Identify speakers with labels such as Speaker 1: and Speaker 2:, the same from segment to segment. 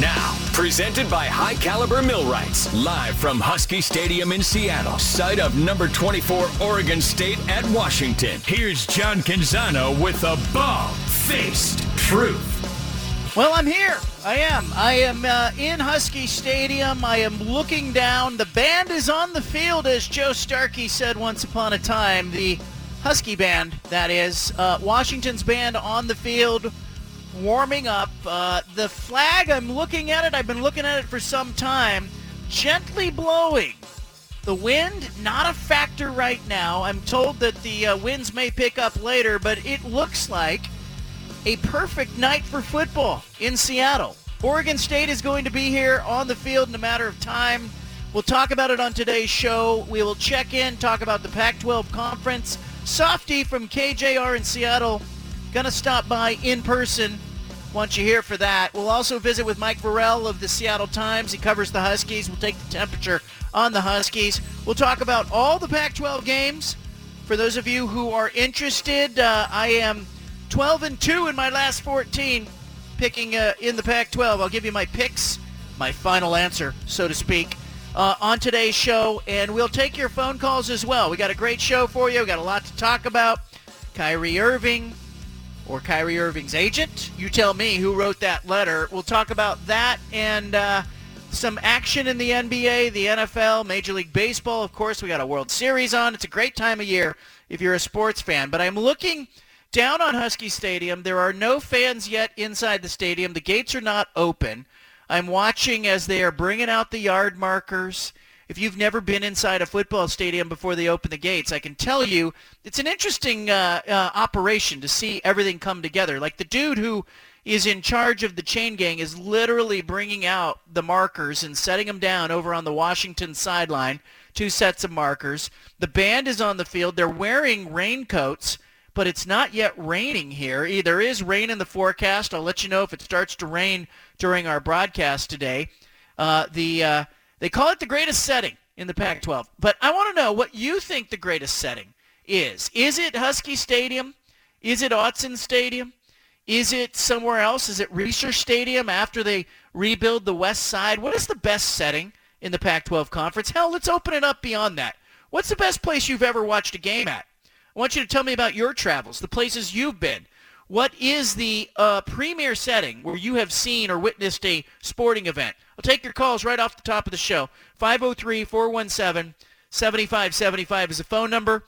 Speaker 1: Now, presented by High Caliber Millwrights, live from Husky Stadium in Seattle, site of number 24 Oregon State at Washington. Here's John Canzano with a bald faced truth.
Speaker 2: Well, I'm here. I am. I am uh, in Husky Stadium. I am looking down. The band is on the field, as Joe Starkey said once upon a time. The Husky band, that is. Uh, Washington's band on the field, warming up. Uh, the flag, I'm looking at it. I've been looking at it for some time. Gently blowing. The wind, not a factor right now. I'm told that the uh, winds may pick up later, but it looks like a perfect night for football in Seattle. Oregon State is going to be here on the field in a matter of time. We'll talk about it on today's show. We will check in, talk about the Pac-12 conference. Softy from KJR in Seattle to stop by in person once you're here for that. We'll also visit with Mike Vorel of the Seattle Times. He covers the Huskies. We'll take the temperature on the Huskies. We'll talk about all the Pac-12 games. For those of you who are interested, uh, I am 12 and 2 in my last 14 picking uh, in the Pac-12. I'll give you my picks, my final answer, so to speak, uh, on today's show, and we'll take your phone calls as well. We got a great show for you. We got a lot to talk about. Kyrie Irving or Kyrie Irving's agent. You tell me who wrote that letter. We'll talk about that and uh, some action in the NBA, the NFL, Major League Baseball. Of course, we got a World Series on. It's a great time of year if you're a sports fan. But I'm looking down on Husky Stadium. There are no fans yet inside the stadium. The gates are not open. I'm watching as they are bringing out the yard markers. If you've never been inside a football stadium before they open the gates, I can tell you it's an interesting uh, uh, operation to see everything come together. Like the dude who is in charge of the chain gang is literally bringing out the markers and setting them down over on the Washington sideline, two sets of markers. The band is on the field. They're wearing raincoats but it's not yet raining here. There is rain in the forecast. I'll let you know if it starts to rain during our broadcast today. Uh, the uh, they call it the greatest setting in the Pac-12, but I want to know what you think the greatest setting is. Is it Husky Stadium? Is it Autzen Stadium? Is it somewhere else? Is it Reser Stadium after they rebuild the west side? What is the best setting in the Pac-12 conference? Hell, let's open it up beyond that. What's the best place you've ever watched a game at? I want you to tell me about your travels, the places you've been. What is the uh, premier setting where you have seen or witnessed a sporting event? I'll take your calls right off the top of the show. 503-417-7575 is the phone number.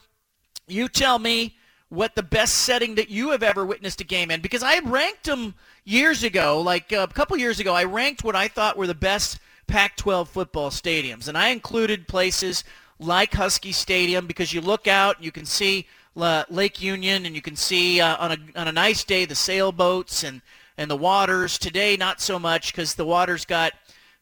Speaker 2: You tell me what the best setting that you have ever witnessed a game in because I ranked them years ago, like uh, a couple years ago. I ranked what I thought were the best Pac-12 football stadiums, and I included places like Husky Stadium because you look out, and you can see Lake Union, and you can see uh, on a on a nice day the sailboats and and the waters. Today, not so much because the water's got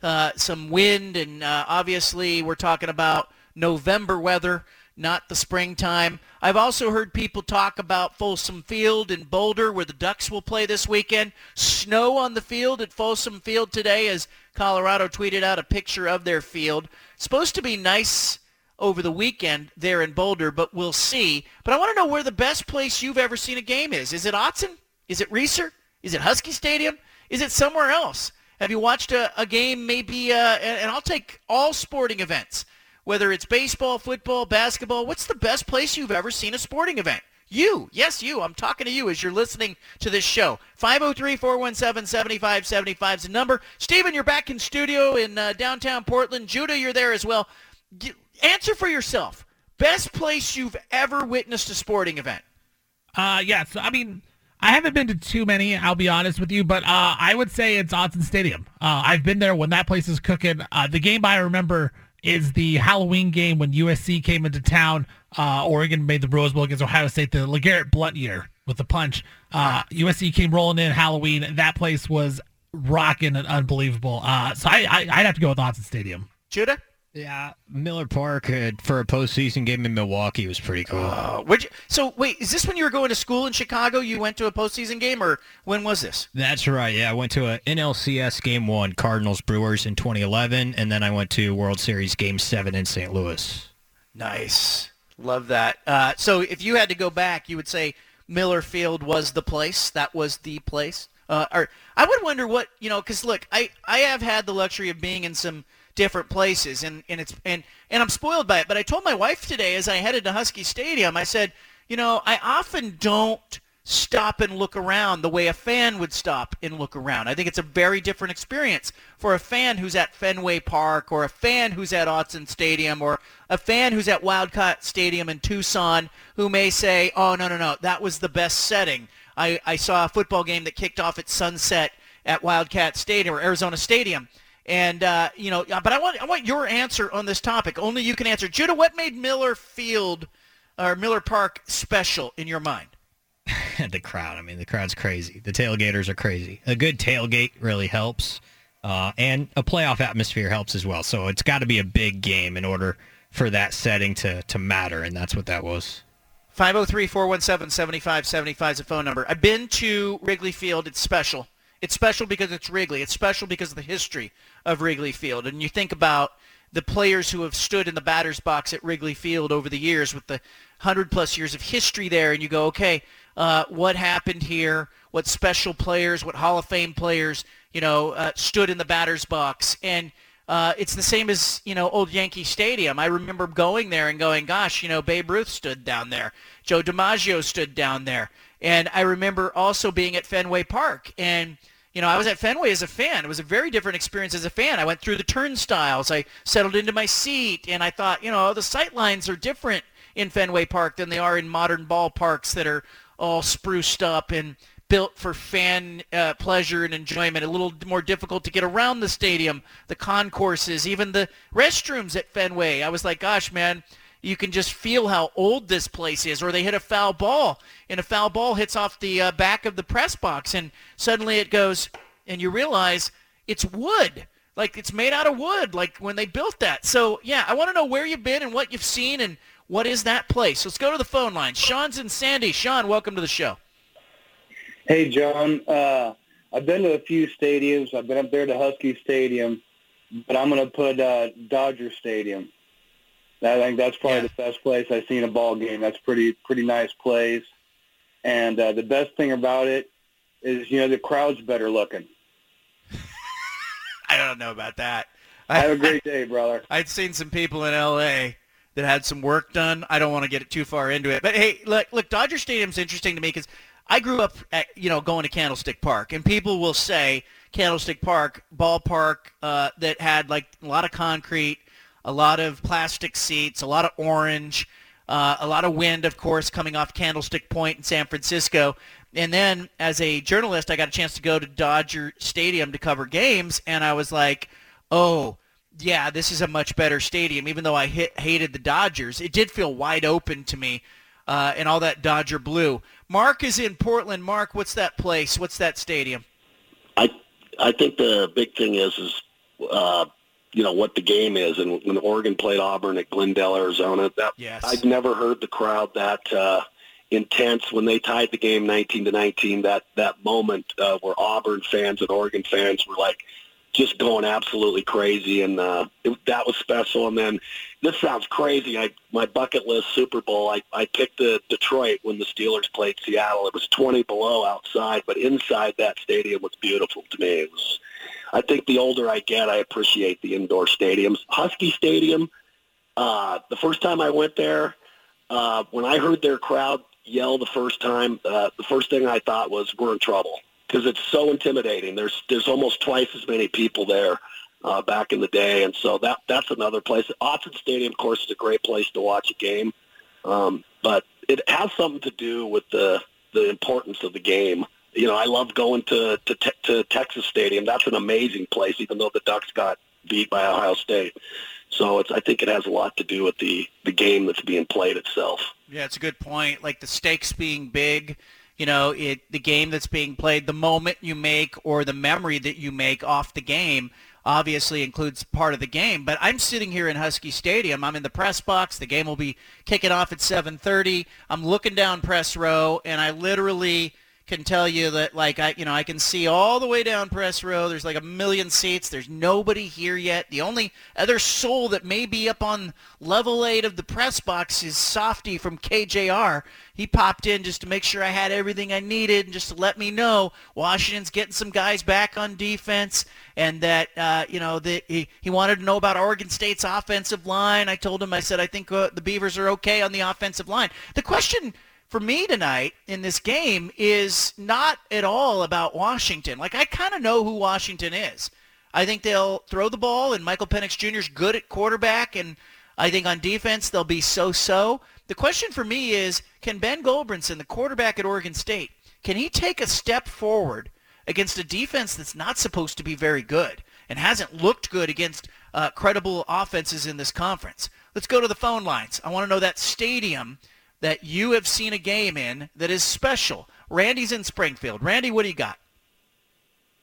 Speaker 2: uh, some wind, and uh, obviously we're talking about November weather, not the springtime. I've also heard people talk about Folsom Field in Boulder, where the Ducks will play this weekend. Snow on the field at Folsom Field today, as Colorado tweeted out a picture of their field. Supposed to be nice over the weekend there in Boulder, but we'll see. But I want to know where the best place you've ever seen a game is. Is it Autzen? Is it Reser? Is it Husky Stadium? Is it somewhere else? Have you watched a, a game maybe, uh, and, and I'll take all sporting events, whether it's baseball, football, basketball. What's the best place you've ever seen a sporting event? You. Yes, you. I'm talking to you as you're listening to this show. 503-417-7575 is the number. Stephen, you're back in studio in uh, downtown Portland. Judah, you're there as well answer for yourself. Best place you've ever witnessed a sporting event?
Speaker 3: Uh, yeah. So I mean, I haven't been to too many. I'll be honest with you, but uh, I would say it's Autzen Stadium. Uh, I've been there when that place is cooking. Uh, the game I remember is the Halloween game when USC came into town. Uh, Oregon made the Rose Bowl against Ohio State, the LeGarrette Blunt year with the punch. Uh, USC came rolling in Halloween. That place was rocking and unbelievable. Uh, so I, I I'd have to go with Autzen Stadium.
Speaker 2: Judah?
Speaker 4: Yeah, Miller Park uh, for a postseason game in Milwaukee was pretty cool.
Speaker 2: Uh, you, so wait, is this when you were going to school in Chicago? You went to a postseason game, or when was this?
Speaker 4: That's right. Yeah, I went to a NLCS Game One, Cardinals Brewers in 2011, and then I went to World Series Game Seven in St. Louis.
Speaker 2: Nice, love that. Uh, so if you had to go back, you would say Miller Field was the place. That was the place. Uh, or I would wonder what you know, because look, I I have had the luxury of being in some different places and, and it's and and I'm spoiled by it. But I told my wife today as I headed to Husky Stadium, I said, you know, I often don't stop and look around the way a fan would stop and look around. I think it's a very different experience for a fan who's at Fenway Park or a fan who's at Autzen Stadium or a fan who's at Wildcat Stadium in Tucson who may say, oh, no, no, no, that was the best setting. I, I saw a football game that kicked off at sunset at Wildcat Stadium or Arizona Stadium. And uh, you know, but I want I want your answer on this topic. Only you can answer. Judah, what made Miller Field or Miller Park special in your mind?
Speaker 4: the crowd. I mean, the crowd's crazy. The tailgaters are crazy. A good tailgate really helps, uh, and a playoff atmosphere helps as well. So it's got to be a big game in order for that setting to to matter, and that's what that was.
Speaker 2: 503-417-7575 is the phone number. I've been to Wrigley Field. It's special. It's special because it's Wrigley. It's special because of the history of Wrigley Field. And you think about the players who have stood in the batter's box at Wrigley Field over the years with the 100 plus years of history there, and you go, okay, uh, what happened here? What special players, what Hall of Fame players, you know, uh, stood in the batter's box? And uh, it's the same as, you know, old Yankee Stadium. I remember going there and going, gosh, you know, Babe Ruth stood down there. Joe DiMaggio stood down there. And I remember also being at Fenway Park and – you know, I was at Fenway as a fan. It was a very different experience as a fan. I went through the turnstiles. I settled into my seat, and I thought, you know, the sight lines are different in Fenway Park than they are in modern ballparks that are all spruced up and built for fan uh, pleasure and enjoyment. A little more difficult to get around the stadium, the concourses, even the restrooms at Fenway. I was like, gosh, man, you can just feel how old this place is. Or they hit a foul ball, and a foul ball hits off the uh, back of the press box, and suddenly it goes, and you realize it's wood. Like it's made out of wood, like when they built that. So yeah, I want to know where you've been and what you've seen and what is that place. Let's go to the phone line. Sean's in Sandy. Sean, welcome to the show.
Speaker 5: Hey, John. Uh, I've been to a few stadiums. I've been up there to Husky Stadium, but I'm going to put uh, Dodger Stadium. I think that's probably yeah. the best place I've seen a ball game. That's pretty pretty nice place, and uh, the best thing about it is you know the crowd's better looking.
Speaker 2: I don't know about that.
Speaker 5: Have a great day, brother.
Speaker 2: I'd seen some people in L.A. that had some work done. I don't want to get it too far into it, but hey, look, look, Dodger Stadium's interesting to me because I grew up, at, you know, going to Candlestick Park, and people will say Candlestick Park ballpark uh, that had like a lot of concrete a lot of plastic seats, a lot of orange, uh, a lot of wind, of course, coming off Candlestick Point in San Francisco. And then as a journalist, I got a chance to go to Dodger Stadium to cover games, and I was like, oh, yeah, this is a much better stadium. Even though I hit, hated the Dodgers, it did feel wide open to me uh, and all that Dodger blue. Mark is in Portland. Mark, what's that place? What's that stadium?
Speaker 6: I I think the big thing is is uh, you know what the game is. And when Oregon played Auburn at Glendale, Arizona, that
Speaker 2: yes.
Speaker 6: I'd never heard the crowd that uh, intense when they tied the game 19 to 19. That that moment uh, where Auburn fans and Oregon fans were like just going absolutely crazy, and uh, it, that was special. And then this sounds crazy. I my bucket list Super Bowl. I I picked the Detroit when the Steelers played Seattle. It was 20 below outside, but inside that stadium was beautiful to me. It was I think the older I get, I appreciate the indoor stadiums. Husky Stadium, uh, the first time I went there, uh, when I heard their crowd yell the first time, uh, the first thing I thought was we're in trouble because it's so intimidating. There's there's almost twice as many people there uh, back in the day, and so that that's another place. Autzen Stadium, of course, is a great place to watch a game, um, but it has something to do with the the importance of the game you know, I love going to, to, to Texas Stadium. That's an amazing place, even though the Ducks got beat by Ohio State. So it's, I think it has a lot to do with the, the game that's being played itself.
Speaker 2: Yeah, it's a good point. Like the stakes being big, you know, it the game that's being played, the moment you make or the memory that you make off the game obviously includes part of the game. But I'm sitting here in Husky Stadium. I'm in the press box. The game will be kicking off at 7:30. I'm looking down press row, and I literally can tell you that like I you know I can see all the way down press row. There's like a million seats. There's nobody here yet. The only other soul that may be up on level eight of the press box is Softy from KJR. He popped in just to make sure I had everything I needed and just to let me know Washington's getting some guys back on defense and that uh, you know that he, he wanted to know about Oregon State's offensive line. I told him I said I think uh, the Beavers are okay on the offensive line. The question for me tonight in this game is not at all about Washington. Like I kind of know who Washington is. I think they'll throw the ball, and Michael Penix Jr. is good at quarterback, and I think on defense they'll be so-so. The question for me is, can Ben Gulbranson, the quarterback at Oregon State, can he take a step forward against a defense that's not supposed to be very good and hasn't looked good against uh, credible offenses in this conference? Let's go to the phone lines. I want to know that stadium that you have seen a game in that is special. Randy's in Springfield. Randy, what do you got?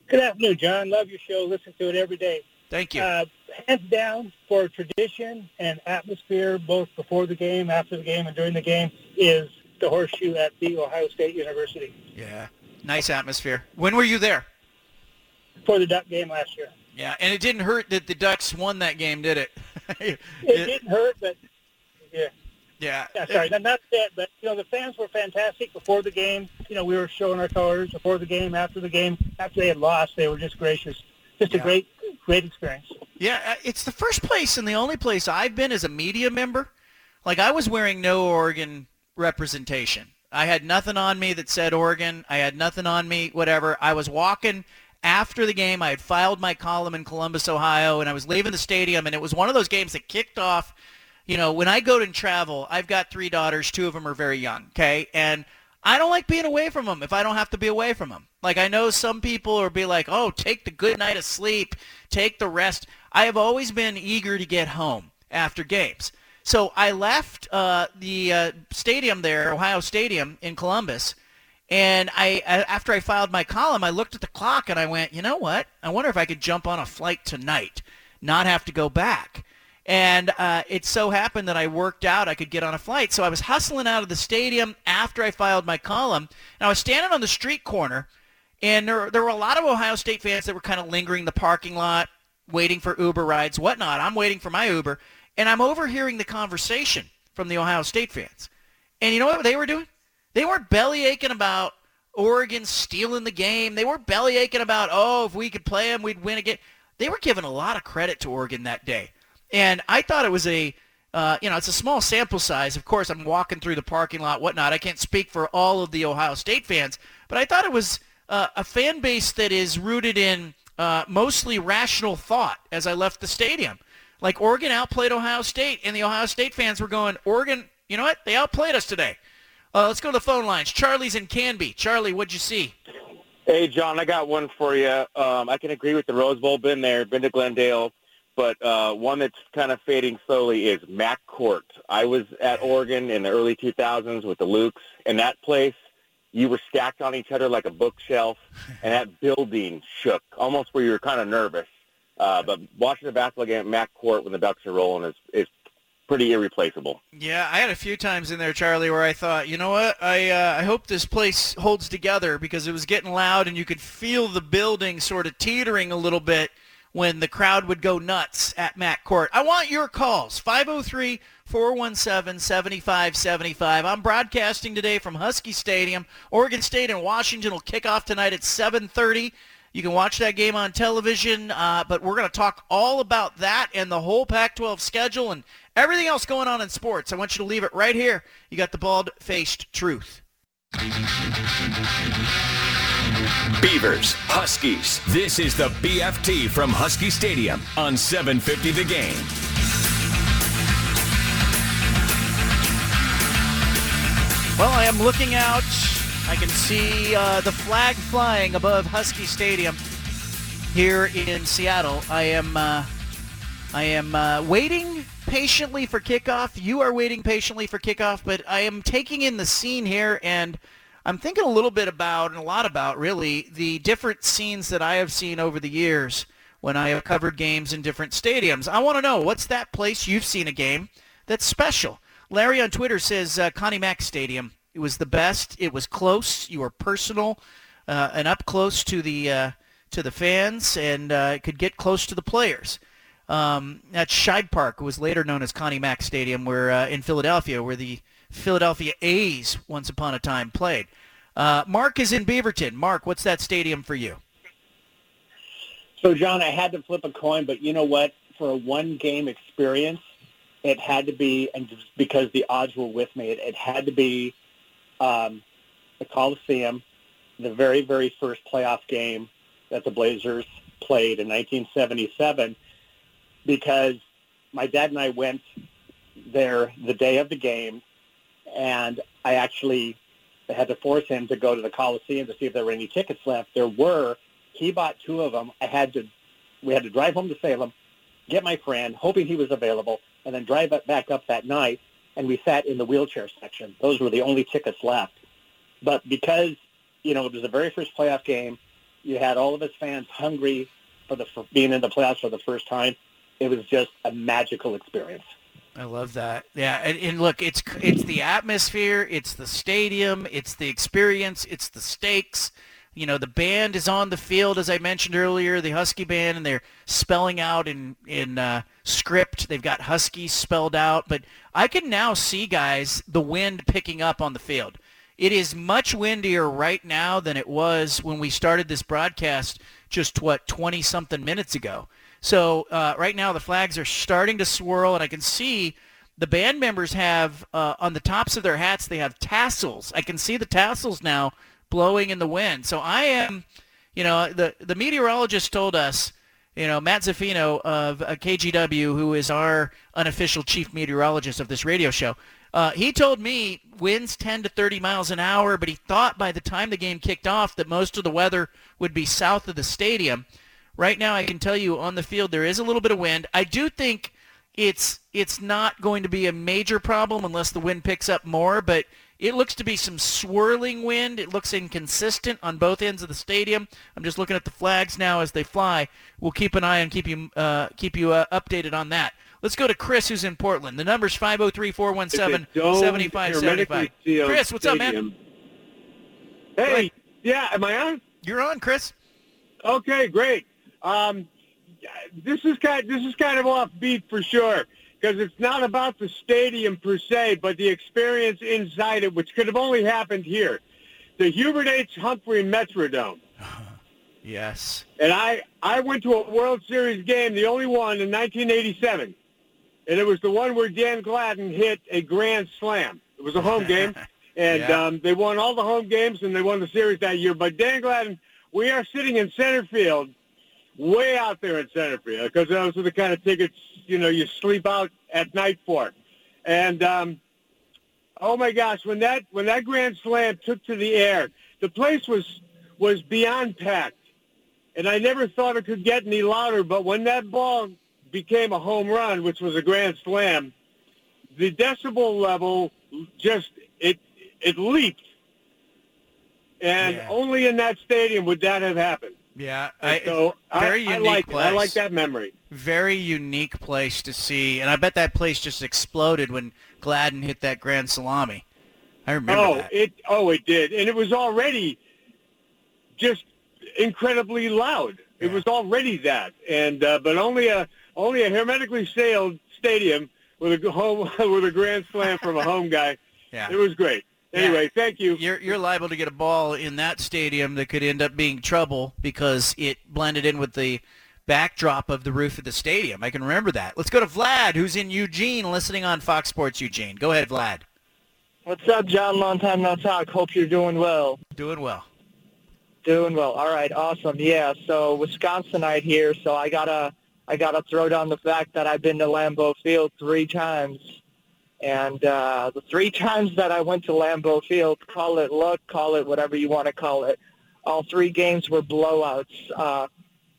Speaker 7: Good afternoon, John. Love your show. Listen to it every day.
Speaker 2: Thank you.
Speaker 7: Uh, hands down for tradition and atmosphere, both before the game, after the game, and during the game, is the horseshoe at the Ohio State University.
Speaker 2: Yeah, nice atmosphere. When were you there?
Speaker 7: For the Duck game last year.
Speaker 2: Yeah, and it didn't hurt that the Ducks won that game, did it?
Speaker 7: it, it didn't hurt, but yeah.
Speaker 2: Yeah.
Speaker 7: Yeah, sorry, not, not that, but you know the fans were fantastic before the game. You know we were showing our colors before the game, after the game. After they had lost, they were just gracious. Just
Speaker 2: Yeah.
Speaker 7: a great, great experience.
Speaker 2: Yeah, uh, it's the first place and the only place I've been as a media member. Like I was wearing no Oregon representation. I had nothing on me that said Oregon. I had nothing on me, whatever. I was walking after the game. I had filed my column in Columbus, Ohio, and I was leaving the stadium, and it was one of those games that kicked off. You know, when I go and travel, I've got three daughters. Two of them are very young, okay? And I don't like being away from them if I don't have to be away from them. Like I know some people are be like, "Oh, take the good night of sleep, take the rest." I have always been eager to get home after games. So I left uh, the uh, stadium there, Ohio Stadium in Columbus, and I after I filed my column, I looked at the clock and I went, "You know what? I wonder if I could jump on a flight tonight, not have to go back." And uh, it so happened that I worked out I could get on a flight. So I was hustling out of the stadium after I filed my column. And I was standing on the street corner, and there, there were a lot of Ohio State fans that were kind of lingering the parking lot, waiting for Uber rides, whatnot. I'm waiting for my Uber. And I'm overhearing the conversation from the Ohio State fans. And you know what they were doing? They weren't belly aching about Oregon stealing the game. They weren't belly aching about, oh, if we could play them, we'd win again. They were giving a lot of credit to Oregon that day. And I thought it was a, uh, you know, it's a small sample size. Of course, I'm walking through the parking lot, whatnot. I can't speak for all of the Ohio State fans, but I thought it was uh, a fan base that is rooted in uh, mostly rational thought as I left the stadium. Like Oregon outplayed Ohio State, and the Ohio State fans were going, Oregon, you know what? They outplayed us today. Uh, let's go to the phone lines. Charlie's in Canby. Charlie, what'd you see?
Speaker 8: Hey, John, I got one for you. Um, I can agree with the Rose Bowl. Been there, been to Glendale, but uh, one that's kind of fading slowly is Mac Court. I was at Oregon in the early 2000s with the Lukes, and that place, you were stacked on each other like a bookshelf, and that building shook almost where you were kind of nervous. Uh, but watching the basketball game at Mac Court when the Ducks are rolling is, is pretty irreplaceable.
Speaker 2: Yeah, I had a few times in there, Charlie, where I thought, you know what, I uh, I hope this place holds together because it was getting loud and you could feel the building sort of teetering a little bit when the crowd would go nuts at Mac Court. I want your calls, 503-417-7575. I'm broadcasting today from Husky Stadium. Oregon State and Washington will kick off tonight at 7:30. You can watch that game on television, uh, but we're going to talk all about that and the whole Pac-12 schedule and everything else going on in sports. I want you to leave it right here. You got the bald-faced truth.
Speaker 1: Beavers, Huskies. This is the BFT from Husky Stadium on 750 The Game.
Speaker 2: Well, I am looking out. I can see uh, the flag flying above Husky Stadium here in Seattle. I am uh, I am uh, waiting patiently for kickoff. You are waiting patiently for kickoff, but I am taking in the scene here, and I'm thinking a little bit about and a lot about really the different scenes that I have seen over the years when I have covered games in different stadiums. I want to know what's that place you've seen a game that's special. Larry on Twitter says uh, Connie Mack Stadium. It was the best. It was close. You were personal uh, and up close to the uh, to the fans, and uh, it could get close to the players. Um, at Shibe Park, was later known as Connie Mack Stadium, where uh, in Philadelphia, where the Philadelphia A's once upon a time played. Uh, Mark is in Beaverton. Mark, what's that stadium for you?
Speaker 9: So, John, I had to flip a coin, but you know what? For a one-game experience, it had to be, and because the odds were with me, it, it had to be um, the Coliseum, the very, very first playoff game that the Blazers played in 1977, because my dad and I went there the day of the game, and I actually had to force him to go to the Coliseum to see if there were any tickets left. There were, he bought two of them. I had to, we had to drive home to Salem, get my friend, hoping he was available, and then drive back up that night. And we sat in the wheelchair section. Those were the only tickets left. But because, you know, it was the very first playoff game, you had all of his fans hungry for the for being in the playoffs for the first time. It was just a magical experience.
Speaker 2: I love that. Yeah, and, and, look, it's it's the atmosphere, it's the stadium, it's the experience, it's the stakes, you know, the band is on the field, as I mentioned earlier, the Husky band, and they're spelling out in in uh, script. They've got Husky spelled out, but I can now see, guys, the wind picking up on the field. It is much windier right now than it was when we started this broadcast just what 20 something minutes ago. So uh, right now the flags are starting to swirl, and I can see the band members have uh, on the tops of their hats they have tassels. I can see the tassels now blowing in the wind. So I am, you know, the the meteorologist told us, you know, Matt Zaffino of uh, KGW, who is our unofficial chief meteorologist of this radio show. Uh, he told me winds 10 to 30 miles an hour, but he thought by the time the game kicked off that most of the weather would be south of the stadium. Right now, I can tell you on the field there is a little bit of wind. I do think it's it's not going to be a major problem unless the wind picks up more, but it looks to be some swirling wind. It looks inconsistent on both ends of the stadium. I'm just looking at the flags now as they fly. We'll keep an eye and keep you uh, keep you uh, updated on that. Let's go to Chris, who's in Portland. The number's 503-417-7575. Chris, what's
Speaker 10: stadium.
Speaker 2: up, man?
Speaker 10: Hey, yeah, am I on?
Speaker 2: You're on, Chris.
Speaker 10: Okay, great. Um, this is kind this is kind of offbeat for sure because it's not about the stadium per se, but the experience inside it, which could have only happened here. The Hubert H. Humphrey Metrodome.
Speaker 2: yes.
Speaker 10: And I, I went to a World Series game, the only one in 1987. And it was the one where Dan Gladden hit a grand slam. It was a home game. And
Speaker 2: Yeah.
Speaker 10: um, they won all the home games, and they won the series that year. But Dan Gladden, we are sitting in center field, way out there in center field, because those are the kind of tickets, you know, you sleep out at night for. And um, oh my gosh, when that when that grand slam took to the air, the place was was beyond packed, and I never thought it could get any louder. But when that ball became a home run, which was a grand slam, the decibel level just it it leaped, and
Speaker 2: Yeah.
Speaker 10: only in that stadium would that have happened.
Speaker 2: Yeah. I,
Speaker 10: so
Speaker 2: very
Speaker 10: I, I
Speaker 2: unique
Speaker 10: like it.
Speaker 2: place.
Speaker 10: I like that memory.
Speaker 2: Very unique place to see, and I bet that place just exploded when Gladden hit that grand salami. I remember
Speaker 10: oh,
Speaker 2: that.
Speaker 10: it oh it did, and it was already just incredibly loud. It was already that, and uh, but only a only a hermetically sealed stadium with a home with a grand slam from a home guy.
Speaker 2: Yeah.
Speaker 10: It was great.
Speaker 2: Yeah.
Speaker 10: Anyway, thank you.
Speaker 2: You're you're liable to get a ball in that stadium that could end up being trouble because it blended in with the backdrop of the roof of the stadium. I can remember that. Let's go to Vlad, who's in Eugene, listening on Fox Sports Eugene. Go ahead, Vlad.
Speaker 11: What's up, John? Long time no talk. Hope you're doing well.
Speaker 2: Doing well.
Speaker 11: Doing well. All right, awesome. Yeah, so Wisconsinite here, so I gotta I gotta throw down the fact that I've been to Lambeau Field three times. And uh, the three times that I went to Lambeau Field, call it luck, call it whatever you want to call it, all three games were blowouts. Uh,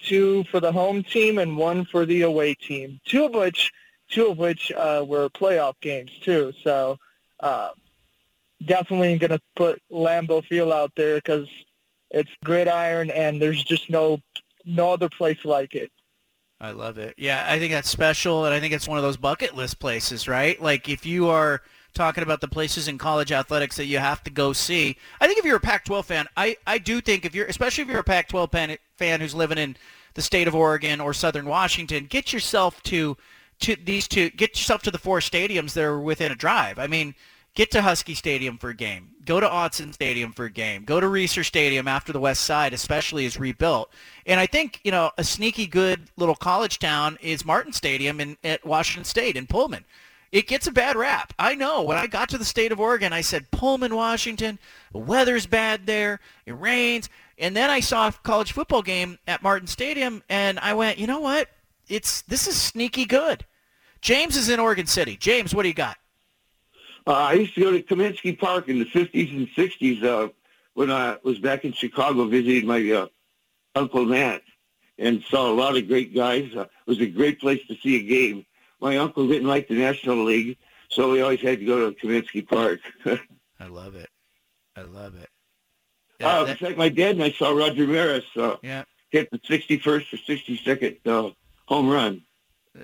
Speaker 11: two for the home team and one for the away team. Two of which, two of which uh, were playoff games too. So uh, definitely going to put Lambeau Field out there because it's gridiron and there's just no no other place like it.
Speaker 2: I love it. Yeah, I think that's special, and I think it's one of those bucket list places, right? Like if you are talking about the places in college athletics that you have to go see. I think if you're a Pac-12 fan, I, I do think if you're, especially if you're a Pac-12 fan, fan who's living in the state of Oregon or Southern Washington, get yourself to to these two, get yourself to the four stadiums that are within a drive. I mean, get to Husky Stadium for a game. Go to Autzen Stadium for a game. Go to Reser Stadium after the West Side, especially is rebuilt. And I think you know a sneaky good little college town is Martin Stadium in at Washington State in Pullman it gets a bad rap. I know. When I got to the state of Oregon, I said, Pullman, Washington, the weather's bad there, it rains. And then I saw a college football game at Martin Stadium, and I went, you know what? It's This is sneaky good. James is in Oregon City. James, what do you got?
Speaker 12: Uh, I used to go to Comiskey Park in the 50s and 60s uh, when I was back in Chicago visiting my uh, Uncle Matt and saw a lot of great guys. Uh, it was a great place to see a game my uncle didn't like the National League, so we always had to go to Comiskey Park.
Speaker 2: I love it. I love it.
Speaker 12: Yeah, uh, that, in fact, my dad and I saw Roger Maris uh,
Speaker 2: yeah.
Speaker 12: hit the 61st or 62nd uh, home run.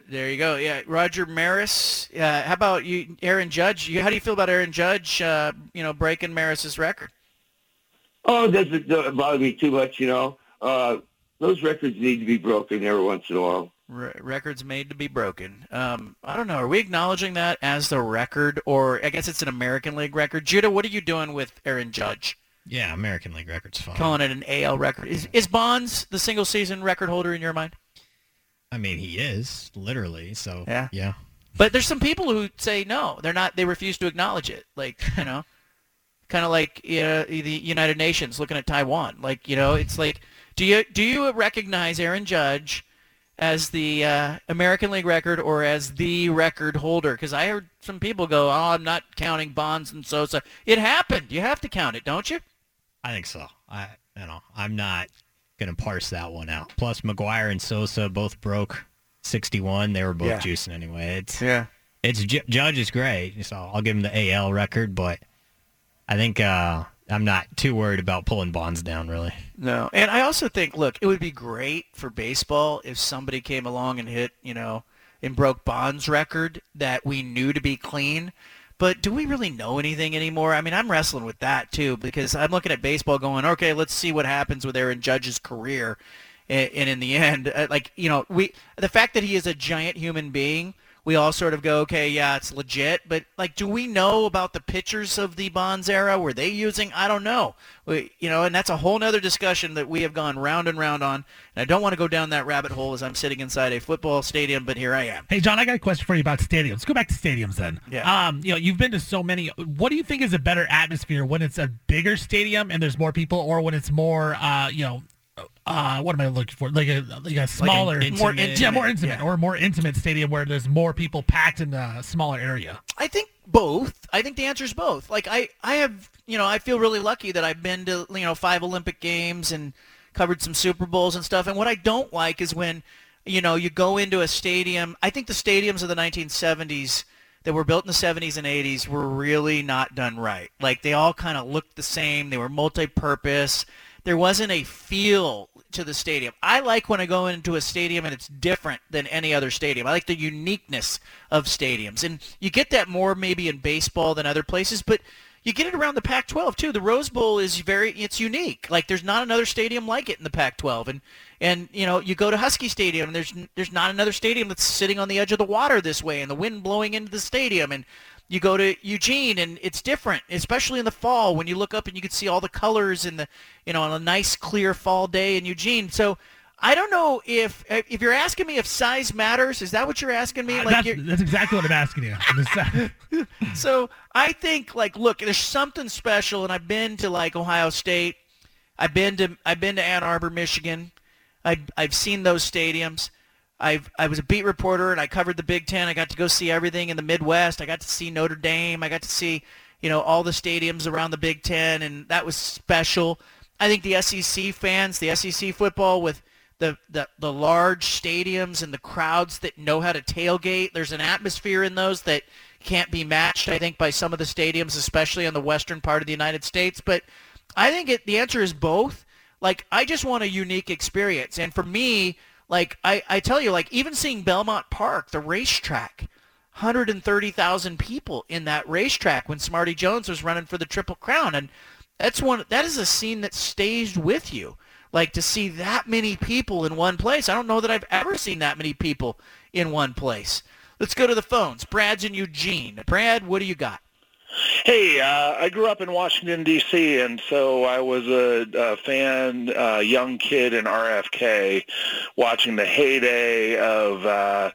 Speaker 2: There you go. Yeah, Roger Maris. Uh, how about you, Aaron Judge? You, how do you feel about Aaron Judge? Uh, you know, breaking Maris's record.
Speaker 12: Oh, it doesn't, doesn't bother me too much. You know, uh, those records need to be broken every once in a while.
Speaker 2: Re- records made to be broken. Um, I don't know. Are we acknowledging that as the record, or I guess it's an American League record? Judah, what are you doing with Aaron Judge?
Speaker 4: Yeah, American League record's fine.
Speaker 2: Calling it an AL record. Is is Bonds the single season record holder in your mind?
Speaker 4: I mean, he is literally. So
Speaker 2: yeah,
Speaker 4: yeah.
Speaker 2: But there's some people who say no. They're not. They refuse to acknowledge it. Like you know, kind of like you know, the United Nations looking at Taiwan. Like you know, it's like, do you do you recognize Aaron Judge? as the uh, American League record or as the record holder? Because I heard some people go, "Oh, I'm not counting Bonds and Sosa." It happened. You have to count it, don't you?
Speaker 4: I think so. I you know I'm not gonna parse that one out. Plus, McGwire and Sosa both broke 61. They were both yeah. juicing anyway. It's
Speaker 2: yeah.
Speaker 4: It's Judge is great, so I'll give him the AL record, but I think uh, I'm not too worried about pulling Bonds down, really.
Speaker 2: No, and I also think, look, it would be great for baseball if somebody came along and hit, you know, and broke Bonds' record that we knew to be clean. But do we really know anything anymore? I mean, I'm wrestling with that too because I'm looking at baseball, going, okay, let's see what happens with Aaron Judge's career, and, in the end, uh, like you know, we the fact that he is a giant human being we all sort of go, okay, yeah, it's legit. But like, do we know about the pitchers of the Bonds era? Were they using? I don't know. We, you know, and that's a whole other discussion that we have gone round and round on. And I don't want to go down that rabbit hole as I'm sitting inside a football stadium, but here I am.
Speaker 3: Hey, John, I got a question for you about stadiums. Let's go back to stadiums then.
Speaker 2: Yeah.
Speaker 3: Um, you know, you've been to so many. What do you think is a better atmosphere when it's a bigger stadium and there's more people, or when it's more, uh, you know, uh, what am I looking for? Like a like a smaller,
Speaker 2: like more intimate,
Speaker 3: yeah, more intimate, yeah. or more intimate stadium where there's more people packed in a smaller area.
Speaker 2: I think both. I think the answer is both. Like I, I have, you know, I feel really lucky that I've been to, you know, five Olympic games and covered some Super Bowls and stuff. And what I don't like is when, you know, you go into a stadium. I think the stadiums of the 1970s that were built in the 70s and 80s were really not done right. Like they all kind of looked the same. They were multi-purpose. There wasn't a feel to the stadium. I like when I go into a stadium and it's different than any other stadium. I like the uniqueness of stadiums. And you get that more maybe in baseball than other places, but you get it around the Pac-12 too. The Rose Bowl is very it's unique. Like there's not another stadium like it in the Pac-12. And and you know, you go to Husky Stadium and there's there's not another stadium that's sitting on the edge of the water this way and the wind blowing into the stadium and you go to Eugene and it's different, especially in the fall when you look up and you can see all the colors in the, you know, on a nice clear fall day in Eugene. So I don't know if if you're asking me if size matters. Is that what you're asking me?
Speaker 3: Uh, like that's, that's, exactly what I'm asking you.
Speaker 2: so I think like, look, there's something special, and I've been to like Ohio State. I've been to I've been to Ann Arbor, Michigan. I've I've seen those stadiums. I've I was a beat reporter and I covered the Big Ten. I got to go see everything in the Midwest. I got to see Notre Dame. I got to see you know all the stadiums around the Big Ten, and that was special. I think the SEC fans, the SEC football with the, the the large stadiums and the crowds that know how to tailgate. There's an atmosphere in those that can't be matched, I think, by some of the stadiums, especially on the western part of the United States. But I think it, the answer is both. Like, I just want a unique experience. And for me, like, I, I tell you, like, even seeing Belmont Park, the racetrack, 130,000 people in that racetrack when Smarty Jones was running for the Triple Crown. And that's one, that is a scene that stays with you. Like, to see that many people in one place. I don't know that I've ever seen that many people in one place. Let's go to the phones. Brad's in Eugene. Brad, what do you got?
Speaker 13: Hey, uh, I grew up in Washington D.C., and so I was a, a fan, uh, young kid in RFK, watching the heyday of uh,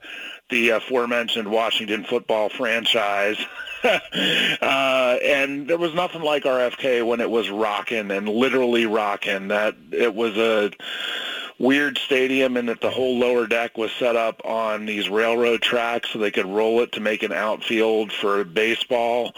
Speaker 13: the aforementioned Washington football franchise. uh, and there was nothing like RFK when it was rocking and literally rocking. That it was a weird stadium in that the whole lower deck was set up on these railroad tracks so they could roll it to make an outfield for baseball.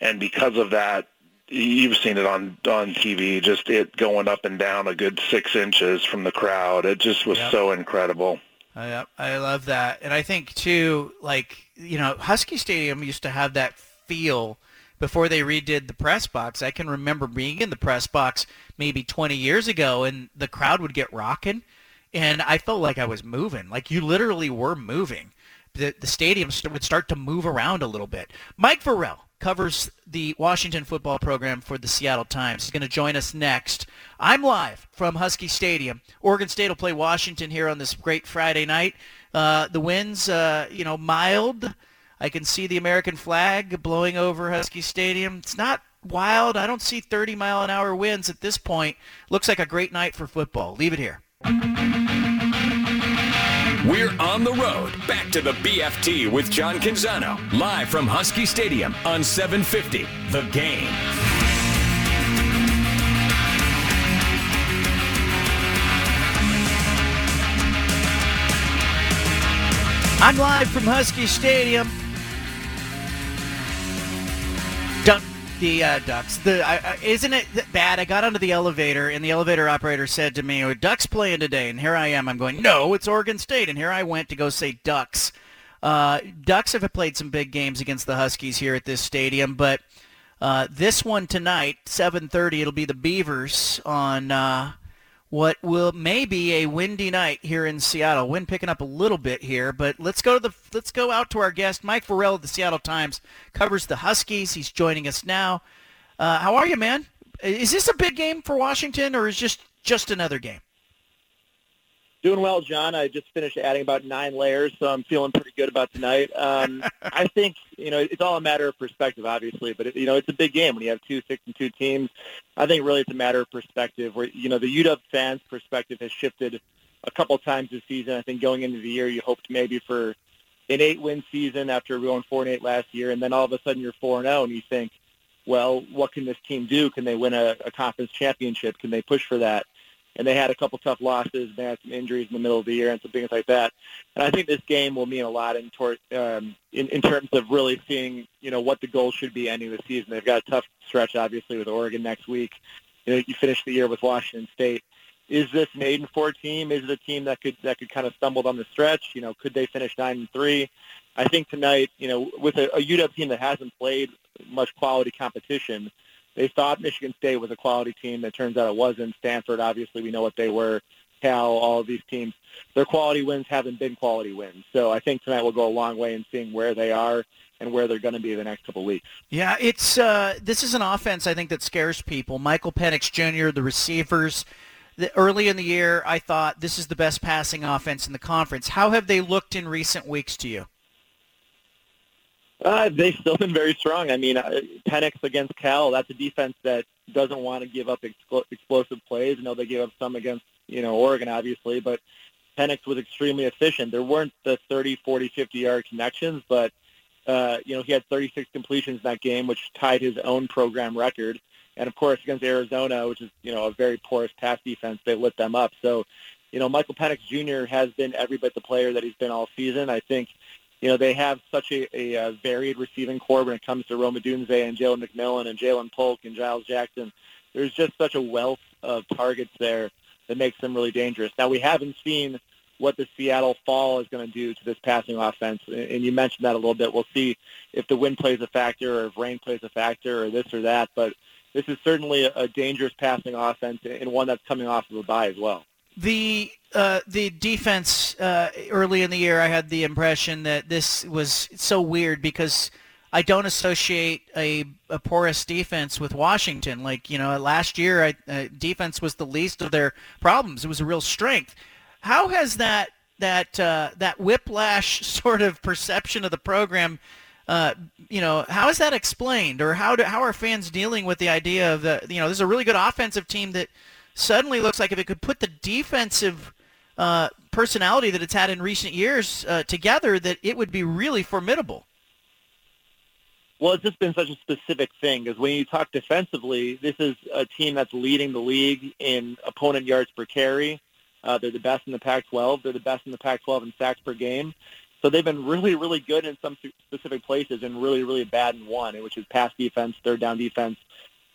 Speaker 13: And because of that, you've seen it on on TV, just it going up and down a good six inches from the crowd. It just was yep. so incredible.
Speaker 2: I, I love that, and I think too, like you know, Husky Stadium used to have that feel before they redid the press box. I can remember being in the press box maybe 20 years ago, and the crowd would get rocking, and I felt like I was moving. Like you literally were moving. The the stadium would start to move around a little bit. Mike Vorel covers the Washington football program for the Seattle Times. He's going to join us next. I'm live from Husky Stadium. Oregon State will play Washington here on this great Friday night. Uh, the winds, uh, you know, mild. I can see the American flag blowing over Husky Stadium. It's not wild. I don't see 30 mile an hour winds at this point. Looks like a great night for football. Leave it here.
Speaker 1: We're on the road. Back to the BFT with John Canzano. Live from Husky Stadium on 750. The game.
Speaker 2: I'm live from Husky Stadium. The uh, Ducks. The uh, isn't it bad? I got onto the elevator, and the elevator operator said to me, oh, "Ducks playing today," and here I am. I'm going, "No, it's Oregon State," and here I went to go say Ducks. Uh, Ducks have played some big games against the Huskies here at this stadium, but uh, this one tonight, 7:30, it'll be the Beavers on uh, what will maybe a windy night here in Seattle. Wind picking up a little bit here, but let's go to the let's go out to our guest, Mike Vorel of the Seattle Times, covers the Huskies. He's joining us now. Uh, how are you, man? Is this a big game for Washington, or is just just another game?
Speaker 11: Doing well, John. I just finished adding about nine layers, so I'm feeling pretty good about tonight. Um, I think you know it's all a matter of perspective, obviously, but it, you know it's a big game when you have two six and two teams. I think really it's a matter of perspective. Where you know the UW fans' perspective has shifted a couple times this season. I think going into the year, you hoped maybe for an eight-win season after going four and eight last year, and then all of a sudden you're four and zero, and you think, well, what can this team do? Can they win a, a conference championship? Can they push for that? And they had a couple tough losses. They had some injuries in the middle of the year and some things like that. And I think this game will mean a lot in, tor- um, in in terms of really seeing you know what the goals should be ending the season. They've got a tough stretch, obviously, with Oregon next week. You know, you finish the year with Washington State. Is this an eight and four team? Is it a team that could that could kind of stumble down the stretch? You know, could they finish nine and three? I think tonight, you know, with a, a UW team that hasn't played much quality competition, they thought Michigan State was a quality team. It turns out it wasn't. Stanford, obviously, we know what they were. Cal, all of these teams, their quality wins haven't been quality wins. So I think tonight will go a long way in seeing where they are and where they're going to be the next couple weeks.
Speaker 2: Yeah, it's uh, this is an offense I think that scares people. Michael Penix Jr., the receivers. The, early in the year, I thought this is the best passing offense in the conference. How have they looked in recent weeks to you?
Speaker 11: Uh, they've still been very strong. I mean, uh, Penix against Cal, that's a defense that doesn't want to give up expl- explosive plays. I know they gave up some against, you know, Oregon, obviously, but Penix was extremely efficient. There weren't the 30, 40, 50-yard connections, but, uh, you know, he had 36 completions in that game, which tied his own program record. And, of course, against Arizona, which is, you know, a very porous pass defense, they lit them up. So, you know, Michael Penix Jr. has been every bit the player that he's been all season. I think – you know, they have such a, a, a varied receiving corps when it comes to Rome Odunze and Jalen McMillan and Ja'Lynn Polk and Giles Jackson. There's just such a wealth of targets there that makes them really dangerous. Now we haven't seen what the Seattle fall is going to do to this passing offense, and you mentioned that a little bit. We'll see if the wind plays a factor or if rain plays a factor or this or that, but this is certainly a dangerous passing offense and one that's coming off of a bye as well.
Speaker 2: The uh, the defense uh, early in the year, I had the impression that this was so weird because I don't associate a, a porous defense with Washington. Like you know, last year, I, uh, defense was the least of their problems. It was a real strength. How has that that uh, that whiplash sort of perception of the program? Uh, you know, how is that explained, or how do, how are fans dealing with the idea of the you know, this is a really good offensive team that suddenly looks like if it could put the defensive uh, personality that it's had in recent years uh, together, that it would be really formidable.
Speaker 11: Well, it's just been such a specific thing because when you talk defensively, this is a team that's leading the league in opponent yards per carry. Uh, they're the best in the Pac-12. They're the best in the Pac-12 in sacks per game. So they've been really, really good in some specific places and really, really bad in one, which is pass defense, third down defense.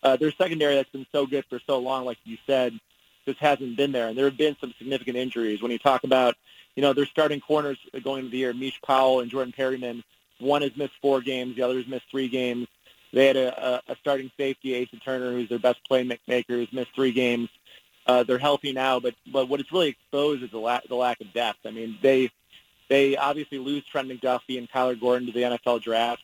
Speaker 11: Uh, their secondary that's been so good for so long, like you said, just hasn't been there. And there have been some significant injuries. When you talk about, you know, their starting corners going into the year, Mish Powell and Jordan Perryman, one has missed four games, the other has missed three games. They had a, a, starting safety, Asa Turner, who's their best playmaker, who's missed three games. Uh, they're healthy now, but but what it's really exposed is the, la- the lack of depth. I mean, they they obviously lose Trent McDuffie and Kyler Gordon to the NFL draft,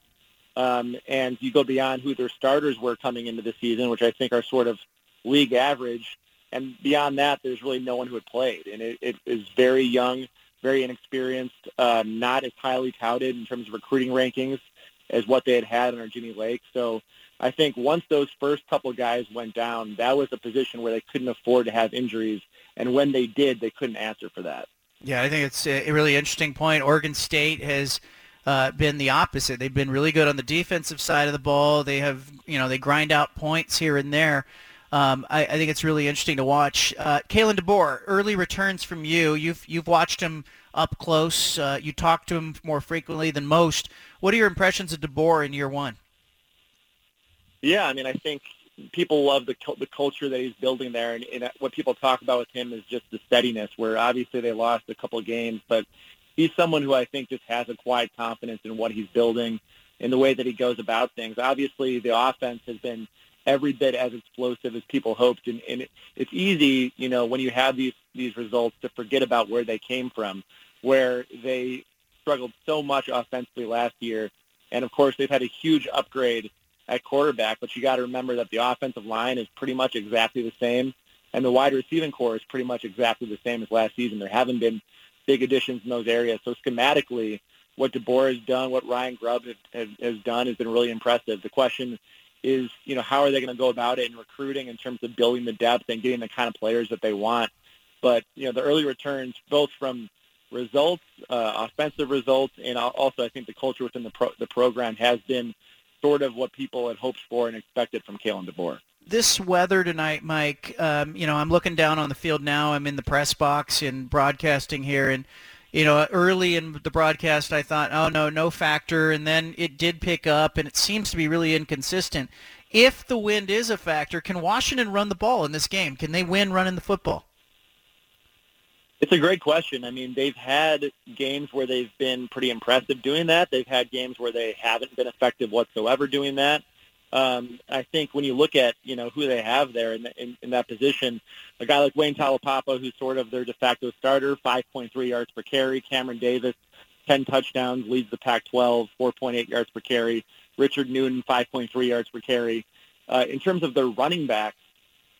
Speaker 11: um, and you go beyond who their starters were coming into the season, which I think are sort of league average. And beyond that, there's really no one who had played, and it, it is very young, very inexperienced, uh, not as highly touted in terms of recruiting rankings as what they had had under Jimmy Lake. So I think once those first couple guys went down, that was a position where they couldn't afford to have injuries, and when they did, they couldn't answer for that.
Speaker 2: Yeah, I think it's a really interesting point. Oregon State has uh, been the opposite. They've been really good on the defensive side of the ball. They have, you know, they grind out points here and there. Um, I, I, think it's really interesting to watch. Uh, Kalen DeBoer, early returns from you. You've you've watched him up close. Uh, you talk to him more frequently than most. What are your impressions of DeBoer in year one?
Speaker 11: Yeah, I mean, I think people love the the culture that he's building there, and, and what people talk about with him is just the steadiness. Where obviously they lost a couple of games, but he's someone who I think just has a quiet confidence in what he's building, in the way that he goes about things. Obviously, the offense has been every bit as explosive as people hoped, and, and it, it's easy, you know, when you have these these results to forget about where they came from, where they struggled so much offensively last year, and of course they've had a huge upgrade at quarterback, but you got to remember that the offensive line is pretty much exactly the same, and the wide receiving corps is pretty much exactly the same as last season. There haven't been big additions in those areas. So schematically, what DeBoer has done, what Ryan Grubb has, has done, has been really impressive. The question is, you know, how are they going to go about it in recruiting in terms of building the depth and getting the kind of players that they want? But you know, the early returns, both from results, uh, offensive results, and also I think the culture within the pro- the program has been sort of what people had hoped for and expected from Kalen DeBoer.
Speaker 2: This weather tonight, Mike, um, you know, I'm looking down on the field now. I'm in the press box and broadcasting here, and you know, early in the broadcast, I thought, oh no, no factor, and then it did pick up, and it seems to be really inconsistent. If the wind is a factor, can Washington run the ball in this game? Can they win running the football?
Speaker 11: It's a great question. I mean, they've had games where they've been pretty impressive doing that. They've had games where they haven't been effective whatsoever doing that. Um, I think when you look at you know who they have there in, in, in that position, a guy like Wayne Taulapapa, who's sort of their de facto starter, 5.3 yards per carry. Cameron Davis, 10 touchdowns, leads the Pac-12, 4.8 yards per carry. Richard Newton, 5.3 yards per carry. Uh, in terms of their running backs,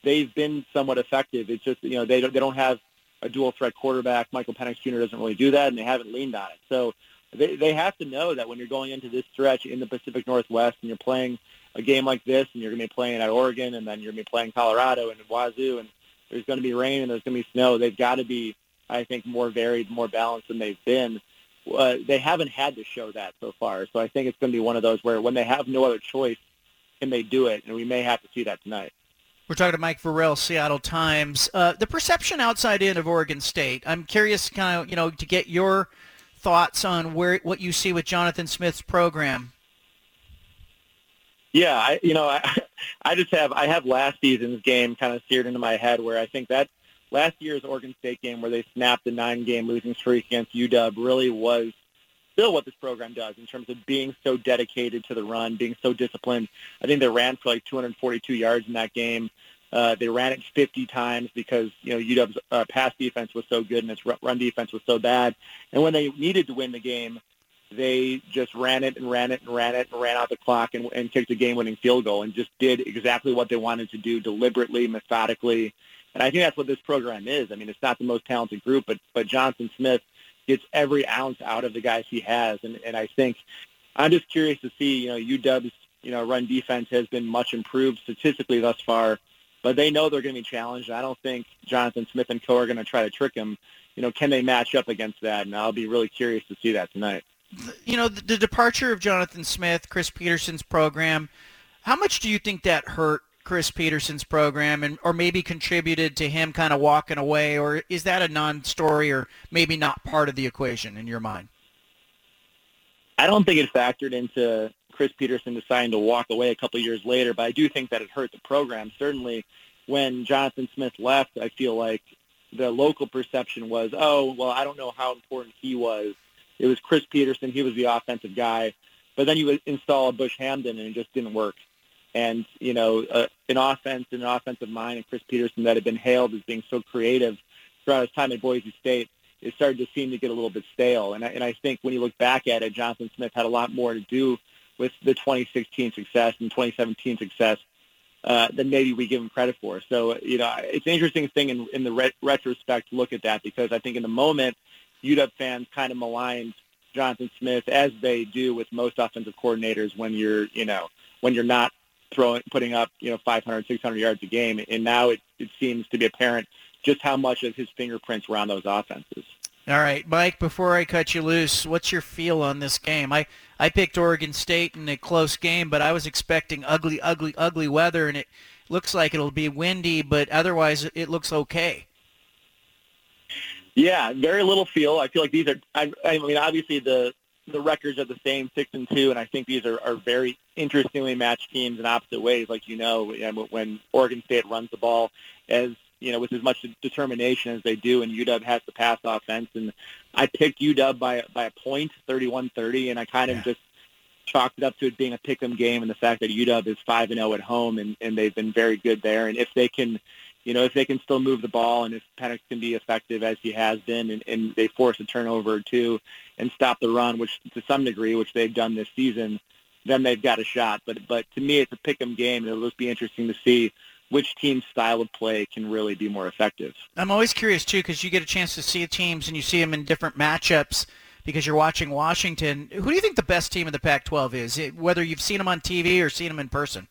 Speaker 11: they've been somewhat effective. It's just you know they don't, they don't have a dual threat quarterback. Michael Penix Jr. doesn't really do that, and they haven't leaned on it. So they they have to know that when you're going into this stretch in the Pacific Northwest and you're playing a game like this, and you're going to be playing at Oregon, and then you're going to be playing Colorado and Wazoo, and there's going to be rain and there's going to be snow. They've got to be, I think, more varied, more balanced than they've been. Uh, they haven't had to show that so far, so I think it's going to be one of those where when they have no other choice, can they do it? And we may have to see that tonight.
Speaker 2: We're talking to Mike Vorel, Seattle Times. Uh, the perception outside in of Oregon State. I'm curious, kind of, you know, to get your thoughts on where what you see with Jonathan Smith's program.
Speaker 11: Yeah, I, you know, I, I just have I have last season's game kind of seared into my head where I think that last year's Oregon State game where they snapped the nine-game losing streak against UW really was still what this program does in terms of being so dedicated to the run, being so disciplined. I think they ran for like 242 yards in that game. Uh, they ran it 50 times because you know UW's uh, pass defense was so good and its run defense was so bad. And when they needed to win the game, they just ran it and ran it and ran it and ran out the clock and, and kicked a game-winning field goal and just did exactly what they wanted to do deliberately, methodically. And I think that's what this program is. I mean, it's not the most talented group, but but Jonathan Smith gets every ounce out of the guys he has, and and I think I'm just curious to see. You know, UW's you know run defense has been much improved statistically thus far, but they know they're going to be challenged. I don't think Jonathan Smith and co are going to try to trick him. You know, can they match up against that? And I'll be really curious to see that tonight
Speaker 2: you know, the, the departure of Jonathan Smith, Chris Petersen's program, how much do you think that hurt Chris Petersen's program and or maybe contributed to him kind of walking away or is that a non-story or maybe not part of the equation in your mind?
Speaker 11: I don't think it factored into Chris Petersen deciding to walk away a couple years later, but I do think that it hurt the program. Certainly when Jonathan Smith left, I feel like the local perception was, oh, well, I don't know how important he was it was Chris Petersen. He was the offensive guy. But then you install a Bush Hamdan, and it just didn't work. And, you know, uh, an offense and an offensive mind and Chris Petersen that had been hailed as being so creative throughout his time at Boise State, it started to seem to get a little bit stale. And I, and I think when you look back at it, Jonathan Smith had a lot more to do with the 2016 success and 2017 success uh, than maybe we give him credit for. So, you know, it's an interesting thing in, in the re- retrospect to look at that because I think in the moment – UW fans kind of maligned Jonathan Smith as they do with most offensive coordinators when you're, you know, when you're not throwing, putting up, you know, 500, 600 yards a game. And now it, it seems to be apparent just how much of his fingerprints were on those offenses.
Speaker 2: All right, Mike, before I cut you loose, what's your feel on this game? I, I picked Oregon State in a close game, but I was expecting ugly, ugly, ugly weather, and it looks like it'll be windy, but otherwise it looks okay.
Speaker 11: Yeah, very little feel. I feel like these are. I, I mean, obviously the the records are the same, six and two, and I think these are, are very interestingly matched teams in opposite ways. Like you know, when Oregon State runs the ball as you know with as much determination as they do, and UW has the pass offense, and I picked UW by by a point, 31-30, and I kind of yeah. just chalked it up to it being a pick'em game, and the fact that UW is five and zero at home, and and they've been very good there, and if they can you know, if they can still move the ball and if Penix can be effective as he has been and, and they force a turnover or two and stop the run, which to some degree, which they've done this season, then they've got a shot. But but to me, it's a pick 'em game, and it'll just be interesting to see which team's style of play can really be more effective.
Speaker 2: I'm always curious too because you get a chance to see teams and you see them in different matchups because you're watching Washington. Who do you think the best team in the Pac-12 is? Whether you've seen them on TV or seen them in person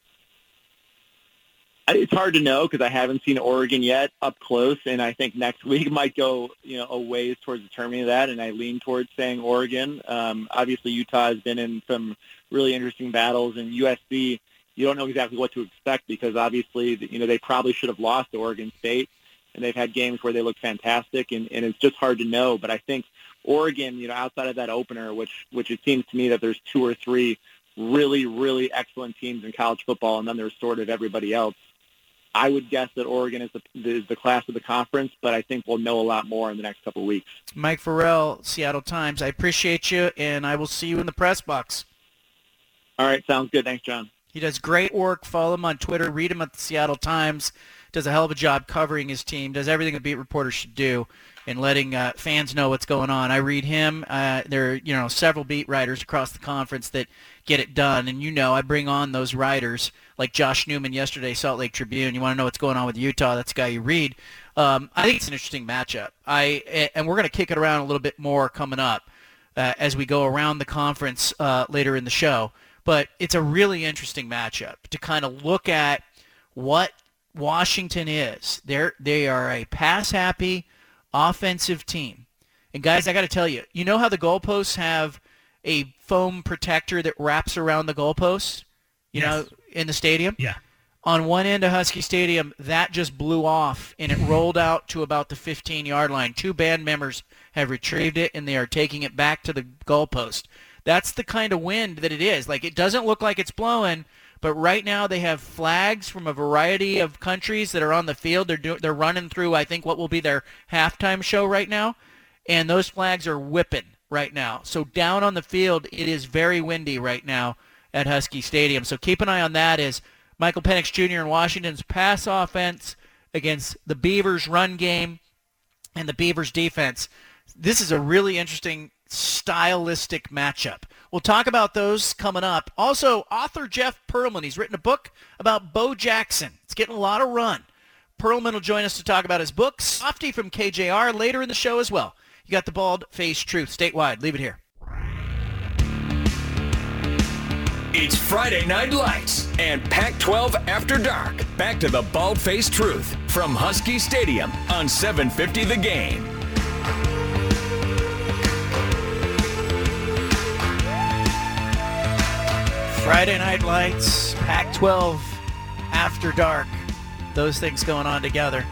Speaker 11: it's hard to know because I haven't seen Oregon yet up close, and I think next week might go you know a ways towards determining that, and I lean towards saying Oregon. Um, obviously, Utah has been in some really interesting battles, and USC you don't know exactly what to expect because obviously you know they probably should have lost to Oregon State, and they've had games where they look fantastic, and, and it's just hard to know. But I think Oregon, you know, outside of that opener, which which it seems to me that there's two or three really really excellent teams in college football, and then there's sort of everybody else. I would guess that Oregon is the, is the class of the conference, but I think we'll know a lot more in the next couple of weeks.
Speaker 2: Mike Vorel, Seattle Times. I appreciate you, and I will see you in the press box.
Speaker 11: All right, sounds good. Thanks, John.
Speaker 2: He does great work. Follow him on Twitter. Read him at the Seattle Times. Does a hell of a job covering his team. Does everything a beat reporter should do and letting uh, fans know what's going on. I read him. Uh, there are you know several beat writers across the conference that get it done, and you know I bring on those writers like Josh Newman yesterday, Salt Lake Tribune. You want to know what's going on with Utah? That's the guy you read. Um, I think it's an interesting matchup. I and we're going to kick it around a little bit more coming up uh, as we go around the conference uh, later in the show. But it's a really interesting matchup to kind of look at what Washington is. They're they are a pass happy offensive team. And guys, I got to tell you, you know how the goalposts have a foam protector that wraps around the goalposts, you yes. know, in the stadium?
Speaker 3: Yeah.
Speaker 2: On one end of Husky Stadium, that just blew off and it rolled out to about the 15-yard line. Two band members have retrieved it and they are taking it back to the goalpost. That's the kind of wind that it is. Like it doesn't look like it's blowing, But right now they have flags from a variety of countries that are on the field. They're do, they're running through I think what will be their halftime show right now, and those flags are whipping right now. So down on the field it is very windy right now at Husky Stadium. So keep an eye on that as Michael Penix Jr. in Washington's pass offense against the Beavers run game and the Beavers defense. This is a really interesting stylistic matchup. We'll talk about those coming up. Also, author Jeff Pearlman, he's written a book about Bo Jackson. It's getting a lot of run. Pearlman will join us to talk about his books. Softy from KJR later in the show as well. You got the bald face truth statewide. Leave it here.
Speaker 1: It's Friday Night Lights and Pac 12 After Dark. Back to the bald faced truth from Husky Stadium on 750 The Game.
Speaker 2: Friday Night Lights, Pac-12 After Dark. Those things going on together.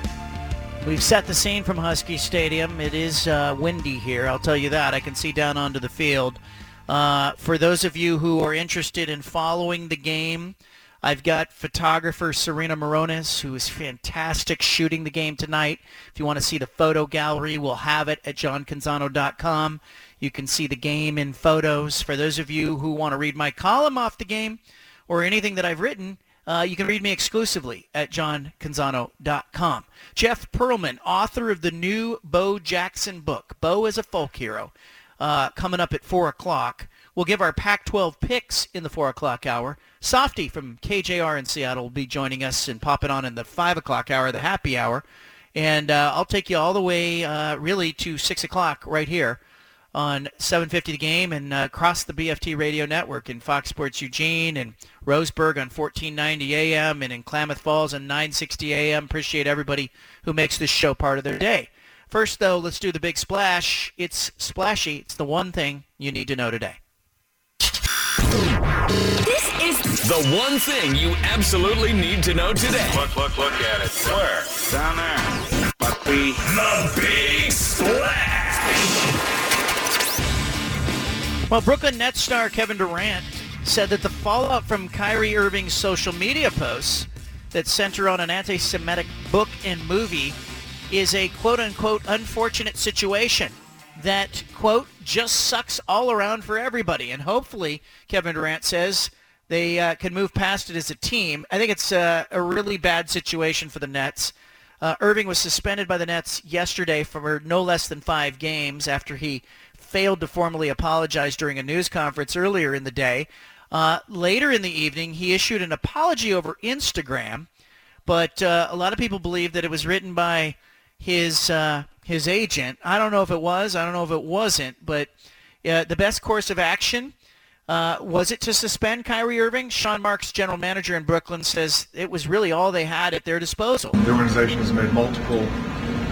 Speaker 2: We've set the scene from Husky Stadium. It is uh, windy here, I'll tell you that. I can see down onto the field. Uh, for those of you who are interested in following the game, I've got photographer Serena Morones, who is fantastic shooting the game tonight. If you want to see the photo gallery, we'll have it at johncanzano.com. You can see the game in photos. For those of you who want to read my column off the game or anything that I've written, uh, you can read me exclusively at johncanzano.com. Jeff Pearlman, author of the new Bo Jackson book, Bo is a Folk Hero, uh, coming up at 4 o'clock. We'll give our Pac-12 picks in the 4 o'clock hour. Softy from KJR in Seattle will be joining us and popping on in the 5 o'clock hour, the happy hour. And uh, I'll take you all the way uh, really to 6 o'clock right here on 750 The Game and uh, across the BFT radio network in Fox Sports Eugene and Roseburg on 1490 AM and in Klamath Falls on 960 AM. Appreciate everybody who makes this show part of their day. First, though, let's do the big splash. It's splashy. It's the one thing you need to know today.
Speaker 1: This is the one thing you absolutely need to know today.
Speaker 14: Look, look, look at it. Where? Down there. But the...
Speaker 1: The Big Splash!
Speaker 2: Well, Brooklyn Nets star Kevin Durant said that the fallout from Kyrie Irving's social media posts that center on an anti-Semitic book and movie is a quote-unquote unfortunate situation that, quote, just sucks all around for everybody. And hopefully, Kevin Durant says, they uh, can move past it as a team. I think it's uh, a really bad situation for the Nets. Uh, Irving was suspended by the Nets yesterday for no less than five games after he failed to formally apologize during a news conference earlier in the day. Uh, later in the evening, he issued an apology over Instagram, but uh, a lot of people believe that it was written by his uh, his agent. I don't know if it was. I don't know if it wasn't. But uh, the best course of action uh, was it to suspend Kyrie Irving? Sean Marks, general manager in Brooklyn, says it was really all they had at their disposal.
Speaker 15: The organization has made multiple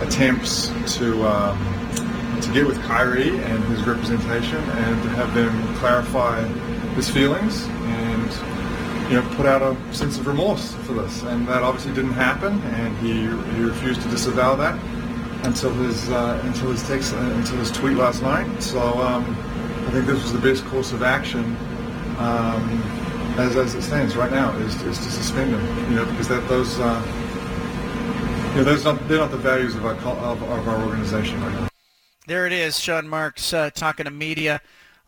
Speaker 15: attempts to. To get with Kyrie and his representation and to have them clarify his feelings and you know put out a sense of remorse for this and that obviously didn't happen and he, he refused to disavow that until his uh, until his text uh, until his tweet last night so um, I think this was the best course of action um, as, as it stands right now is, is to suspend him you know because that those uh, you know, those they're not the values of our of, of our organization right now.
Speaker 2: There it is, Sean Marks uh, talking to media.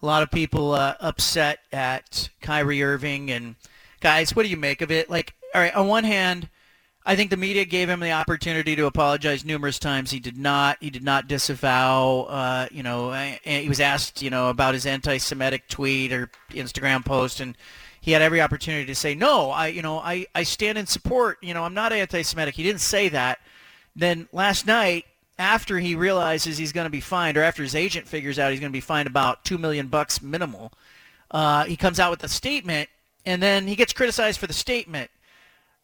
Speaker 2: A lot of people uh, upset at Kyrie Irving. And guys, what do you make of it? Like, all right, on one hand, I think the media gave him the opportunity to apologize numerous times. He did not. He did not disavow. Uh, you know, he was asked, you know, about his anti-Semitic tweet or Instagram post, and he had every opportunity to say, no, I, you know, I, I stand in support. You know, I'm not anti-Semitic. He didn't say that. Then last night, after he realizes he's going to be fined, or after his agent figures out he's going to be fined about two million bucks minimal, uh, he comes out with a statement, and then he gets criticized for the statement.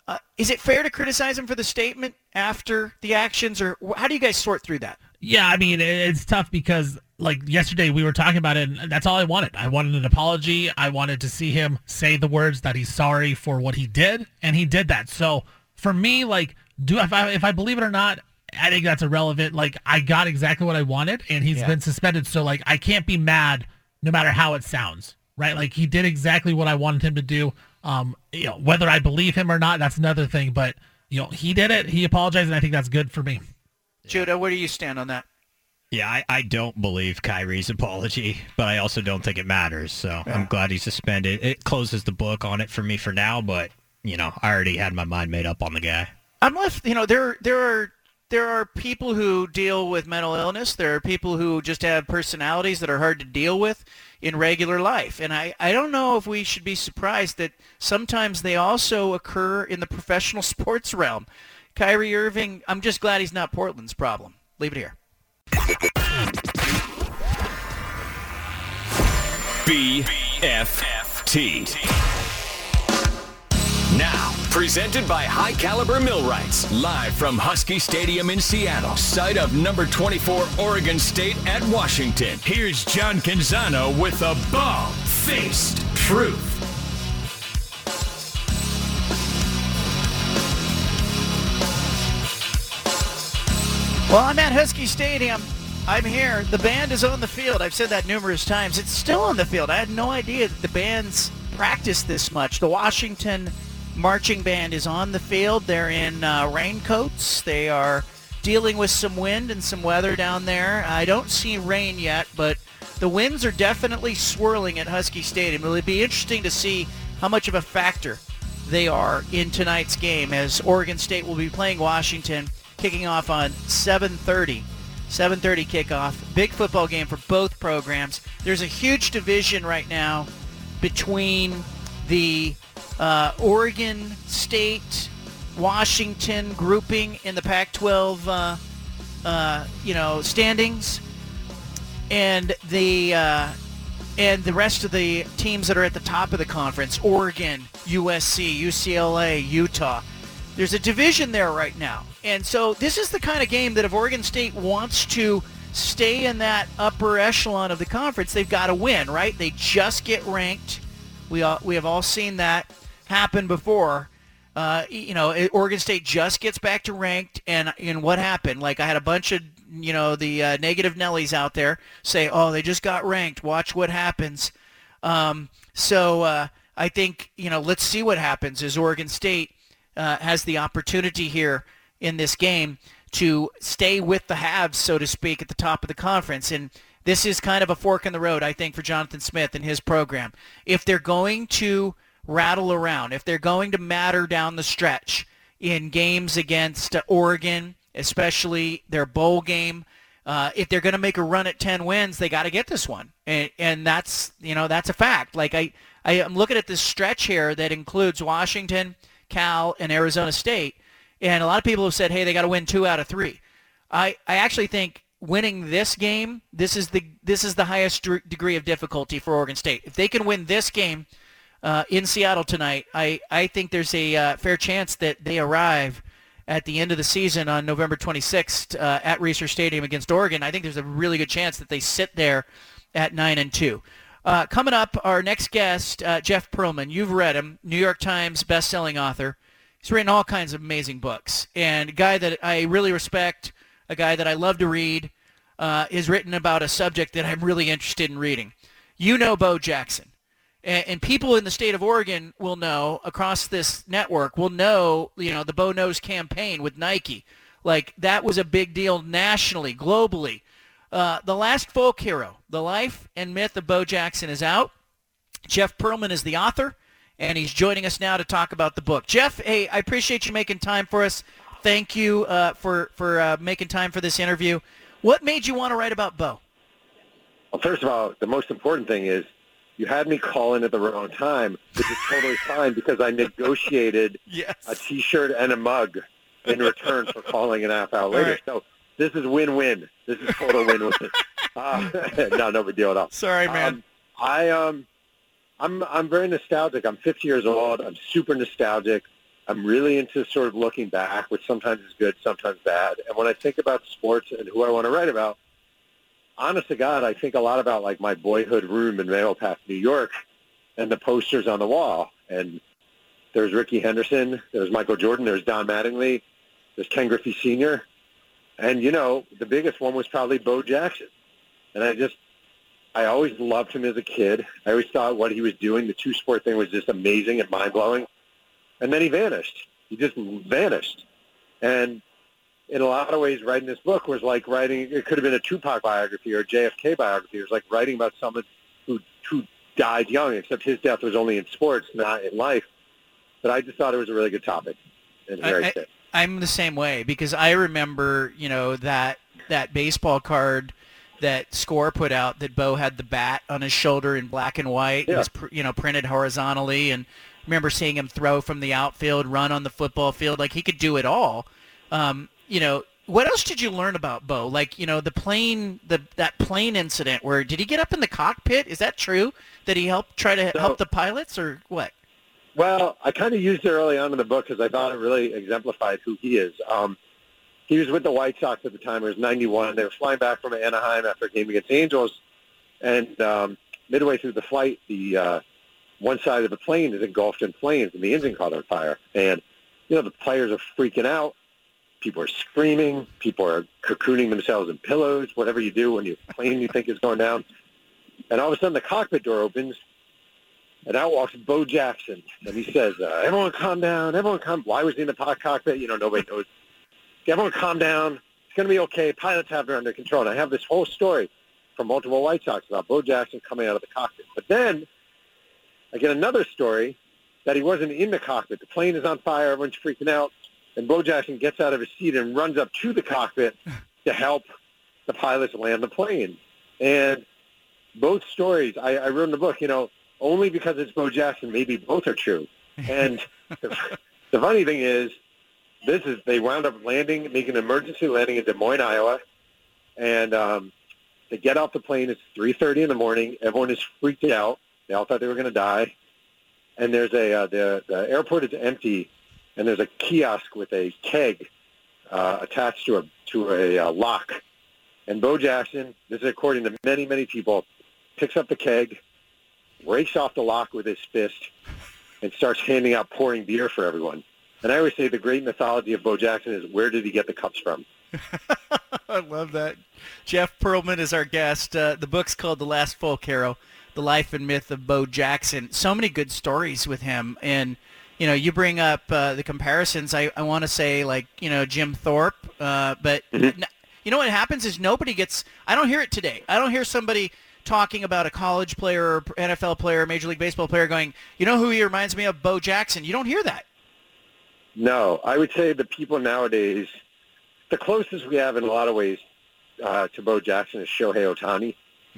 Speaker 2: Uh, is it fair to criticize him for the statement after the actions, or how do you guys sort through that?
Speaker 3: Yeah, I mean it's tough because like yesterday we were talking about it, and that's all I wanted. I wanted an apology. I wanted to see him say the words that he's sorry for what he did, and he did that. So for me, like, do if I if I believe it or not, I think that's irrelevant. Like I got exactly what I wanted, and he's yeah. been suspended. So like I can't be mad no matter how it sounds. right? Like he did exactly what I wanted him to do. Um, you know, whether I believe him or not, that's another thing. But you know, he did it. He apologized, and I think that's good for me.
Speaker 2: Judah, where do you stand on that?
Speaker 4: Yeah, I, I don't believe Kyrie's apology, but I also don't think it matters. So I'm glad he's suspended. It closes the book on it for me for now, but you know, I already had my mind made up on the guy.
Speaker 2: I'm left. You know, there there are there are people who deal with mental illness. There are people who just have personalities that are hard to deal with in regular life. And I, I don't know if we should be surprised that sometimes they also occur in the professional sports realm. Kyrie Irving, I'm just glad he's not Portland's problem. Leave it here.
Speaker 1: BFT. Now, presented by High Caliber Millwrights, live from Husky Stadium in Seattle, site of number 24 Oregon State at Washington. Here's John Canzano with a bald-faced truth.
Speaker 2: Well, I'm at Husky Stadium. I'm here. The band is on the field. I've said that numerous times. It's still on the field. I had no idea that the band's practiced this much. The Washington marching band is on the field. They're in uh, raincoats. They are dealing with some wind and some weather down there. I don't see rain yet, but the winds are definitely swirling at Husky Stadium. It'll be interesting to see how much of a factor they are in tonight's game as Oregon State will be playing Washington kicking off on 7:30. 7:30 kickoff. Big football game for both programs. There's a huge division right now between the uh, Oregon State, Washington grouping in the Pac-12, uh, uh, you know, standings, and the uh, and the rest of the teams that are at the top of the conference: Oregon, USC, UCLA, Utah. There's a division there right now. And so this is the kind of game that if Oregon State wants to stay in that upper echelon of the conference, they've got to win, right? They just get ranked. We all, we have all seen that happen before. Uh, you know, Oregon State just gets back to ranked, and and what happened? Like I had a bunch of you know the uh, negative Nellies out there say, "Oh, they just got ranked. Watch what happens." Um, so uh, I think you know, let's see what happens as Oregon State uh, has the opportunity here in this game to stay with the halves, so to speak, at the top of the conference. And this is kind of a fork in the road, I think, for Jonathan Smith and his program. If they're going to rattle around, if they're going to matter down the stretch in games against Oregon, especially their bowl game, uh, if they're going to make a run at 10 wins, they got to get this one. And, and that's, you know, that's a fact. Like I, I am looking at this stretch here that includes Washington, Cal, and Arizona State. And a lot of people have said, hey, they got to win two out of three. I, I actually think winning this game, this is the this is the highest degree of difficulty for Oregon State. If they can win this game uh, in Seattle tonight, I, I think there's a uh, fair chance that they arrive at the end of the season on November 26th uh, at Reser Stadium against Oregon. I think there's a really good chance that they sit there at nine and two. Uh, coming up, our next guest, uh, Jeff Pearlman. You've read him, New York Times best-selling author. He's written all kinds of amazing books, and a guy that I really respect, a guy that I love to read, uh, is written about a subject that I'm really interested in reading. You know Bo Jackson, and, people in the state of Oregon will know across this network will know, you know, the Bo Knows campaign with Nike. Like that was a big deal nationally, globally. Uh, the Last Folk Hero, The Life and Myth of Bo Jackson is out. Jeff Pearlman is the author, and he's joining us now to talk about the book. Jeff, hey, I appreciate you making time for us. Thank you uh, for, for uh, making time for this interview. What made you want to write about Bo?
Speaker 16: Well, first of all, the most important thing is you had me call in at the wrong time, which is totally fine because I negotiated
Speaker 2: yes.
Speaker 16: a T-shirt and a mug in return for calling an half hour later.
Speaker 2: right.
Speaker 16: So this is win-win. This is total win-win. Uh, no, no big deal at all.
Speaker 2: Sorry, man.
Speaker 16: Um, I um, I'm I'm very nostalgic. I'm 50 years old. I'm super nostalgic. I'm really into sort of looking back, which sometimes is good, sometimes bad. And when I think about sports and who I want to write about, honest to God, I think a lot about like my boyhood room in Mahopac, New York, and the posters on the wall. And there's Rickey Henderson, there's Michael Jordan, there's Don Mattingly, there's Ken Griffey Sr. And you know, the biggest one was probably Bo Jackson. And I just I always loved him as a kid. I always thought what he was doing, the two-sport thing, was just amazing and mind-blowing. And then he vanished. He just vanished. And in a lot of ways, writing this book was like writing. It could have been a Tupac biography or a JFK biography. It was like writing about someone who who died young, except his death was only in sports, not in life. But I just thought it was a really good topic and very
Speaker 2: I,
Speaker 16: fit.
Speaker 2: I, I'm the same way because I remember, you know, that that baseball card that Score put out that Bo had the bat on his shoulder in black and white. It was, pr- you know, printed horizontally, and remember seeing him throw from the outfield, run on the football field, like he could do it all. Um, you know, what else did you learn about Bo? Like, you know, the plane, the that plane incident where did he get up in the cockpit? Is that true that he helped try to help the pilots or what?
Speaker 16: Well, I kind of used it early on in the book because I thought it really exemplified who he is. Um, he was with the White Sox at the time. It was 91. They were flying back from Anaheim after a game against the Angels. And um, midway through the flight, the uh, one side of the plane is engulfed in flames and the engine caught on fire. And, you know, the players are freaking out. People are screaming. People are cocooning themselves in pillows, whatever you do when your plane you think is going down. And all of a sudden the cockpit door opens and out walks Bo Jackson, and he says, uh, "Everyone, calm down. Everyone, calm. Why was he in the cockpit? You know, nobody knows. Everyone, calm down. It's going to be okay. Pilots have it under control." And I have this whole story from multiple White Sox about Bo Jackson coming out of the cockpit. But then I get another story that he wasn't in the cockpit. The plane is on fire. Everyone's freaking out, and Bo Jackson gets out of his seat and runs up to the cockpit to help the pilots land the plane. And both stories, I, I wrote in the book, you know, only because it's Bo Jackson, maybe both are true. And the, the funny thing is, this is they wound up landing, making an emergency landing in Des Moines, Iowa, and um, they get off the plane. It's 3:30 in the morning. Everyone is freaked out. They all thought they were going to die. And there's a uh, the the airport is empty, and there's a kiosk with a keg uh, attached to a to a uh, lock. And Bo Jackson, this is according to many many people, picks up the keg, breaks off the lock with his fist, and starts handing out pouring beer for everyone. And I always say the great mythology of Bo Jackson is where did he get the cups from?
Speaker 2: I love that. Jeff Pearlman is our guest. Uh, the book's called The Last Folk Hero, The Life and Myth of Bo Jackson. So many good stories with him. And, you know, you bring up uh, the comparisons. I, I want to say, like, you know, Jim Thorpe. Uh, but, n- you know what happens is nobody gets, I don't hear it today. I don't hear somebody talking about a college player or NFL player, Major League Baseball player going, you know who he reminds me of? Bo Jackson. You don't hear that.
Speaker 16: No, I would say the people nowadays, the closest we have in a lot of ways uh, to Bo Jackson is Shohei Ohtani.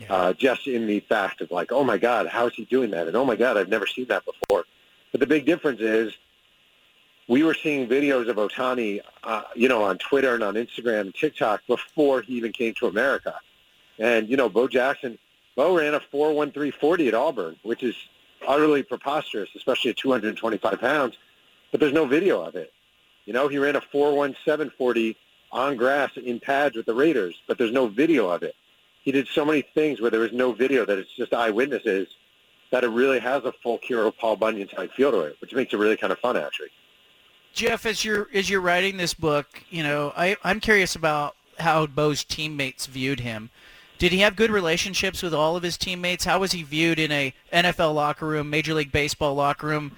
Speaker 16: Uh, just in the fact of like, oh my God, how is he doing that? And oh my God, I've never seen that before. But the big difference is we were seeing videos of Ohtani, uh, you know, on Twitter and on Instagram and TikTok before he even came to America. And, you know, Bo Jackson, Bo ran a 4.1340 at Auburn, which is utterly preposterous, especially at 225 pounds. But there's no video of it. You know, he ran a 4.1740 on grass in pads with the Raiders, but there's no video of it. He did so many things where there was no video that it's just eyewitnesses that it really has a full hero Paul Bunyan type feel to it, which makes it really kind of fun actually.
Speaker 2: Jeff, as you're as you're writing this book, you know, I, I'm curious about how Bo's teammates viewed him. Did he have good relationships with all of his teammates? How was he viewed in a NFL locker room, Major League Baseball locker room?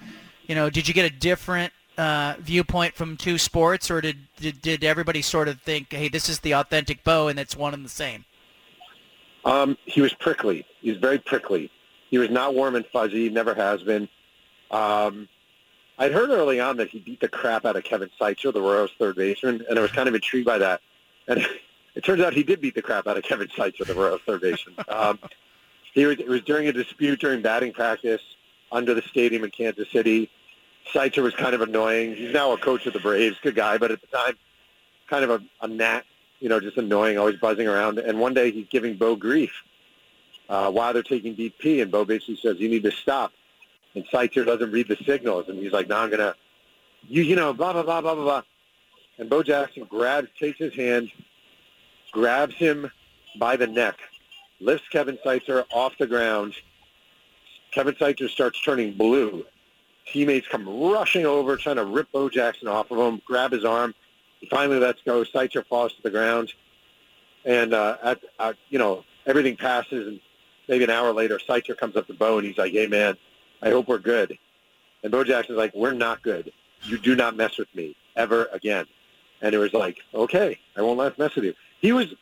Speaker 2: You know, did you get a different uh, viewpoint from two sports, or did, did did everybody sort of think, hey, this is the authentic Bo, and it's one and the same?
Speaker 16: Um, he was prickly. He was very prickly. He was not warm and fuzzy. Never has been. Um, I'd heard early on that he beat the crap out of Kevin Seitzer, the Royals' third baseman, and I was kind of intrigued by that. And it turns out he did beat the crap out of Kevin Seitzer, the Royals' third baseman. Um, he was, it was during a dispute during batting practice under the stadium in Kansas City. Seitzer was kind of annoying. He's now a coach of the Braves, good guy, but at the time, kind of a, a gnat, you know, just annoying, always buzzing around. And one day he's giving Bo grief uh, while they're taking BP, and Bo basically says, you need to stop. And Seitzer doesn't read the signals, and he's like, no, I'm going to, you, you know, blah, blah, blah, blah, blah, blah. And Bo Jackson grabs, takes his hand, grabs him by the neck, lifts Kevin Seitzer off the ground. Kevin Seitzer starts turning blue. Teammates come rushing over, trying to rip Bo Jackson off of him, grab his arm. He finally lets go. Seitzer falls to the ground. And, uh, at, at, you know, everything passes, and maybe an hour later, Seitzer comes up to Bo and he's like, "Hey man, I hope we're good." And Bo Jackson's like, "We're not good. You do not mess with me ever again." And it was like, "Okay, I won't let mess with you." He was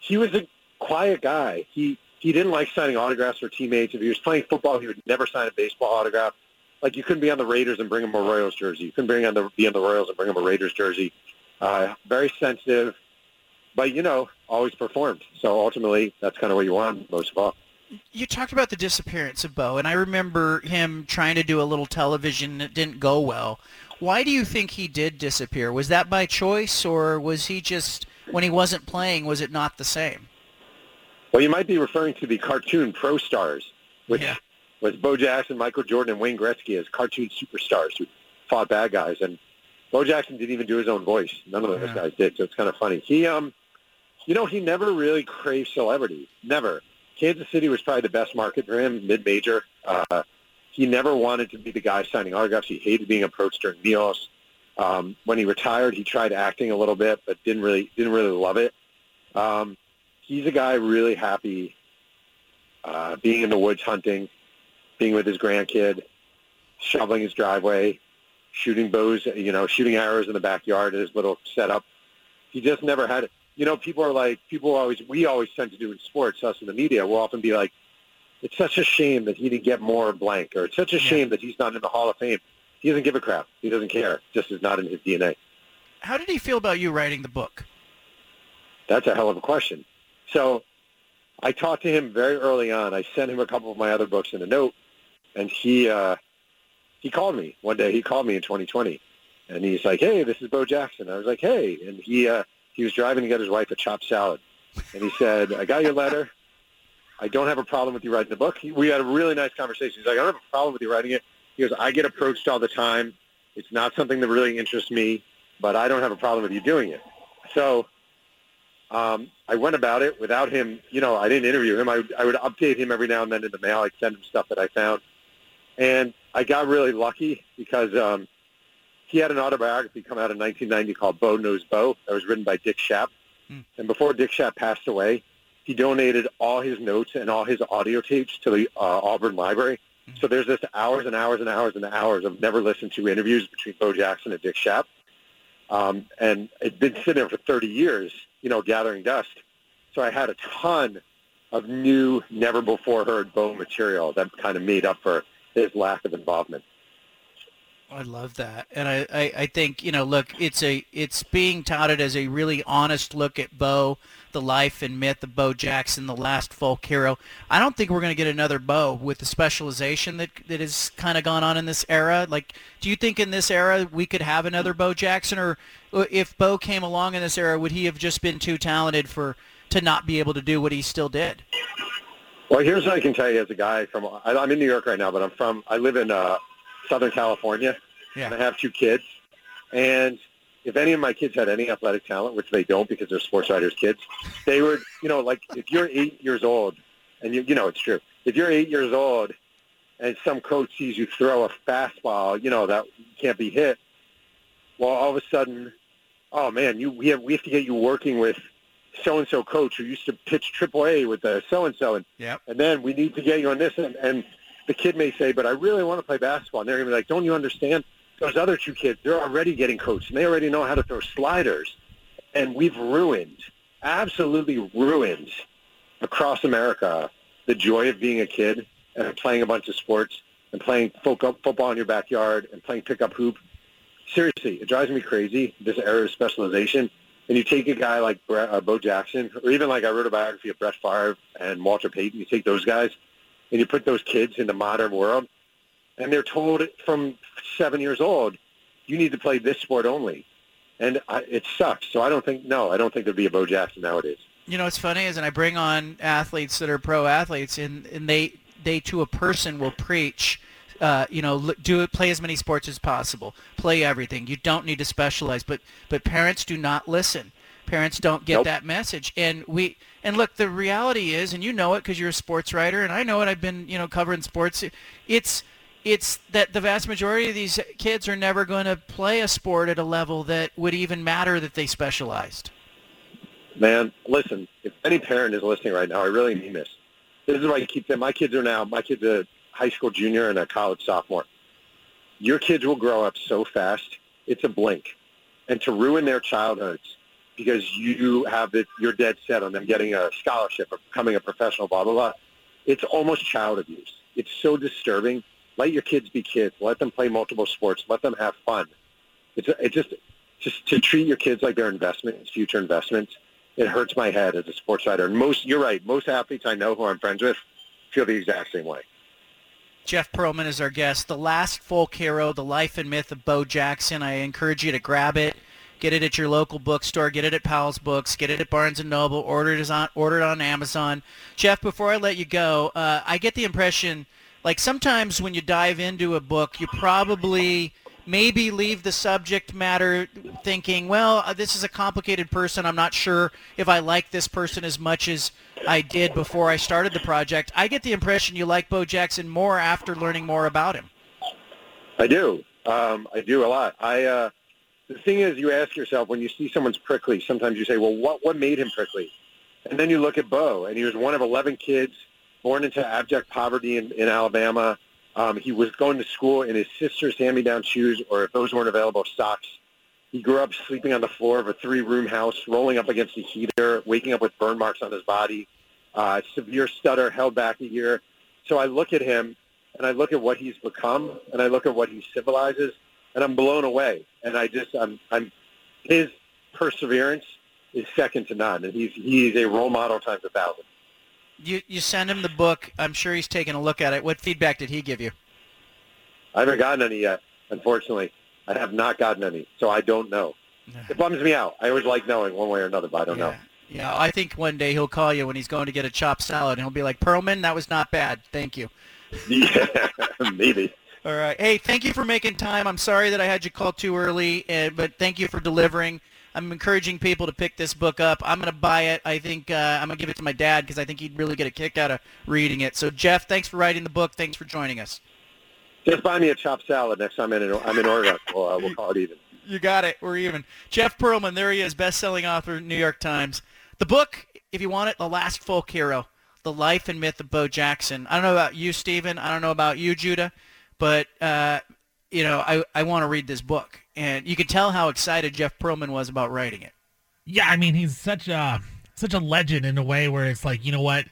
Speaker 16: he was a quiet guy. He he didn't like signing autographs for teammates. If he was playing football, he would never sign a baseball autograph. Like you couldn't be on the Raiders and bring him a Royals jersey. You couldn't bring on the be on the Royals and bring him a Raiders jersey. Uh, very sensitive, but you know, always performed. So ultimately, that's kind of what you want most of all.
Speaker 2: You talked about the disappearance of Bo, and I remember him trying to do a little television that didn't go well. Why do you think he did disappear? Was that by choice, or was he just when he wasn't playing? Was it not the same?
Speaker 16: Well, you might be referring to the cartoon Pro Stars, which
Speaker 2: Yeah.
Speaker 16: was Bo Jackson, Michael Jordan, and Wayne Gretzky as cartoon superstars who fought bad guys. And Bo Jackson didn't even do his own voice. None of those guys did. So it's kind of funny. He, um, you know, he never really craved celebrity. Never. Kansas City was probably the best market for him, mid-major. Uh, he never wanted to be the guy signing autographs. He hated being approached during meals. Um, when he retired, he tried acting a little bit, but didn't really didn't really love it. Um, he's a guy really happy uh, being in the woods hunting, being with his grandkid, shoveling his driveway, shooting bows, you know, shooting arrows in the backyard at his little setup. He just never had it. You know, people are like, people always, we always tend to do in sports, us in the media, we'll often be like, it's such a shame that he didn't get more blank, or it's such a shame that he's not in the Hall of Fame. He doesn't give a crap. He doesn't care. Just is not in his DNA.
Speaker 2: How did he feel about you writing the book?
Speaker 16: That's a hell of a question. So I talked to him very early on. I sent him a couple of my other books in a note, and he uh, he called me one day. He called me in 2020, and he's like, "Hey, this is Bo Jackson." I was like, "Hey," and he uh, he was driving to get his wife a chopped salad, and he said, "I got your letter. I don't have a problem with you writing the book." We had a really nice conversation. He's like, "I don't have a problem with you writing it." He goes, "I get approached all the time. It's not something that really interests me, but I don't have a problem with you doing it." So um, I went about it without him. You know, I didn't interview him. I, I would update him every now and then in the mail. I'd send him stuff that I found. And I got really lucky because um, he had an autobiography come out in 1990 called Bo Knows Bo that was written by Dick Schaap. And before Dick Schaap passed away, he donated all his notes and all his audio tapes to the uh, Auburn Library. So there's just hours and hours and hours and hours of never listened to interviews between Bo Jackson and Dick Schaap. Um, and it'd been sitting there for 30 years, you know, gathering dust. So I had a ton of new, never before heard Bo material that kind of made up for his lack of involvement.
Speaker 2: I love that, and I, I, I think you know, look, it's a it's being touted as a really honest look at Bo, the life and myth of Bo Jackson, the last folk hero. I don't think we're going to get another Bo with the specialization that that has kind of gone on in this era. Like, do you think in this era we could have another Bo Jackson, or if Bo came along in this era, would he have just been too talented for to not be able to do what he still did?
Speaker 16: Well, here's what I can tell you as a guy from, I'm in New York right now, but I'm from, I live in uh, Southern California, and I have two kids. And if any of my kids had any athletic talent, which they don't because they're sports writers' kids, they would, you know, like if you're eight years old, and you, you know it's true, if you're eight years old and some coach sees you throw a fastball, you know, that can't be hit, well, all of a sudden, oh man, you we have we have to get you working with so and so coach who used to pitch Triple A with the so and so, and and then we need to get you on this, and, and the kid may say, but I really want to play basketball, and they're gonna be like, don't you understand? Those other two kids, they're already getting coached, and they already know how to throw sliders, and we've ruined, absolutely ruined, across America, the joy of being a kid and playing a bunch of sports and playing football in your backyard and playing pickup hoop seriously, it drives me crazy, this era of specialization. And you take a guy like Brett, uh, Bo Jackson, or even like I wrote a biography of Brett Favre and Walter Payton, you take those guys and you put those kids in the modern world, and they're told from seven years old, you need to play this sport only. And I, it sucks. So I don't think, no, I don't think there'd be a Bo Jackson nowadays.
Speaker 2: You know what's funny is, and I bring on athletes that are pro athletes, and, and they they to a person will preach, uh, you know, do it, play as many sports as possible, play everything. You don't need to specialize, but but parents do not listen. Parents don't get
Speaker 17: Nope.
Speaker 2: that message, and we and look, the reality is, and you know it because you're a sports writer, and I know it. I've been you know covering sports. It's it's that the vast majority of these kids are never going to play a sport at a level that would even matter that they specialized.
Speaker 16: Man, listen, if any parent is listening right now, I really mean this. This is why I keep saying my kids are now, my kid's a high school junior and a college sophomore. Your kids will grow up so fast, it's a blink. And to ruin their childhoods because you have it, you're dead set on them getting a scholarship or becoming a professional, blah, blah, blah. It's almost child abuse. It's so disturbing. Let your kids be kids. Let them play multiple sports. Let them have fun. It's, it just, just to treat your kids like they're investments, future investments, it hurts my head as a sports writer. And most, you're right, most athletes I know who I'm friends with feel the exact same way.
Speaker 2: Jeff Pearlman is our guest. The last folk hero, the life and myth of Bo Jackson. I encourage you to grab it. Get it at your local bookstore. Get it at Powell's Books. Get it at Barnes & Noble. Order it on, order it on Amazon. Jeff, before I let you go, uh, I get the impression, like sometimes when you dive into a book, you probably maybe leave the subject matter thinking, well, uh, this is a complicated person. I'm not sure if I like this person as much as I did before I started the project. I get the impression you like Bo Jackson more after learning more about him.
Speaker 16: I do. Um, I do a lot. I uh, the thing is, you ask yourself when you see someone's prickly. Sometimes you say, "Well, what what made him prickly?" And then you look at Bo, and he was one of 11 kids born into abject poverty in, in Alabama. Um, he was going to school in his sister's hand-me-down shoes, or if those weren't available, socks. He grew up sleeping on the floor of a three-room house, rolling up against a heater, waking up with burn marks on his body, uh, severe stutter, held back a year. So I look at him, and I look at what he's become, and I look at what he symbolizes, and I'm blown away. And I just, I'm, I'm, his perseverance is second to none, and he's he's a role model times a thousand.
Speaker 2: You you send him the book. I'm sure he's taking a look at it. What feedback did he give you?
Speaker 16: I haven't gotten any yet, unfortunately. I have not gotten any, so I don't know. It bums me out. I always like knowing one way or another, but I don't know.
Speaker 2: Yeah, I think one day he'll call you when he's going to get a chopped salad, and he'll be like, "Pearlman, that was not bad. Thank you."
Speaker 16: Yeah, maybe.
Speaker 2: All right. Hey, thank you for making time. I'm sorry that I had you call too early, uh, but thank you for delivering. I'm encouraging people to pick this book up. I'm going to buy it. I think uh, I'm going to give it to my dad because I think he'd really get a kick out of reading it. So, Jeff, thanks for writing the book. Thanks for joining us.
Speaker 16: Just buy me a chopped salad next time I'm in, I'm in Oregon. We'll, uh, we'll call it even.
Speaker 2: You got it. We're even. Jeff Pearlman, there he is, best-selling author, New York Times. The book, if you want it, The Last Folk Hero, The Life and Myth of Bo Jackson. I don't know about you, Stephen. I don't know about you, Judah, but, uh, you know, I, I want to read this book. And you can tell how excited Jeff Pearlman was about writing it.
Speaker 3: Yeah, I mean, he's such a such a legend in a way where it's like, you know what?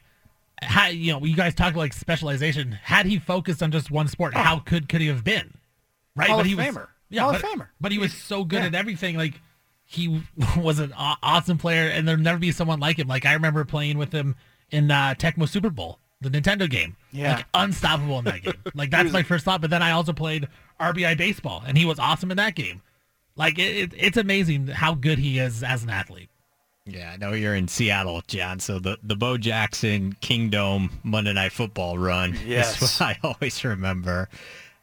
Speaker 3: How, you know, you guys talk like specialization. Had he focused on just one sport, how could could he have been? Right,
Speaker 2: Hall
Speaker 3: but
Speaker 2: of
Speaker 3: he was
Speaker 2: Famer.
Speaker 3: yeah,
Speaker 2: Hall
Speaker 3: but,
Speaker 2: of Famer.
Speaker 3: But he was so good
Speaker 2: Yeah.
Speaker 3: at everything. Like he was an awesome player, and there'll never be someone like him. Like I remember playing with him in uh, Tecmo Super Bowl, the Nintendo game.
Speaker 2: Yeah.
Speaker 3: like unstoppable in that game. Like that's my first thought. But then I also played RBI baseball, and he was awesome in that game. Like it, it, it's amazing how good he is as an athlete.
Speaker 4: Yeah, I know you're in Seattle, John. So the the Bo Jackson Kingdome Monday Night Football run
Speaker 2: Yes.
Speaker 4: is what I always remember.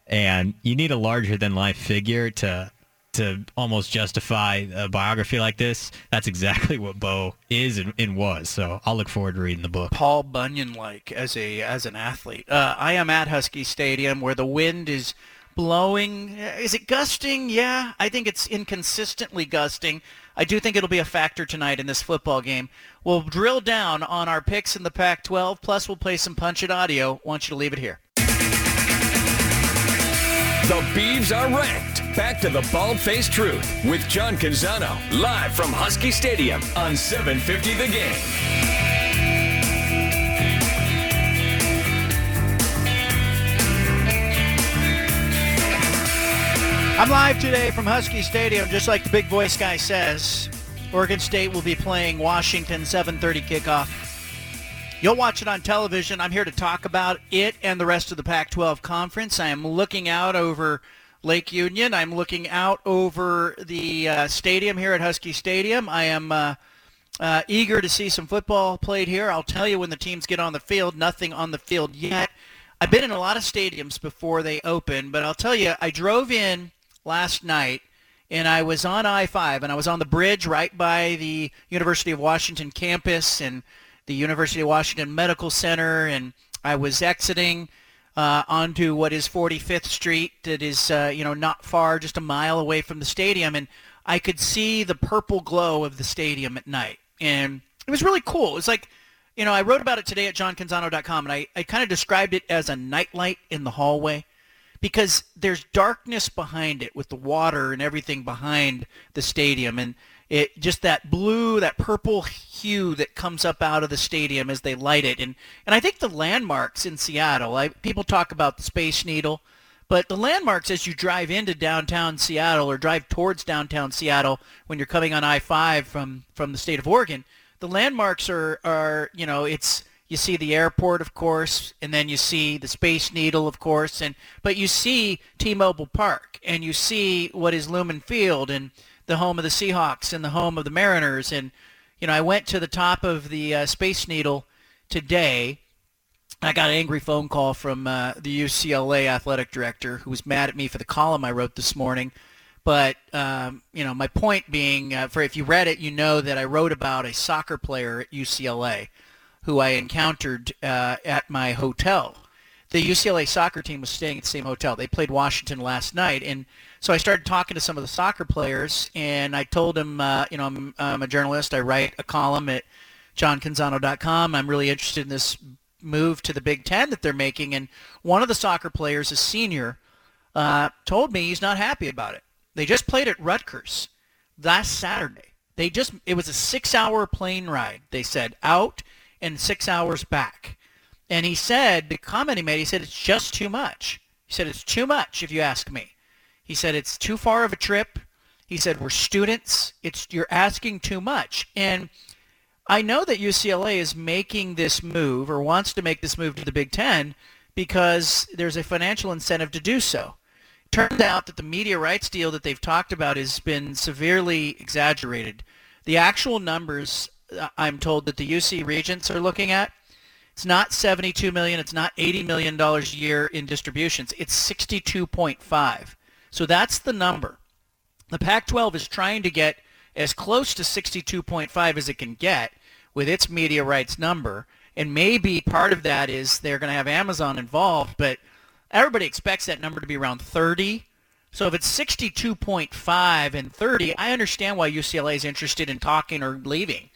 Speaker 4: And you need a larger than life figure to to almost justify a biography like this. That's exactly what Bo is and, and was. So I'll look forward to reading the book.
Speaker 2: Paul Bunyan like as a as an athlete. Uh, I am at Husky Stadium where the wind is blowing. Is it gusting? Yeah, I think it's inconsistently gusting. I do think it'll be a factor tonight in this football game. We'll drill down on our picks in the Pac-12. Plus, we'll play some punch it audio. Want you to leave it here.
Speaker 1: The Beavs are ranked. Back to the bald faced truth with John Canzano, live from Husky Stadium on 750 The Game.
Speaker 2: I'm live today from Husky Stadium, just like the big voice guy says. Oregon State will be playing Washington 7:30 kickoff. You'll watch it on television. I'm here to talk about it and the rest of the Pac-12 conference. I am looking out over Lake Union. I'm looking out over the uh, stadium here at Husky Stadium. I am uh, uh, eager to see some football played here. I'll tell you when the teams get on the field. Nothing on the field yet. I've been in a lot of stadiums before they open, but I'll tell you, I drove in last night and I was on I-5 and I was on the bridge right by the University of Washington campus and the University of Washington Medical Center and I was exiting uh, onto what is 45th Street that is uh, you know not far just a mile away from the stadium and I could see the purple glow of the stadium at night and it was really cool. It was like you know, I wrote about it today at johncanzano.com, and I, I kind of described it as a nightlight in the hallway because there's darkness behind it with the water and everything behind the stadium. And it just that blue, that purple hue that comes up out of the stadium as they light it. And, and I think the landmarks in Seattle, I, people talk about the Space Needle, but the landmarks as you drive into downtown Seattle or drive towards downtown Seattle when you're coming on I-5 from, from the state of Oregon, the landmarks are, are, you know, it's, you see the airport, of course, and then you see the Space Needle, of course, and but you see T-Mobile Park, and you see what is Lumen Field, and the home of the Seahawks, and the home of the Mariners, and you know, I went to the top of the uh, Space Needle today. I got an angry phone call from uh, the UCLA athletic director who was mad at me for the column I wrote this morning. But um, you know, my point being, uh, for if you read it, you know that I wrote about a soccer player at UCLA who I encountered uh, at my hotel. The UCLA soccer team was staying at the same hotel. They played Washington last night, and so I started talking to some of the soccer players, and I told them, uh, you know, I'm, I'm a journalist. I write a column at johncanzano.com. I'm really interested in this move to the Big Ten that they're making, and one of the soccer players, a senior, uh, told me he's not happy about it. They just played at Rutgers last Saturday. They just it was a six-hour plane ride. They said out and six hours back. And he said, the comment he made, he said, it's just too much. He said, it's too much if you ask me. He said, it's too far of a trip. He said, we're students. It's You're asking too much. And I know that UCLA is making this move or wants to make this move to the Big Ten because there's a financial incentive to do so. Turns out that the media rights deal that they've talked about has been severely exaggerated. The actual numbers uh, I'm told that the UC Regents are looking at. It's not 72 million. It's not 80 million dollars a year in distributions. It's 62.5. So that's the number. The Pac-12 is trying to get as close to 62.5 as it can get with its media rights number, and maybe part of that is they're going to have Amazon involved, but everybody expects that number to be around 30. So if it's 62.5 and 30, I understand why UCLA is interested in talking or leaving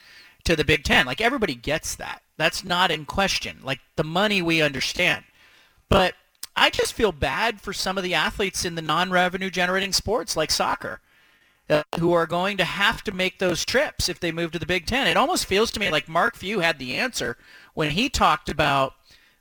Speaker 2: to the Big Ten. Like everybody gets that. That's not in question. Like the money we understand. But I just feel bad for some of the athletes in the non-revenue generating sports like soccer uh, who are going to have to make those trips if they move to the Big Ten. It almost feels to me like Mark Few had the answer when he talked about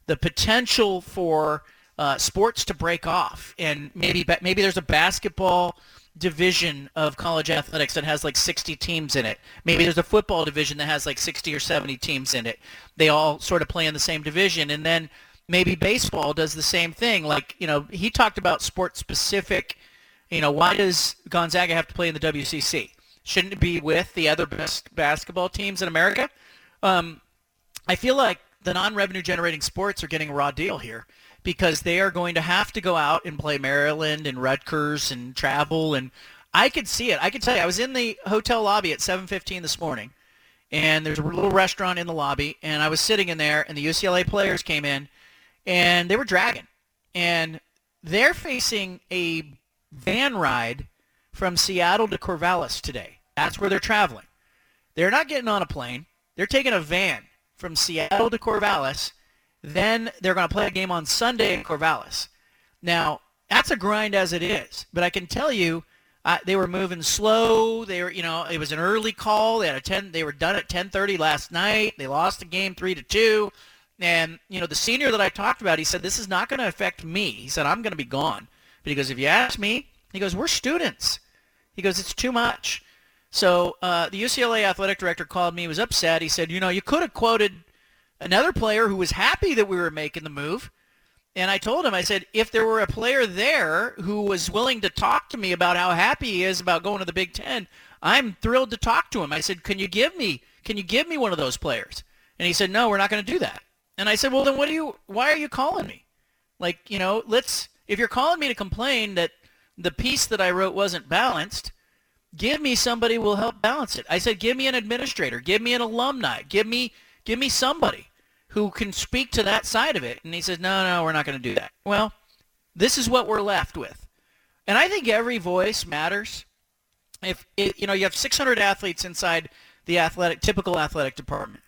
Speaker 2: the potential for uh, sports to break off and maybe maybe there's a basketball division of college athletics that has like 60 teams in it. Maybe there's a football division that has like 60 or 70 teams in it. They all sort of play in the same division. And then maybe baseball does the same thing. Like, you know, he talked about sport specific, you know, why does Gonzaga have to play in the WCC? Shouldn't it be with the other best basketball teams in America? Um, I feel like the non-revenue generating sports are getting a raw deal here because they are going to have to go out and play Maryland and Rutgers and travel. And I could see it. I could tell you, I was in the hotel lobby at 7:15 this morning, and there's a little restaurant in the lobby, and I was sitting in there, and the UCLA players came in, and they were dragging, and they're facing a van ride from Seattle to Corvallis today. That's where they're traveling. They're not getting on a plane. They're taking a van from Seattle to Corvallis then they're going to play a game on Sunday in Corvallis. Now, that's a grind as it is, but I can tell you uh, they were moving slow. They were, you know, it was an early call. They had a 10 they were done at 10:30 last night. They lost the game 3 to 2. And, you know, the senior that I talked about, he said this is not going to affect me. He said I'm going to be gone. But he goes, if you ask me, he goes, "We're students." He goes, "It's too much." So, uh, the UCLA athletic director called me. He was upset. He said, "You know, you could have quoted another player who was happy that we were making the move. And I told him, I said, if there were a player there who was willing to talk to me about how happy he is about going to the Big Ten, I'm thrilled to talk to him. I said, can you give me, can you give me one of those players? And he said, no, we're not going to do that. And I said, well, then what do you, why are you calling me? Like, you know, let's, if you're calling me to complain that the piece that I wrote wasn't balanced, give me somebody who will help balance it. I said, give me an administrator, give me an alumni, give me, give me somebody who can speak to that side of it. And he says, no, no, we're not going to do that. Well, this is what we're left with. And I think every voice matters. If it, you know you have 600 athletes inside the athletic typical athletic department,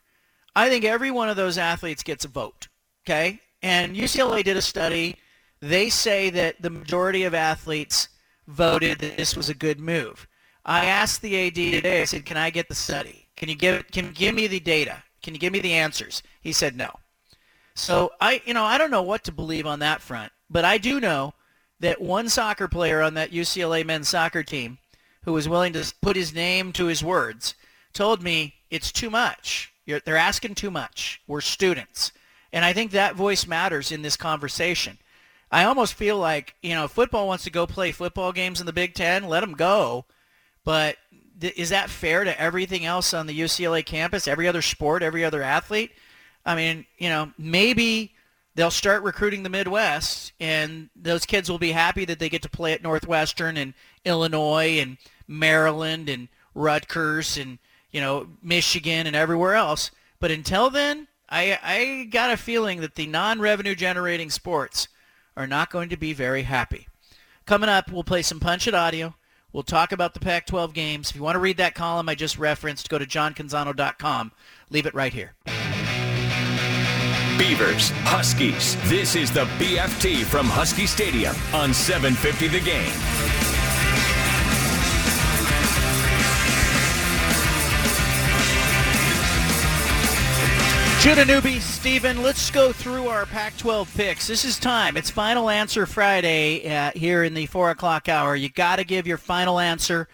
Speaker 2: I think every one of those athletes gets a vote. Okay, and UCLA did a study. They say that the majority of athletes voted that this was a good move. I asked the AD today. I said, "Can I get the study? Can you give can you give me the data? Can you give me the answers?" He said, "No." So I, you know, I don't know what to believe on that front, but I do know that one soccer player on that UCLA men's soccer team who was willing to put his name to his words told me it's too much. You're, they're asking too much. We're students. And I think that voice matters in this conversation. I almost feel like, you know, football wants to go play football games in the Big Ten, let them go. But th- is that fair to everything else on the UCLA campus, every other sport, every other athlete? I mean, you know, maybe they'll start recruiting the Midwest, and those kids will be happy that they get to play at Northwestern and Illinois and Maryland and Rutgers and you know Michigan and everywhere else. But until then, I I got a feeling that the non-revenue generating sports are not going to be very happy. Coming up, we'll play some Punch It audio. We'll talk about the Pac-12 games. If you want to read that column I just referenced, go to johncanzano.com. Leave it right here.
Speaker 1: Beavers, Huskies. This is the BFT from Husky Stadium on 750 The Game.
Speaker 2: Judah Newby, Steven, let's go through our Pac-12 picks. This is time. It's Final Answer Friday uh, here in the 4 o'clock hour. You got to give your final answer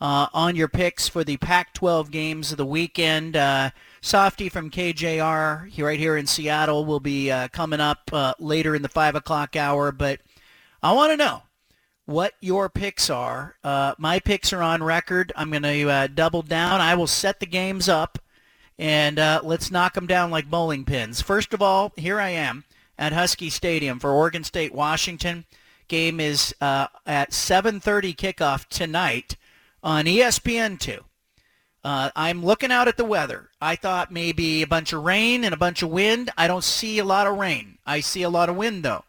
Speaker 2: uh, on your picks for the Pac-12 games of the weekend. Uh, Softy from KJR right here in Seattle will be uh, coming up uh, later in the 5 o'clock hour. But I want to know what your picks are. Uh, my picks are on record. I'm going to double down. I will set the games up and uh, let's knock them down like bowling pins. First of all, here I am at Husky Stadium for Oregon State Washington. Game is uh, at 7:30 kickoff tonight on ESPN2. Uh, I'm looking out at the weather. I thought maybe a bunch of rain and a bunch of wind. I don't see a lot of rain. I see a lot of wind though,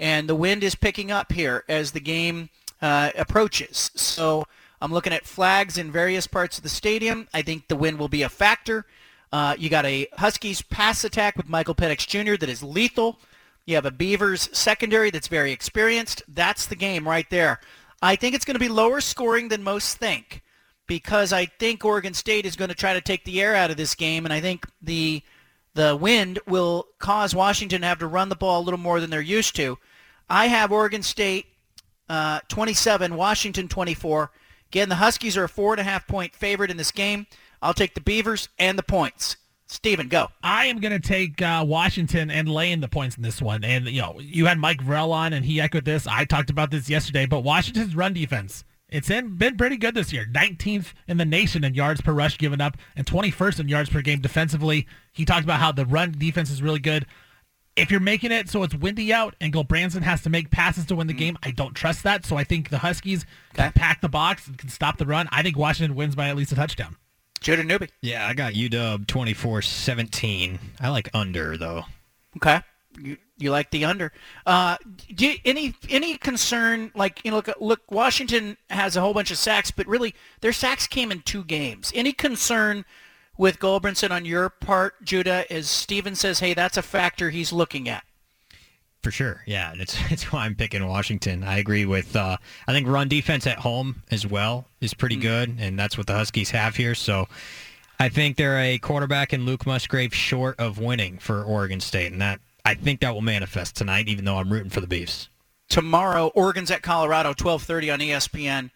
Speaker 2: and the wind is picking up here as the game uh, approaches. So I'm looking at flags in various parts of the stadium. I think the wind will be a factor. Uh, you got a Huskies pass attack with Michael Penix Jr. that is lethal. You have a Beavers secondary that's very experienced. That's the game right there. I think it's going to be lower scoring than most think because I think Oregon State is going to try to take the air out of this game, and I think the the wind will cause Washington to have to run the ball a little more than they're used to. I have Oregon State uh, 27, Washington 24. Again, the Huskies are a four and a half point favorite in this game. I'll take the Beavers and the points. Steven, go.
Speaker 3: I am going to take uh, Washington and laying the points in this one. And, you know, you had Mike Vorel on, and he echoed this. I talked about this yesterday, but Washington's run defense, it's in, been pretty good this year. 19th in the nation in yards per rush given up and 21st in yards per game defensively. He talked about how the run defense is really good. If you're making it so it's windy out and Gulbranson has to make passes to win the game, I don't trust that. So I think the Huskies can pack the box and can stop the run. I think Washington wins by at least a touchdown.
Speaker 2: Judah Newby.
Speaker 4: Yeah, I got UW 24-17. I like under though.
Speaker 2: Okay. You, you like the under. Uh, do you, any any concern like you know look look Washington has a whole bunch of sacks, but really their sacks came in two games. Any concern with Gulbranson on your part, Judah? As Steven says, hey, that's a factor he's looking at.
Speaker 4: For sure, yeah, and it's it's why I'm picking Washington. I agree with. Uh, I think run defense at home as well is pretty good, and that's what the Huskies have here. So, I think they're a quarterback and Luke Musgrave short of winning for Oregon State, and that I think that will manifest tonight. Even though I'm rooting for the Beefs.
Speaker 2: Tomorrow, Oregon's at Colorado, 12:30 on ESPN.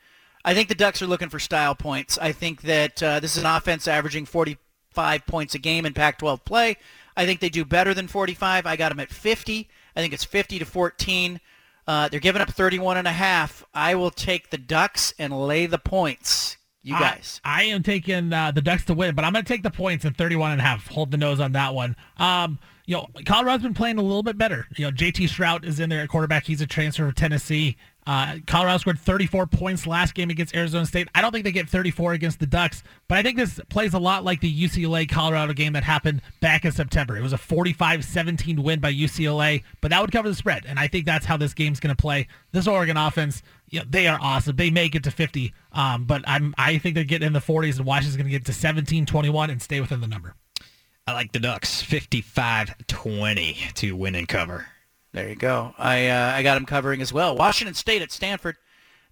Speaker 2: I think the Ducks are looking for style points. I think that uh, this is an offense averaging 45 points a game in Pac-12 play. I think they do better than 45. I got them at 50. I think it's 50 to 14. Uh, they're giving up 31 and a half. I will take the Ducks and lay the points. You guys.
Speaker 3: I, I am taking uh, the Ducks to win, but I'm going to take the points at 31 and a half. Hold the nose on that one. Um, you know, Colorado's been playing a little bit better. You know, JT Shrout is in there at quarterback. He's a transfer from Tennessee. Uh, Colorado scored 34 points last game against Arizona State. I don't think they get 34 against the Ducks, but I think this plays a lot like the UCLA Colorado game that happened back in September. It was a 45-17 win by UCLA, but that would cover the spread, and I think that's how this game's going to play. This Oregon offense, you know, they are awesome. They may get to 50, um, but I'm I think they're getting in the 40s, and Washington's going to get to 17-21 and stay within the number.
Speaker 4: I like the Ducks 55-20 to win and cover.
Speaker 2: There you go. I uh, I got him covering as well. Washington State at Stanford.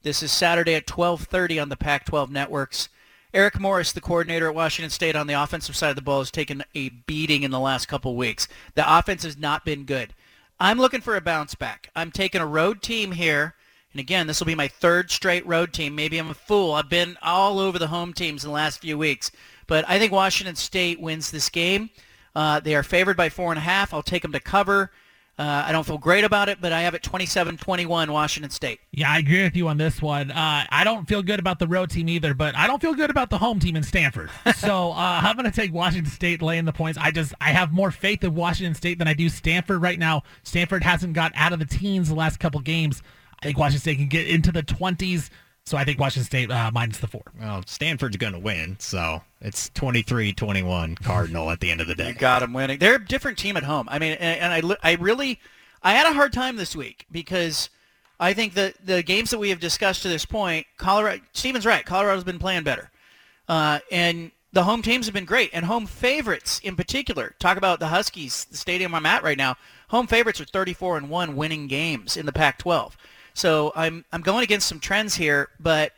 Speaker 2: This is Saturday at 12:30 on the Pac-12 networks. Eric Morris, the coordinator at Washington State on the offensive side of the ball, has taken a beating in the last couple weeks. The offense has not been good. I'm looking for a bounce back. I'm taking a road team here. And again, this will be my third straight road team. Maybe I'm a fool. I've been all over the home teams in the last few weeks. But I think Washington State wins this game. Uh, they are favored by four and a half. I'll take them to cover. Uh, I don't feel great about it, but I have it 27-21 Washington State.
Speaker 3: Yeah, I agree with you on this one. Uh, I don't feel good about the road team either, but I don't feel good about the home team in Stanford. so uh, I'm going to take Washington State laying the points. I just I have more faith in Washington State than I do Stanford right now. Stanford hasn't got out of the teens the last couple games. I think Washington State can get into the 20s. So I think Washington State uh, minus the four.
Speaker 4: Well, Stanford's going to win, so it's 23-21 Cardinal at the end of the day.
Speaker 2: You got them winning. They're a different team at home. I mean, and, and I, I really, I had a hard time this week because I think that the games that we have discussed to this point, Colorado, Steven's right. Colorado's been playing better, uh, and the home teams have been great, and home favorites in particular. Talk about the Huskies, the stadium I'm at right now. Home favorites are 34 and one winning games in the Pac-12. So I'm I'm going against some trends here, but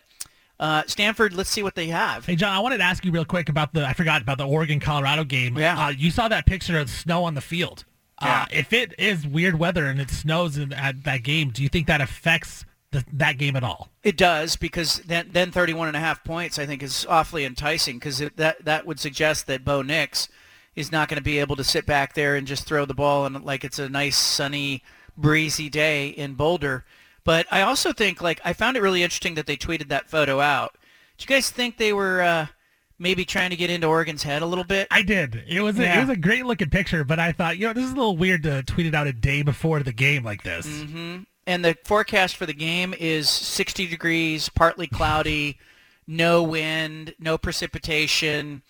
Speaker 2: uh, Stanford, let's see what they have.
Speaker 3: Hey, John, I wanted to ask you real quick about the, I forgot about the Oregon-Colorado game.
Speaker 2: Yeah.
Speaker 3: Uh, you saw that picture of snow on the field.
Speaker 2: Yeah.
Speaker 3: Uh, if it is weird weather and it snows in, at that game, do you think that affects the, that game at all?
Speaker 2: It does because then then 31 and a half points I think is awfully enticing because that that would suggest that Bo Nix is not going to be able to sit back there and just throw the ball and like it's a nice sunny breezy day in Boulder. But I also think like I found it really interesting that they tweeted that photo out. Do you guys think they were uh, maybe trying to get into Oregon's head a little bit?
Speaker 3: I did. It was a,
Speaker 2: Yeah.
Speaker 3: it was a great looking picture, but I thought, you know, this is a little weird to tweet it out a day before the game like this.
Speaker 2: hmm And the forecast for the game is 60 degrees, partly cloudy, no wind, no precipitation.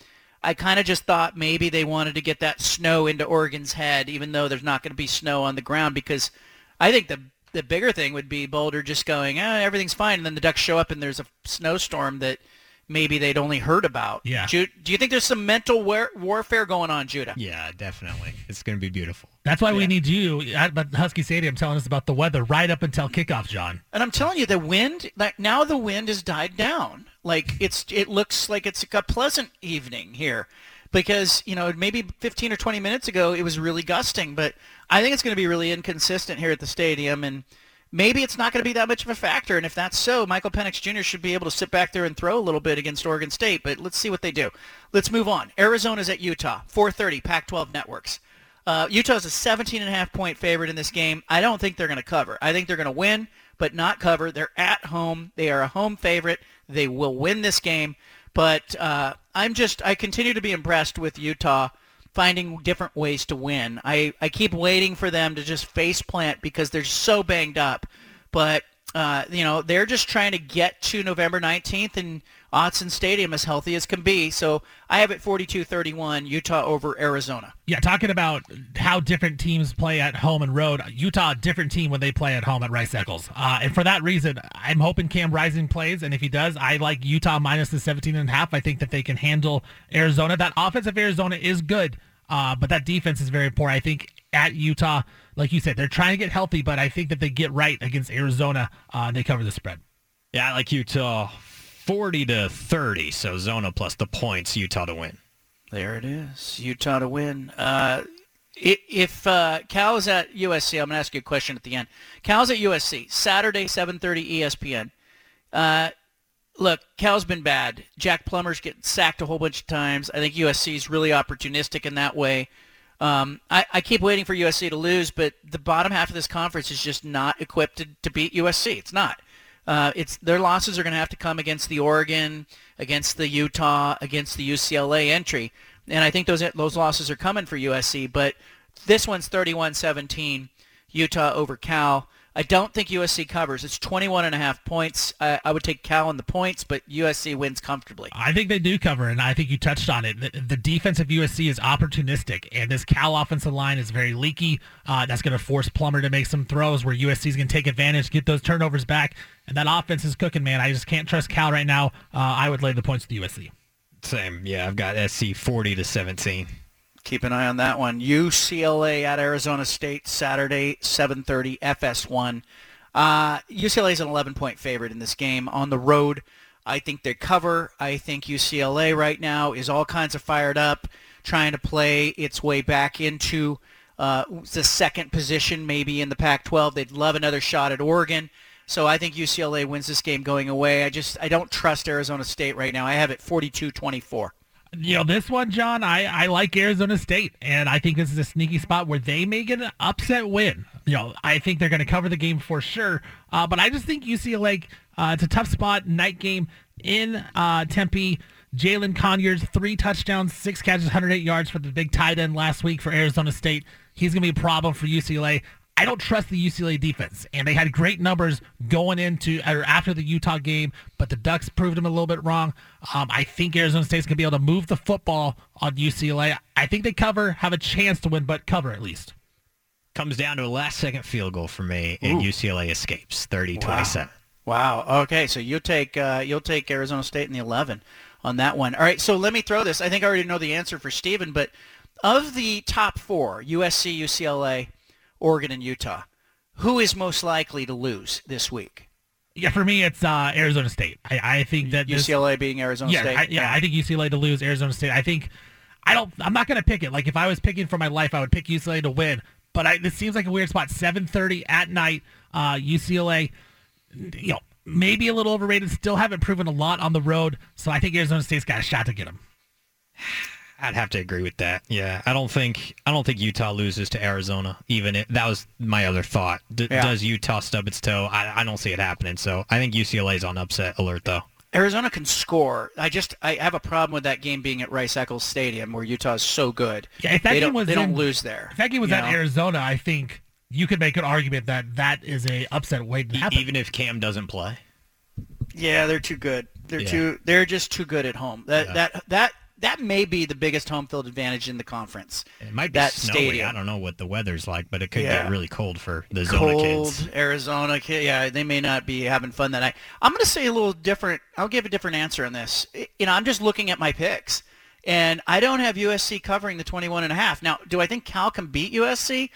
Speaker 2: I kind of just thought maybe they wanted to get that snow into Oregon's head, even though there's not going to be snow on the ground, because I think the the bigger thing would be Boulder just going, ah, everything's fine, and then the Ducks show up and there's a snowstorm that maybe they'd only heard about.
Speaker 4: Yeah.
Speaker 2: Ju- do you think there's some mental war- warfare going on, Judah?
Speaker 4: Yeah, definitely. It's going to be beautiful.
Speaker 3: That's why we need you at at Husky Stadium telling us about the weather right up until kickoff, John.
Speaker 2: And I'm telling you, the wind, like now the wind has died down. Like it's, it looks like it's a pleasant evening here, because you know maybe 15 or 20 minutes ago it was really gusting, but I think it's going to be really inconsistent here at the stadium, and maybe it's not going to be that much of a factor. And if that's so, Michael Penix Jr. should be able to sit back there and throw a little bit against Oregon State. But let's see what they do. Let's move on. Arizona's at Utah, 4:30, Pac-12 networks. Uh, Utah's a 17 and a half point favorite in this game. I don't think they're going to cover. I think they're going to win, but not cover. They're at home. They are a home favorite. They will win this game. But uh, I'm just, I continue to be impressed with Utah finding different ways to win. I, I keep waiting for them to just face plant because they're so banged up. But, uh, you know, they're just trying to get to November 19th and Autzen Stadium as healthy as can be. So I have it 42-31, Utah over Arizona.
Speaker 3: Yeah, talking about how different teams play at home and road. Utah, a different team when they play at home at Rice Eccles. Uh, and for that reason, I'm hoping Cam Rising plays. And if he does, I like Utah minus the 17 and a half. I think that they can handle Arizona. That offense of Arizona is good, uh, but that defense is very poor. I think at Utah, like you said, they're trying to get healthy, but I think that they get right against Arizona. Uh, they cover the spread.
Speaker 4: Yeah, I like Utah 40 to 30, so Zona plus the points, Utah to win.
Speaker 2: There it is. Utah to win. Uh, if uh, Cal is at USC, I'm going to ask you a question at the end. Cal's at USC, Saturday, 7.30 ESPN. Uh, look, Cal's been bad. Jack Plummer's getting sacked a whole bunch of times. I think USC is really opportunistic in that way. Um, I, I keep waiting for USC to lose, but the bottom half of this conference is just not equipped to, to beat USC. It's not. Uh, it's their losses are going to have to come against the Oregon, against the Utah, against the UCLA entry, and I think those those losses are coming for USC. But this one's 31-17, Utah over Cal. I don't think USC covers. It's 21 and a half points. I, I would take Cal in the points, but USC wins comfortably.
Speaker 3: I think they do cover, and I think you touched on it. The, the defense of USC is opportunistic, and this Cal offensive line is very leaky. Uh, that's going to force Plummer to make some throws where USC is going to take advantage, get those turnovers back, and that offense is cooking, man. I just can't trust Cal right now. Uh, I would lay the points with USC.
Speaker 4: Same. Yeah, I've got SC 40 to 17.
Speaker 2: Keep an eye on that one. UCLA at Arizona State Saturday, 7:30 FS1. Uh, UCLA is an 11-point favorite in this game on the road. I think they cover. I think UCLA right now is all kinds of fired up, trying to play its way back into uh, the second position maybe in the Pac-12. They'd love another shot at Oregon. So I think UCLA wins this game going away. I just I don't trust Arizona State right now. I have it 42-24.
Speaker 3: You know, this one, John, I, I like Arizona State, and I think this is a sneaky spot where they may get an upset win. You know, I think they're going to cover the game for sure, uh, but I just think UCLA, uh, it's a tough spot, night game in uh, Tempe. Jalin Conyers, three touchdowns, six catches, 108 yards for the big tight end last week for Arizona State. He's going to be a problem for UCLA. I don't trust the UCLA defense, and they had great numbers going into or after the Utah game, but the Ducks proved them a little bit wrong. Um, I think Arizona State's gonna be able to move the football on UCLA. I think they cover, have a chance to win, but cover at least.
Speaker 4: Comes down to a last-second field goal for me, and
Speaker 2: Ooh.
Speaker 4: UCLA escapes 30-27.
Speaker 2: Wow. Okay, so you'll take uh, you'll take Arizona State in the 11 on that one. All right, so let me throw this. I think I already know the answer for Steven, but of the top four, USC, UCLA, Oregon, and Utah, who is most likely to lose this week?
Speaker 3: Yeah, for me, it's uh, Arizona State. I, I think that this-
Speaker 2: UCLA being Arizona
Speaker 3: yeah,
Speaker 2: State.
Speaker 3: I, yeah, I think UCLA to lose, Arizona State. I think I don't. I'm not going to pick it. Like if I was picking for my life, I would pick UCLA to win. But I, this seems like a weird spot. 7:30 at night. Uh, UCLA, you know, maybe a little overrated. Still haven't proven a lot on the road. So I think Arizona State's got a shot to get them.
Speaker 4: I'd have to agree with that. Yeah, I don't think I don't think Utah loses to Arizona. Even if, that was my other thought. D-
Speaker 2: Yeah.
Speaker 4: Does Utah stub its toe? I, I don't see it happening. So I think UCLA's on upset alert though.
Speaker 2: Arizona can score. I just I have a problem with that game being at Rice Eccles Stadium where Utah is so good.
Speaker 3: Yeah, if that
Speaker 2: they
Speaker 3: game was
Speaker 2: they don't lose there.
Speaker 3: If that game was at
Speaker 2: know?
Speaker 3: Arizona, I think you could make an argument that that is a upset waiting to happen.
Speaker 4: even if Cam doesn't play.
Speaker 2: Yeah, they're too good. They're
Speaker 4: Yeah.
Speaker 2: too. They're just too good at home. That
Speaker 4: Yeah.
Speaker 2: that that that may be the biggest home field advantage in the conference.
Speaker 4: It might be
Speaker 2: that
Speaker 4: snowy.
Speaker 2: stadium.
Speaker 4: I don't know what the weather's like, but it could
Speaker 2: Yeah.
Speaker 4: get really cold for the Zona
Speaker 2: Cold
Speaker 4: kids.
Speaker 2: Arizona kid. Yeah, they may not be having fun that night. I'm going to say a little different. I'll give a different answer on this. You know, I'm just looking at my picks, and I don't have USC covering the 21 and a half. Now, do I think Cal can beat USC?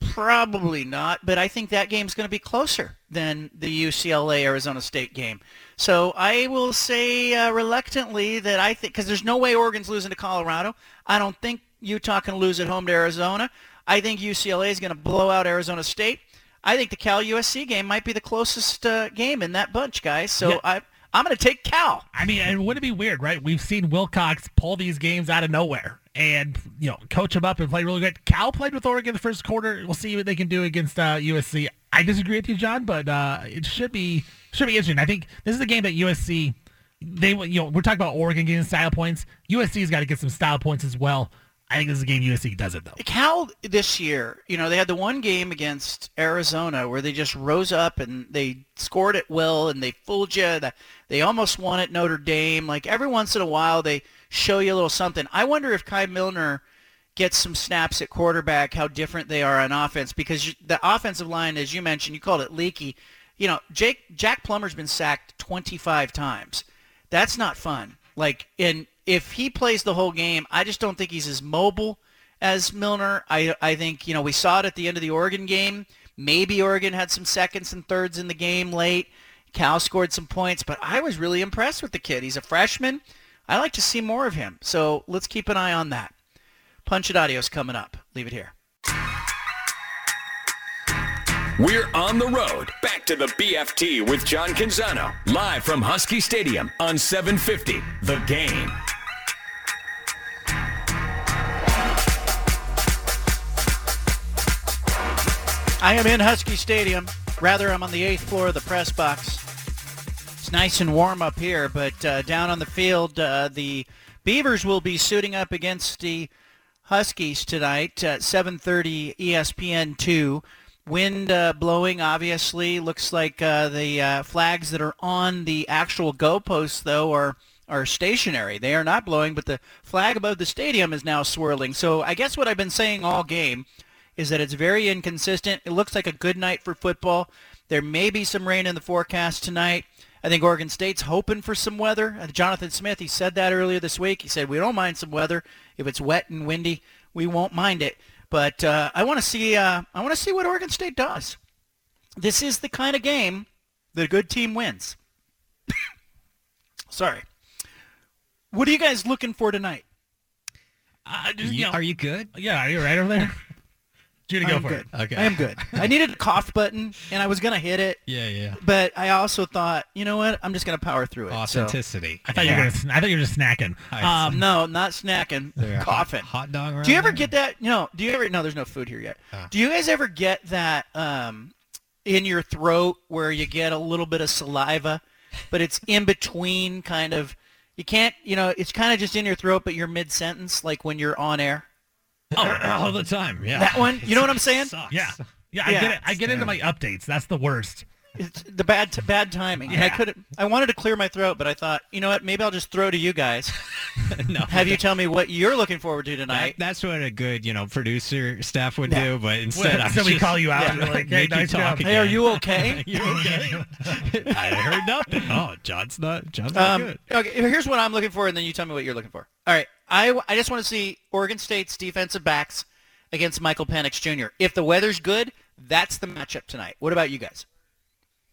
Speaker 2: Probably not, but I think that game's going to be closer than the UCLA Arizona State game. So I will say uh, reluctantly that I think because there's no way Oregon's losing to Colorado. I don't think Utah can lose at home to Arizona. I think UCLA is going to blow out Arizona State. I think the Cal USC game might be the closest uh, game in that bunch, guys. So
Speaker 3: Yeah.
Speaker 2: I I'm going to take Cal.
Speaker 3: I mean, and wouldn't it be weird, right? We've seen Wilcox pull these games out of nowhere and you know coach them up and play really good. Cal played with Oregon the first quarter. We'll see what they can do against uh, USC. I disagree with you, John, but uh, it should be should be interesting. I think this is a game that USC they you know we're talking about Oregon getting style points. USC's got to get some style points as well. I think this is a game USC does it though.
Speaker 2: Cal this year, you know, they had the one game against Arizona where they just rose up and they scored at will and they fooled you. They almost won at Notre Dame. Like every once in a while, they show you a little something. I wonder if Kai Millner gets some snaps at quarterback, how different they are on offense because the offensive line, as you mentioned, you called it leaky. You know, Jake Jack Plummer's been sacked 25 times. That's not fun. Like, and if he plays the whole game, I just don't think he's as mobile as Millner. I I think you know we saw it at the end of the Oregon game. Maybe Oregon had some seconds and thirds in the game late. Cal scored some points, but I was really impressed with the kid. He's a freshman. I like to see more of him. So let's keep an eye on that. Punch It Audio's coming up. Leave it here.
Speaker 1: We're on the road. Back to the BFT with John Canzano. Live from Husky Stadium on 750. The game.
Speaker 2: I am in Husky Stadium. Rather, I'm on the eighth floor of the press box. It's nice and warm up here, but uh, down on the field, uh, the Beavers will be suiting up against the Huskies tonight at 7:30 ESPN two. Wind uh, blowing, obviously. Looks like uh, the uh, flags that are on the actual goalposts, though, are are stationary. They are not blowing, but the flag above the stadium is now swirling. So I guess what I've been saying all game is that it's very inconsistent. It looks like a good night for football. There may be some rain in the forecast tonight. I think Oregon State's hoping for some weather. Uh, Jonathan Smith, he said that earlier this week. He said, we don't mind some weather. If it's wet and windy, we won't mind it. But uh, I want to see uh, I want to see what Oregon State does. This is the kind of game that a good team wins. Sorry. What are you guys looking for tonight?
Speaker 3: Uh, just,
Speaker 4: You-
Speaker 3: know-
Speaker 4: are you good?
Speaker 3: Yeah, are you right over there? Judy, go
Speaker 2: I'm
Speaker 3: for
Speaker 2: good.
Speaker 3: it.
Speaker 4: Okay.
Speaker 2: I am good. I needed a cough button, and I was going to hit it.
Speaker 4: Yeah, yeah.
Speaker 2: But I also thought, you know what? I'm just going to power through it. So-
Speaker 4: Authenticity.
Speaker 3: I thought you were gonna. I thought you were just snacking. Um,
Speaker 2: no, not snacking.
Speaker 4: There, hot-
Speaker 2: coughing.
Speaker 4: Hot, dog.
Speaker 2: Do you ever get that? No. Do you ever? No, there's no food here yet.
Speaker 4: Ah.
Speaker 2: Do you guys ever get that um, in your throat where you get a little bit of saliva, but it's in between, kind of. You can't, you know, it's kind of just in your throat, but you're mid sentence, like when you're on air.
Speaker 4: Oh, all the time? Yeah.
Speaker 2: That one. You know what I'm saying?
Speaker 3: Yeah. Yeah, I
Speaker 2: Yeah.
Speaker 3: get it. I get into my updates. That's the worst.
Speaker 2: It's the bad bad timing. And I
Speaker 3: Yeah.
Speaker 2: could I wanted to clear my throat, but I thought, you know what? Maybe I'll just throw to you guys.
Speaker 4: no,
Speaker 2: Have you tell me what you're looking forward to
Speaker 4: That,
Speaker 2: tonight?
Speaker 4: that's what a good, you know, producer staff would
Speaker 2: Yeah.
Speaker 4: do, but instead
Speaker 3: Well,
Speaker 4: I
Speaker 3: so we
Speaker 4: just
Speaker 3: call you out and we're like, hey,
Speaker 4: make you
Speaker 3: nice
Speaker 4: talk
Speaker 3: job.
Speaker 4: again.
Speaker 2: Hey, are you okay?
Speaker 4: you okay? I heard nothing. Oh, John's not. John's not
Speaker 2: Um,
Speaker 4: good.
Speaker 2: okay, here's what I'm looking for, and then you tell me what you're looking for. All right, I, I just want to see Oregon State's defensive backs against Michael Penix Jr. If the weather's good, that's the matchup tonight. What about you guys?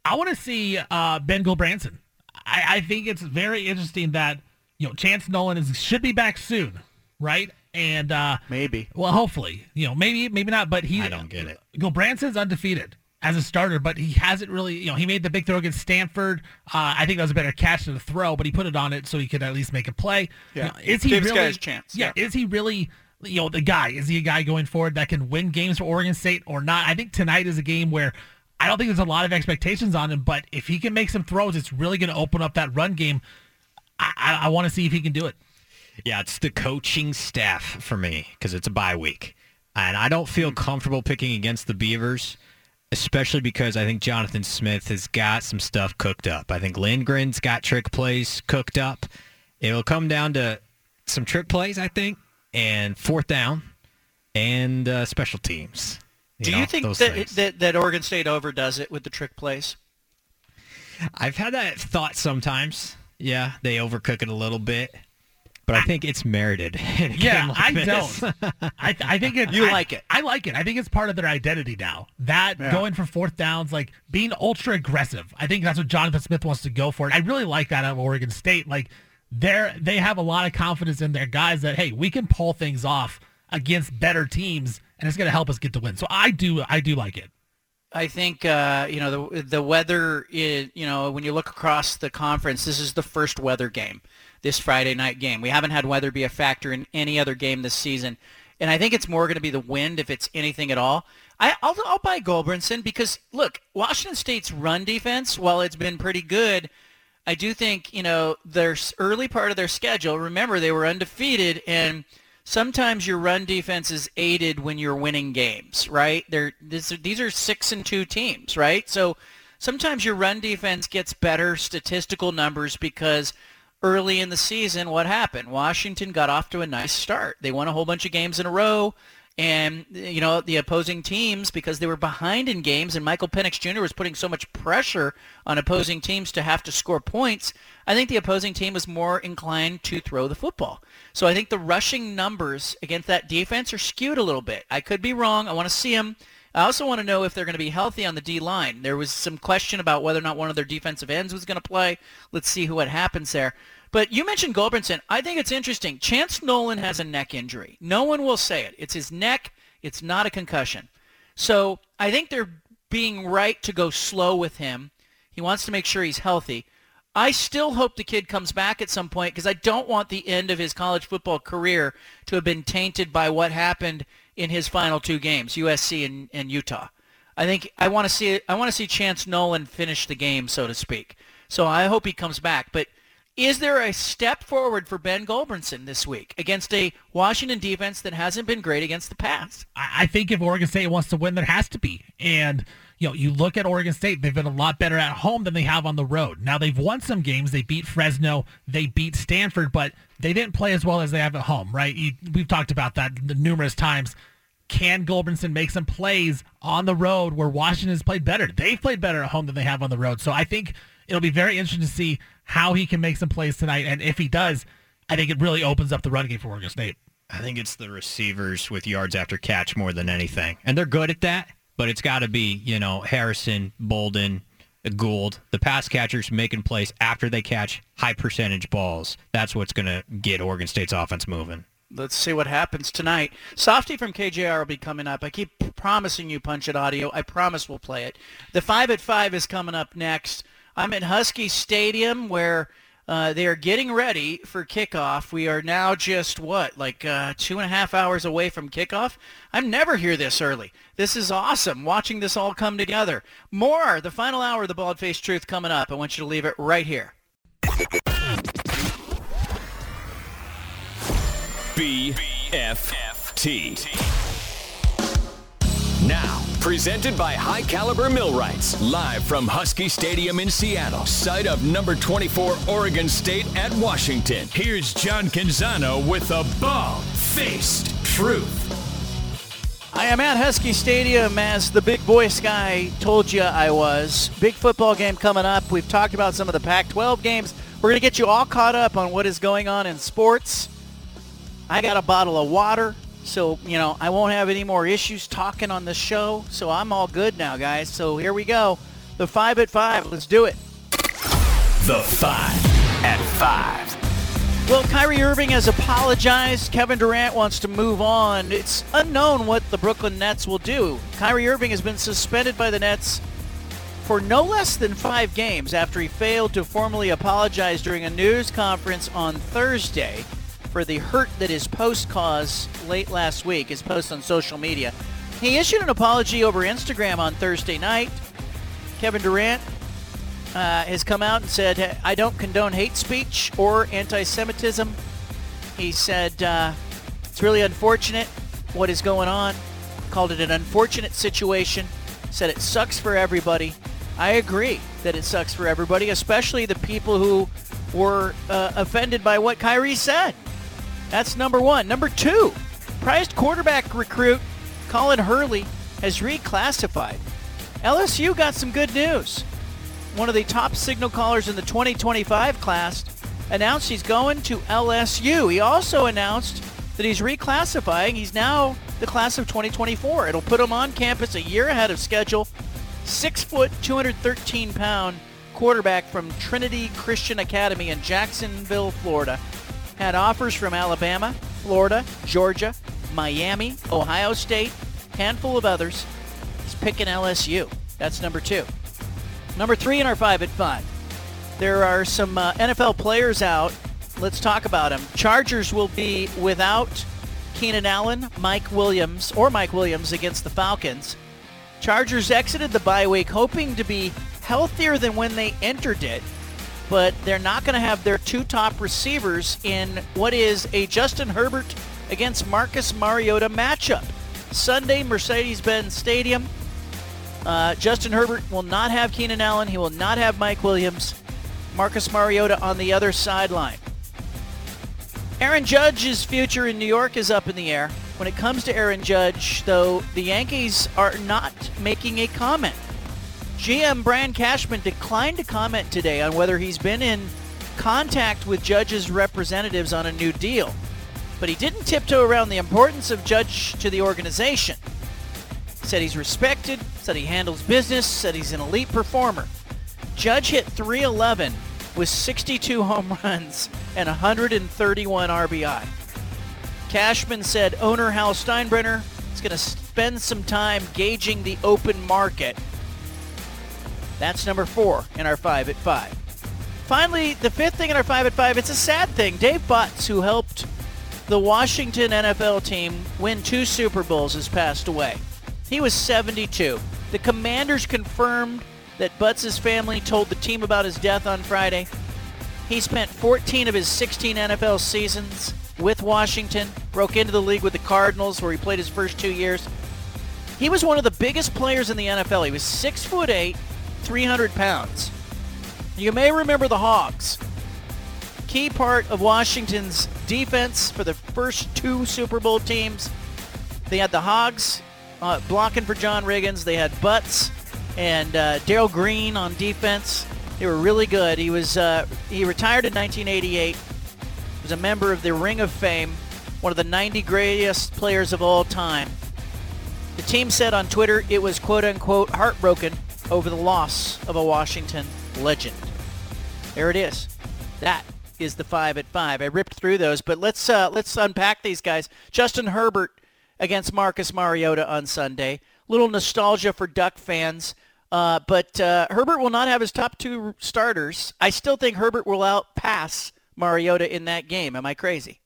Speaker 3: I want to see uh, Ben Gulbranson. I, I think it's very interesting that you know Chance Nolan is should be back soon, right? And uh,
Speaker 2: Maybe.
Speaker 3: well, hopefully, you know, maybe maybe not, but he
Speaker 4: I don't get it.
Speaker 3: Gulbranson's undefeated as a starter, but he hasn't really, you know, he made the big throw against Stanford. Uh, I think that was a better catch than a throw, but he put it on it so he could at least make a play.
Speaker 2: Yeah.
Speaker 3: You know, is he really?
Speaker 2: his chance,
Speaker 3: Yeah,
Speaker 2: yeah.
Speaker 3: Is he really? You know, the guy is he a guy going forward that can win games for Oregon State or not? I think tonight is a game where I don't think there's a lot of expectations on him, but if he can make some throws, it's really going to open up that run game. I, I, I want to see if he can do it.
Speaker 4: Yeah, it's the coaching staff for me because it's a bye week. And I don't feel comfortable picking against the Beavers, especially because I think Jonathan Smith has got some stuff cooked up. I think Lindgren's got trick plays cooked up. It'll come down to some trick plays, I think, and fourth down and uh, special teams.
Speaker 2: Do
Speaker 4: know,
Speaker 2: you think that,
Speaker 4: things.
Speaker 2: that that Oregon State overdoes it with the trick plays?
Speaker 4: I've had that thought sometimes. Yeah, they overcook it a little bit. But I think it's merited. in a
Speaker 3: Yeah,
Speaker 4: like
Speaker 3: I
Speaker 4: this.
Speaker 3: don't. I, I think it.
Speaker 2: You
Speaker 3: I-
Speaker 2: like it.
Speaker 3: I like it. I think it's part of their identity now. That
Speaker 2: Yeah.
Speaker 3: going for fourth downs, like being ultra aggressive. I think that's what Jonathan Smith wants to go for. And I really like that out of Oregon State. Like they're they have a lot of confidence in their guys that hey, we can pull things off against better teams, and it's going to help us get the win. So I do I do like it.
Speaker 2: I think uh, you know the the weather is you know when you look across the conference, this is the first weather game, this Friday night game. We haven't had weather be a factor in any other game this season, and I think it's more going to be the wind if it's anything at all. I, I'll I'll buy Gulbranson because look, Washington State's run defense, while it's been pretty good, I do think you know their early part of their schedule. Remember, they were undefeated and sometimes your run defense is aided when you're winning games, right? They're this, these are six and two teams, right? So sometimes your run defense gets better statistical numbers because early in the season, what happened? Washington got off to a nice start. They won a whole bunch of games in a row. And, you know, the opposing teams, because they were behind in games and Michael Penix Jr. was putting so much pressure on opposing teams to have to score points, I think the opposing team was more inclined to throw the football. So I think the rushing numbers against that defense are skewed a little bit. I could be wrong. I want to see them. I also want to know if they're going to be healthy on the D line. There was some question about whether or not one of their defensive ends was going to play. Let's see what happens there. But you mentioned Gulbranson. I think it's interesting. Chance Nolan has a neck injury. No one will say it. It's his neck. It's not a concussion. So I think they're being right to go slow with him. He wants to make sure he's healthy. I still hope the kid comes back at some point because I don't want the end of his college football career to have been tainted by what happened in his final two games, USC and, and Utah. I think I want to see I want to see Chance Nolan finish the game, so to speak. So I hope he comes back. But is there a step forward for Ben Gulbranson this week against a Washington defense that hasn't been great against the pass?
Speaker 3: I, think if Oregon State wants to win, there has to be. And you know, you look at Oregon State; they've been a lot better at home than they have on the road. Now they've won some games. They beat Fresno, they beat Stanford, but they didn't play as well as they have at home, right? We've talked about that numerous times. can Gulbranson make some plays on the road where Washington has played better? They've played better at home than they have on the road. So I think it'll be very interesting to see how he can make some plays tonight. And if he does, I think it really opens up the run game for Oregon State.
Speaker 4: I think it's the receivers with yards after catch more than anything. And they're good at that, but it's got to be, you know, Harrison, Bolden, Gould, the pass catchers making plays after they catch high percentage balls. That's what's going to get Oregon State's offense moving.
Speaker 2: Let's see what happens tonight. Softy from KJR will be coming up. I keep promising you Punch It Audio. I promise we'll play it. The 5 at 5 is coming up next. I'm at Husky Stadium where uh, they are getting ready for kickoff. We are now just, what, like uh, two and a half hours away from kickoff? I'm never here this early. This is awesome, watching this all come together. More, the final hour of the Bald Faced Truth coming up. I want you to leave it right here.
Speaker 1: BFFT. Now, presented by High Caliber Millwrights, live from Husky Stadium in Seattle, site of number 24 Oregon State at Washington. Here's John Canzano with a bald-faced truth.
Speaker 2: I am at Husky Stadium as the big voice guy told you I was. Big football game coming up. We've talked about some of the Pac-12 games. We're going to get you all caught up on what is going on in sports. I got a bottle of water, so, you know, I won't have any more issues talking on the show. So I'm all good now, guys. So here we go. The 5 at 5. Let's do it.
Speaker 1: The 5 at 5.
Speaker 2: Well, Kyrie Irving has apologized. Kevin Durant wants to move on. It's unknown what the Brooklyn Nets will do. Kyrie Irving has been suspended by the Nets for no less than five games after he failed to formally apologize during a news conference on Thursday for the hurt that his post caused late last week, his post on social media. He issued an apology over Instagram on Thursday night. Kevin Durant uh, has come out and said, I don't condone hate speech or anti Semitism. He said, uh, it's really unfortunate what is going on. Called it an unfortunate situation. Said it sucks for everybody. I agree that it sucks for everybody, especially the people who were uh, offended by what Kyrie said. That's number one. Number two, prized quarterback recruit Colin Hurley has reclassified. LSU got some good news. One of the top signal callers in the 2025 class announced he's going to LSU. He also announced that he's reclassifying. He's now the class of 2024. It'll put him on campus a year ahead of schedule. Six foot, 213 pound quarterback from Trinity Christian Academy in Jacksonville, Florida had offers from Alabama, Florida, Georgia, Miami, Ohio State, handful of others. He's picking LSU. That's number two. Number three in our five at five. There are some uh, NFL players out. Let's talk about them. Chargers will be without Keenan Allen, Mike Williams, or Mike Williams against the Falcons. Chargers exited the bye week hoping to be healthier than when they entered it but they're not going to have their two top receivers in what is a Justin Herbert against Marcus Mariota matchup. Sunday, Mercedes-Benz Stadium. Uh, Justin Herbert will not have Keenan Allen. He will not have Mike Williams. Marcus Mariota on the other sideline. Aaron Judge's future in New York is up in the air. When it comes to Aaron Judge, though, the Yankees are not making a comment. GM Brian Cashman declined to comment today on whether he's been in contact with Judge's representatives on a new deal, but he didn't tiptoe around the importance of Judge to the organization. Said he's respected, said he handles business, said he's an elite performer. Judge hit 311 with 62 home runs and 131 RBI. Cashman said owner Hal Steinbrenner is going to spend some time gauging the open market that's number four in our five at five. Finally, the fifth thing in our five at five, it's a sad thing. Dave Butz, who helped the Washington NFL team win two Super Bowls, has passed away. He was 72. The Commanders confirmed that Butz's family told the team about his death on Friday. He spent 14 of his 16 NFL seasons with Washington, broke into the league with the Cardinals, where he played his first two years. He was one of the biggest players in the NFL. He was six foot eight, 300 pounds. You may remember the Hogs. Key part of Washington's defense for the first two Super Bowl teams. They had the Hogs uh, blocking for John Riggins. They had Butz and uh, Darrell Green on defense. They were really good. He was uh, he retired in 1988. He was a member of the Ring of Fame, one of the 90 greatest players of all time. The team said on Twitter it was quote unquote heartbroken over the loss of a Washington legend. There it is. That is the five at five. I ripped through those, but let's uh, let's unpack these guys. Justin Herbert against Marcus Mariota on Sunday. Little nostalgia for Duck fans. Uh, but uh, Herbert will not have his top two starters. I still think Herbert will outpass Mariota in that game. Am I crazy?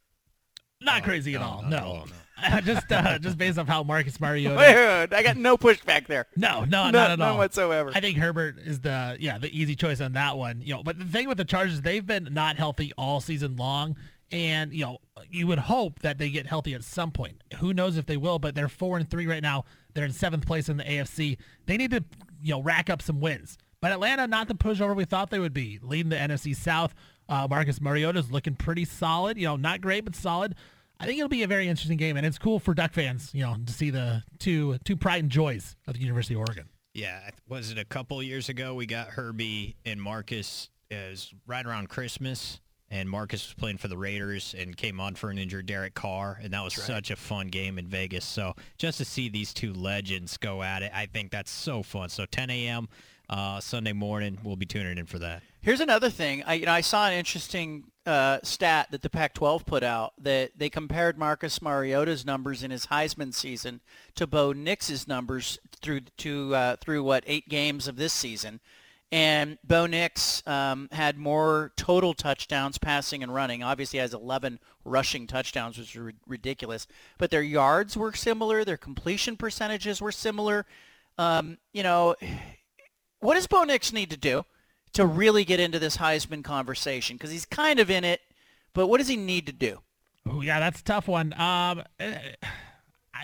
Speaker 3: Not crazy at all. No. just uh, just based off how Marcus Mariota.
Speaker 2: Wait. I got no pushback there.
Speaker 3: No, no,
Speaker 2: No-
Speaker 3: not at all
Speaker 2: whatsoever.
Speaker 3: I think Herbert is the yeah the easy choice on that one. You know, but the thing with the Chargers, they've been not healthy all season long, and you know you would hope that they get healthy at some point. Who knows if they will? But they're four and three right now. They're in seventh place in the AFC. They need to you know rack up some wins. But Atlanta, not the pushover we thought they would be, leading the NFC South. Uh, Marcus Mariota is looking pretty solid. You know, not great but solid. I think it'll be a very interesting game, and it's cool for Duck fans, you know, to see the two two pride and joys of the University of Oregon.
Speaker 4: Yeah, I was it a couple years ago we got Herbie and Marcus is right around Christmas, and Marcus was playing for the Raiders and came on for an injured Derek Carr, and that was such a fun game in Vegas. So just to see these two legends go at it, I think that's so fun. So 10 a.m. Uh, Sunday morning, we'll be tuning in for that.
Speaker 2: Here's another thing. I, you know, I saw an interesting uh, stat that the Pac-12 put out that they compared Marcus Mariota's numbers in his Heisman season to Bo Nix's numbers through to uh, through what eight games of this season, and Bo Nix um, had more total touchdowns, passing and running. Obviously, has 11 rushing touchdowns, which is ri- ridiculous. But their yards were similar. Their completion percentages were similar. Um, you know, what does Bo Nix need to do to really get into this Heisman conversation? Because he's kind of in it, but what does he need to do?
Speaker 3: Oh yeah, that's a tough one. Um, eh,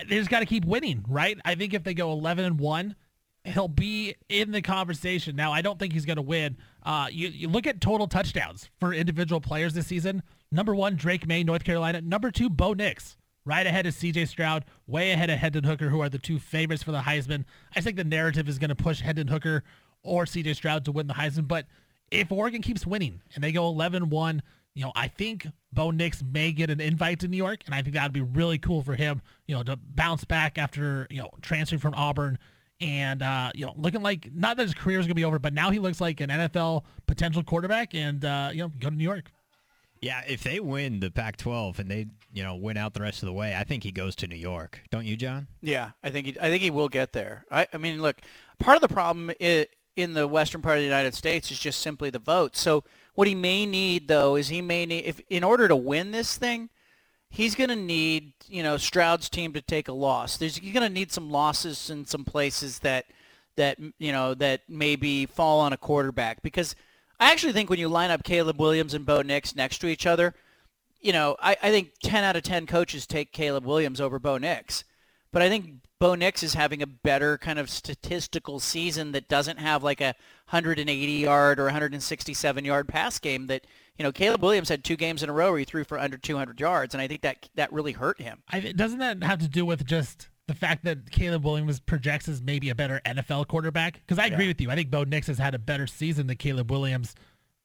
Speaker 3: they just got to keep winning, right? I think if they go 11 and one, he'll be in the conversation. Now, I don't think he's going to win. Uh, you, you look at total touchdowns for individual players this season. Number one, Drake Maye, North Carolina. Number two, Bo Nix. Right ahead of C.J. Stroud, way ahead of Hendon Hooker, who are the two favorites for the Heisman. I think the narrative is going to push Hendon Hooker or C.J. Stroud to win the Heisman. But if Oregon keeps winning and they go 11-1, you know, I think Bo Nix may get an invite to New York, and I think that would be really cool for him, you know, to bounce back after, you know, transferring from Auburn and, uh, you know, looking like, not that his career is going to be over, but now he looks like an NFL potential quarterback and, uh, you know, go to New York.
Speaker 4: Yeah, if they win the Pac-12 and they, you know, win out the rest of the way, I think he goes to New York. Don't you, John?
Speaker 2: Yeah, I think he, I think he will get there. I, I mean, look, part of the problem i in the western part of the United States is just simply the vote. So what he may need, though, is he may need, if in order to win this thing, he's going to need, you know, Stroud's team to take a loss. There's he's going to need some losses in some places that that you know that maybe fall on a quarterback because I actually think when you line up Caleb Williams and Bo Nix next to each other, you know, I, I think 10 out of 10 coaches take Caleb Williams over Bo Nix. But I think Bo Nix is having a better kind of statistical season that doesn't have like a 180 yard or 167 yard pass game that, you know, Caleb Williams had two games in a row where he threw for under 200 yards. And I think that that really hurt him.
Speaker 3: I, doesn't that have to do with just the fact that Caleb Williams projects as maybe a better NFL quarterback? Because I agree
Speaker 2: Yeah.
Speaker 3: with you. I think Bo Nix has had a better season than Caleb Williams,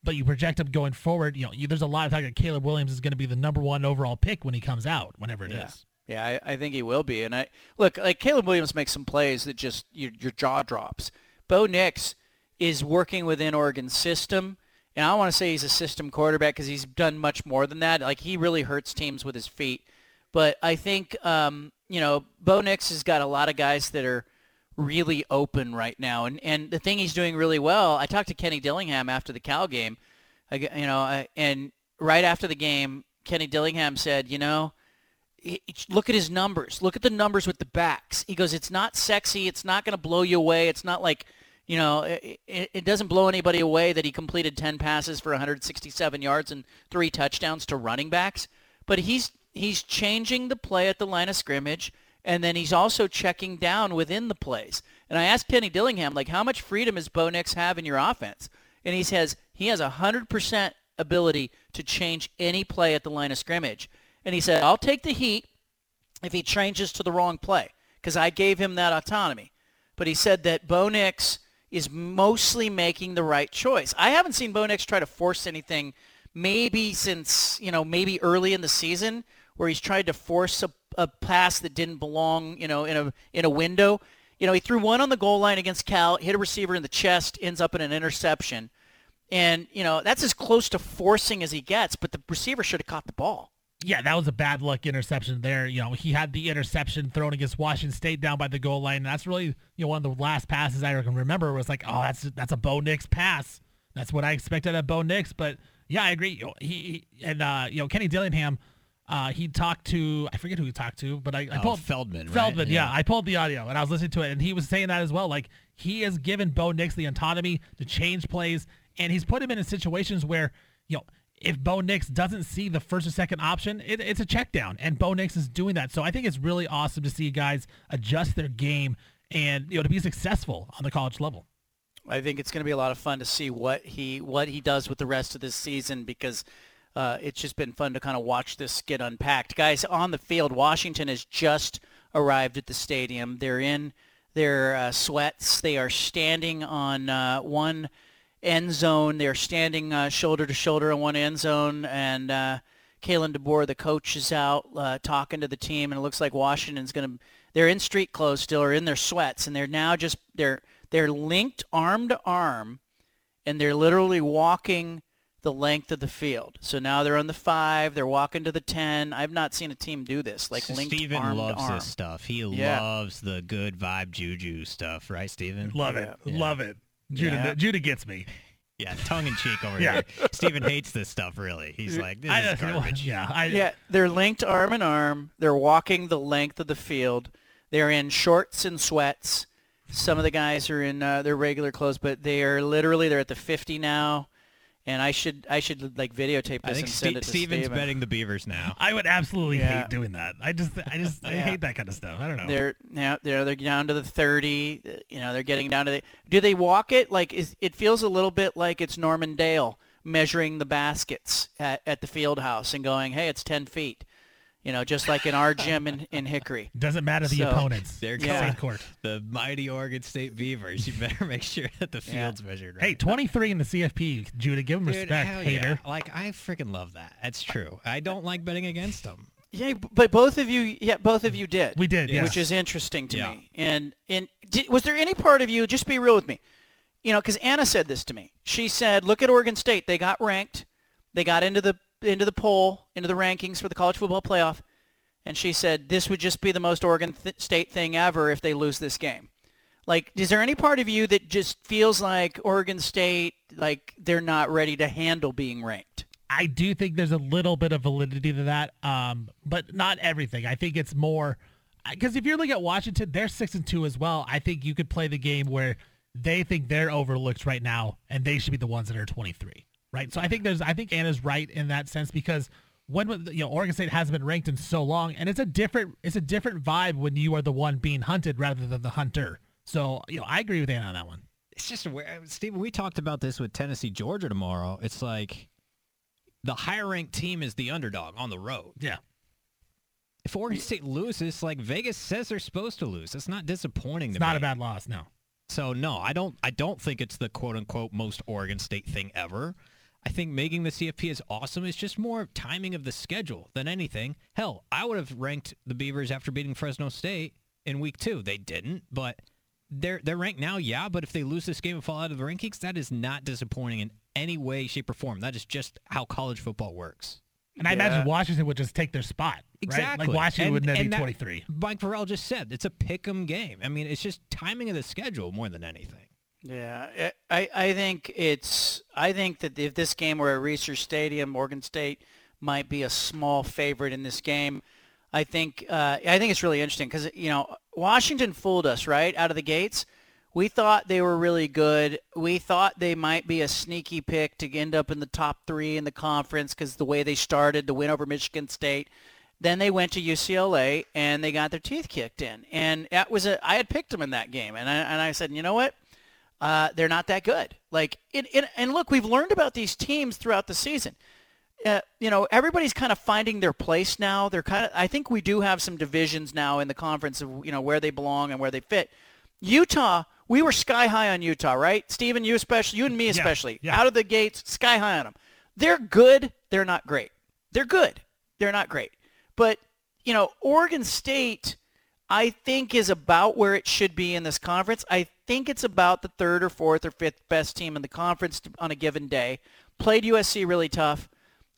Speaker 3: but you project him going forward. You know, you, there's a lot of talk that Caleb Williams is going to be the number one overall pick when he comes out, whenever it is.
Speaker 2: Yeah. I, I think he will be. And I look like Caleb Williams makes some plays that just your, your jaw drops. Bo Nix is working within Oregon's system, and I don't want to say he's a system quarterback because he's done much more than that. Like he really hurts teams with his feet. But I think um, you know Bo Nix has got a lot of guys that are really open right now, and and the thing he's doing really well. I talked to Kenny Dillingham after the Cal game, I, you know, I, and right after the game, Kenny Dillingham said, you know look at his numbers. Look at the numbers with the backs. He goes, it's not sexy. It's not going to blow you away. It's not like, you know, it, it doesn't blow anybody away that he completed 10 passes for 167 yards and three touchdowns to running backs. But he's he's changing the play at the line of scrimmage, and then he's also checking down within the plays. And I asked Kenny Dillingham, like, how much freedom does Bo Nix have in your offense? And he says he has a 100% ability to change any play at the line of scrimmage. And he said, I'll take the heat if he changes to the wrong play because I gave him that autonomy. But he said that Bo Nix is mostly making the right choice. I haven't seen Bo Nix try to force anything maybe since, you know, maybe early in the season where he's tried to force a, a pass that didn't belong, you know, in a in a window. You know, he threw one on the goal line against Cal, hit a receiver in the chest, ends up in an interception. And, you know, that's as close to forcing as he gets, but the receiver should have caught the ball.
Speaker 3: Yeah, that was a bad luck interception there. You know, he had the interception thrown against Washington State down by the goal line. And that's really, you know, one of the last passes I can remember was like, oh, that's that's a Bo Nix pass. That's what I expected of Bo Nix. But yeah, I agree. He and uh, you know Kenny Dillingham, uh, he talked to I forget who he talked to, but I, I
Speaker 4: Oh,
Speaker 3: pulled
Speaker 4: Feldman, right?
Speaker 3: Feldman, yeah.
Speaker 4: Yeah.
Speaker 3: I pulled the audio and I was listening to it, and he was saying that as well. Like he has given Bo Nix the autonomy to change plays, and he's put him in situations where you know if Bo Nix doesn't see the first or second option, it, it's a check down, and Bo Nix is doing that. So I think it's really awesome to see guys adjust their game and you know to be successful on the college level.
Speaker 2: I think it's going to be a lot of fun to see what he what he does with the rest of this season because uh, it's just been fun to kind of watch this get unpacked. Guys on the field, Washington has just arrived at the stadium. They're in their uh, sweats. They are standing on uh, one end zone. They're standing uh, shoulder to shoulder on one end zone, and uh, Kalen DeBoer, the coach, is out uh, talking to the team, and it looks like Washington's going to. They're in street clothes still, or in their sweats, and they're now just they're they're linked arm to arm, and they're literally walking the length of the field. So now they're on the five. They're walking to the ten. I've not seen a team do this like linked
Speaker 4: Steven
Speaker 2: arm
Speaker 4: loves
Speaker 2: to arm.
Speaker 4: this stuff. He
Speaker 2: Yeah.
Speaker 4: loves the good vibe juju stuff, right, Steven?
Speaker 3: Love it, love it. Judah,
Speaker 4: Yeah.
Speaker 3: Judah gets me.
Speaker 4: Yeah, tongue in cheek over
Speaker 3: Yeah.
Speaker 4: here. Steven hates this stuff, really. He's like, this
Speaker 3: I-
Speaker 4: is garbage.
Speaker 3: yeah, I,
Speaker 2: yeah, they're linked arm in arm. They're walking the length of the field. They're in shorts and sweats. Some of the guys are in uh, their regular clothes, but they are literally they're at the 50 now. And I should I should like videotape this
Speaker 4: I think
Speaker 2: and send
Speaker 4: Ste-
Speaker 2: it to
Speaker 4: Steven's
Speaker 2: Steven.
Speaker 4: betting the Beavers now.
Speaker 3: I would absolutely
Speaker 2: Yeah.
Speaker 3: hate doing that. I just, I just, I
Speaker 2: Yeah.
Speaker 3: hate that kind of stuff. I don't know.
Speaker 2: They're now they're they're down to the 30. uh, You know, they're getting down to the. Do they walk it like? Is it feels a little bit like it's Norman Dale measuring the baskets at, at the field house and going, "Hey, it's 10 feet." You know, just like in our gym in, in Hickory.
Speaker 3: Doesn't matter the
Speaker 2: So-
Speaker 3: opponents.
Speaker 4: They're
Speaker 2: Yeah.
Speaker 4: going
Speaker 3: court.
Speaker 4: the mighty Oregon State Beavers. You better make sure that the
Speaker 2: Yeah.
Speaker 4: field's measured right.
Speaker 3: Hey, 23 in the CFP, Judah. Give them
Speaker 4: Dude,
Speaker 3: respect, hater.
Speaker 4: yeah. Like I freaking love that. That's true. I don't like betting against them.
Speaker 2: Yeah, but both of you, yeah, both of you did.
Speaker 3: We did, yes.
Speaker 2: which is interesting to
Speaker 4: Yeah.
Speaker 2: me. And and did, was there any part of you? Just be real with me. You know, because Anna said this to me. She said, "Look at Oregon State. They got ranked. They got into the into the poll, into the rankings for the college football playoff." And she said, "This would just be the most Oregon th- State thing ever if they lose this game." Like, is there any part of you that just feels like Oregon State, like they're not ready to handle being ranked?
Speaker 3: I do think there's a little bit of validity to that, um, but not everything. I think it's more because if you're looking at Washington, they're six and two as well. I think you could play the game where they think they're overlooked right now, and they should be the ones that are 23, right? So I think there's, I think Anna's right in that sense because when you know Oregon State hasn't been ranked in so long, and it's a different, it's a different vibe when you are the one being hunted rather than the hunter. So you know, I agree with Anna on that one.
Speaker 4: It's just Stephen. We talked about this with Tennessee, Georgia tomorrow. It's like the higher ranked team is the underdog on the road.
Speaker 3: Yeah.
Speaker 4: If Oregon State loses, like Vegas says they're supposed to lose. It's not disappointing.
Speaker 3: It's not
Speaker 4: me.
Speaker 3: a bad loss, no.
Speaker 4: So no, I don't. I don't think it's the quote unquote most Oregon State thing ever. I think making the CFP is awesome. It's just more timing of the schedule than anything. Hell, I would have ranked the Beavers after beating Fresno State in week two. They didn't, but they're they're ranked now. Yeah, but if they lose this game and fall out of the rankings, that is not disappointing in any way, shape, or form. That is just how college football works.
Speaker 3: And I imagine Washington would just take their spot. right?
Speaker 4: Exactly.
Speaker 3: Like Washington
Speaker 4: And-
Speaker 3: would then be
Speaker 4: that-
Speaker 3: 23.
Speaker 4: Mike Farrell just said it's a pick 'em game. I mean, it's just timing of the schedule more than anything.
Speaker 2: Yeah, I, I think it's I think that if this game were at Reser Stadium, Oregon State might be a small favorite in this game. I think uh, I think it's really interesting because you know Washington fooled us right out of the gates. We thought they were really good. We thought they might be a sneaky pick to end up in the top three in the conference because the way they started, the win over Michigan State. Then they went to UCLA and they got their teeth kicked in. And that was a I had picked them in that game, and I, and I said, you know what? Uh, they're not that good. Like, it, it, and look, we've learned about these teams throughout the season. uh, you know, everybody's kind of finding their place now. They're kind of. I think we do have some divisions now in the conference of you know where they belong and where they fit. Utah, we were sky high on Utah, right? Stephen, you especially, you and me especially,
Speaker 3: yeah.
Speaker 2: out of the gates, sky high on them. They're good. They're not great. They're good. They're not great. But you know, Oregon State, I think, is about where it should be in this conference. I think it's about the third or fourth or fifth best team in the conference on a given day. Played USC really tough.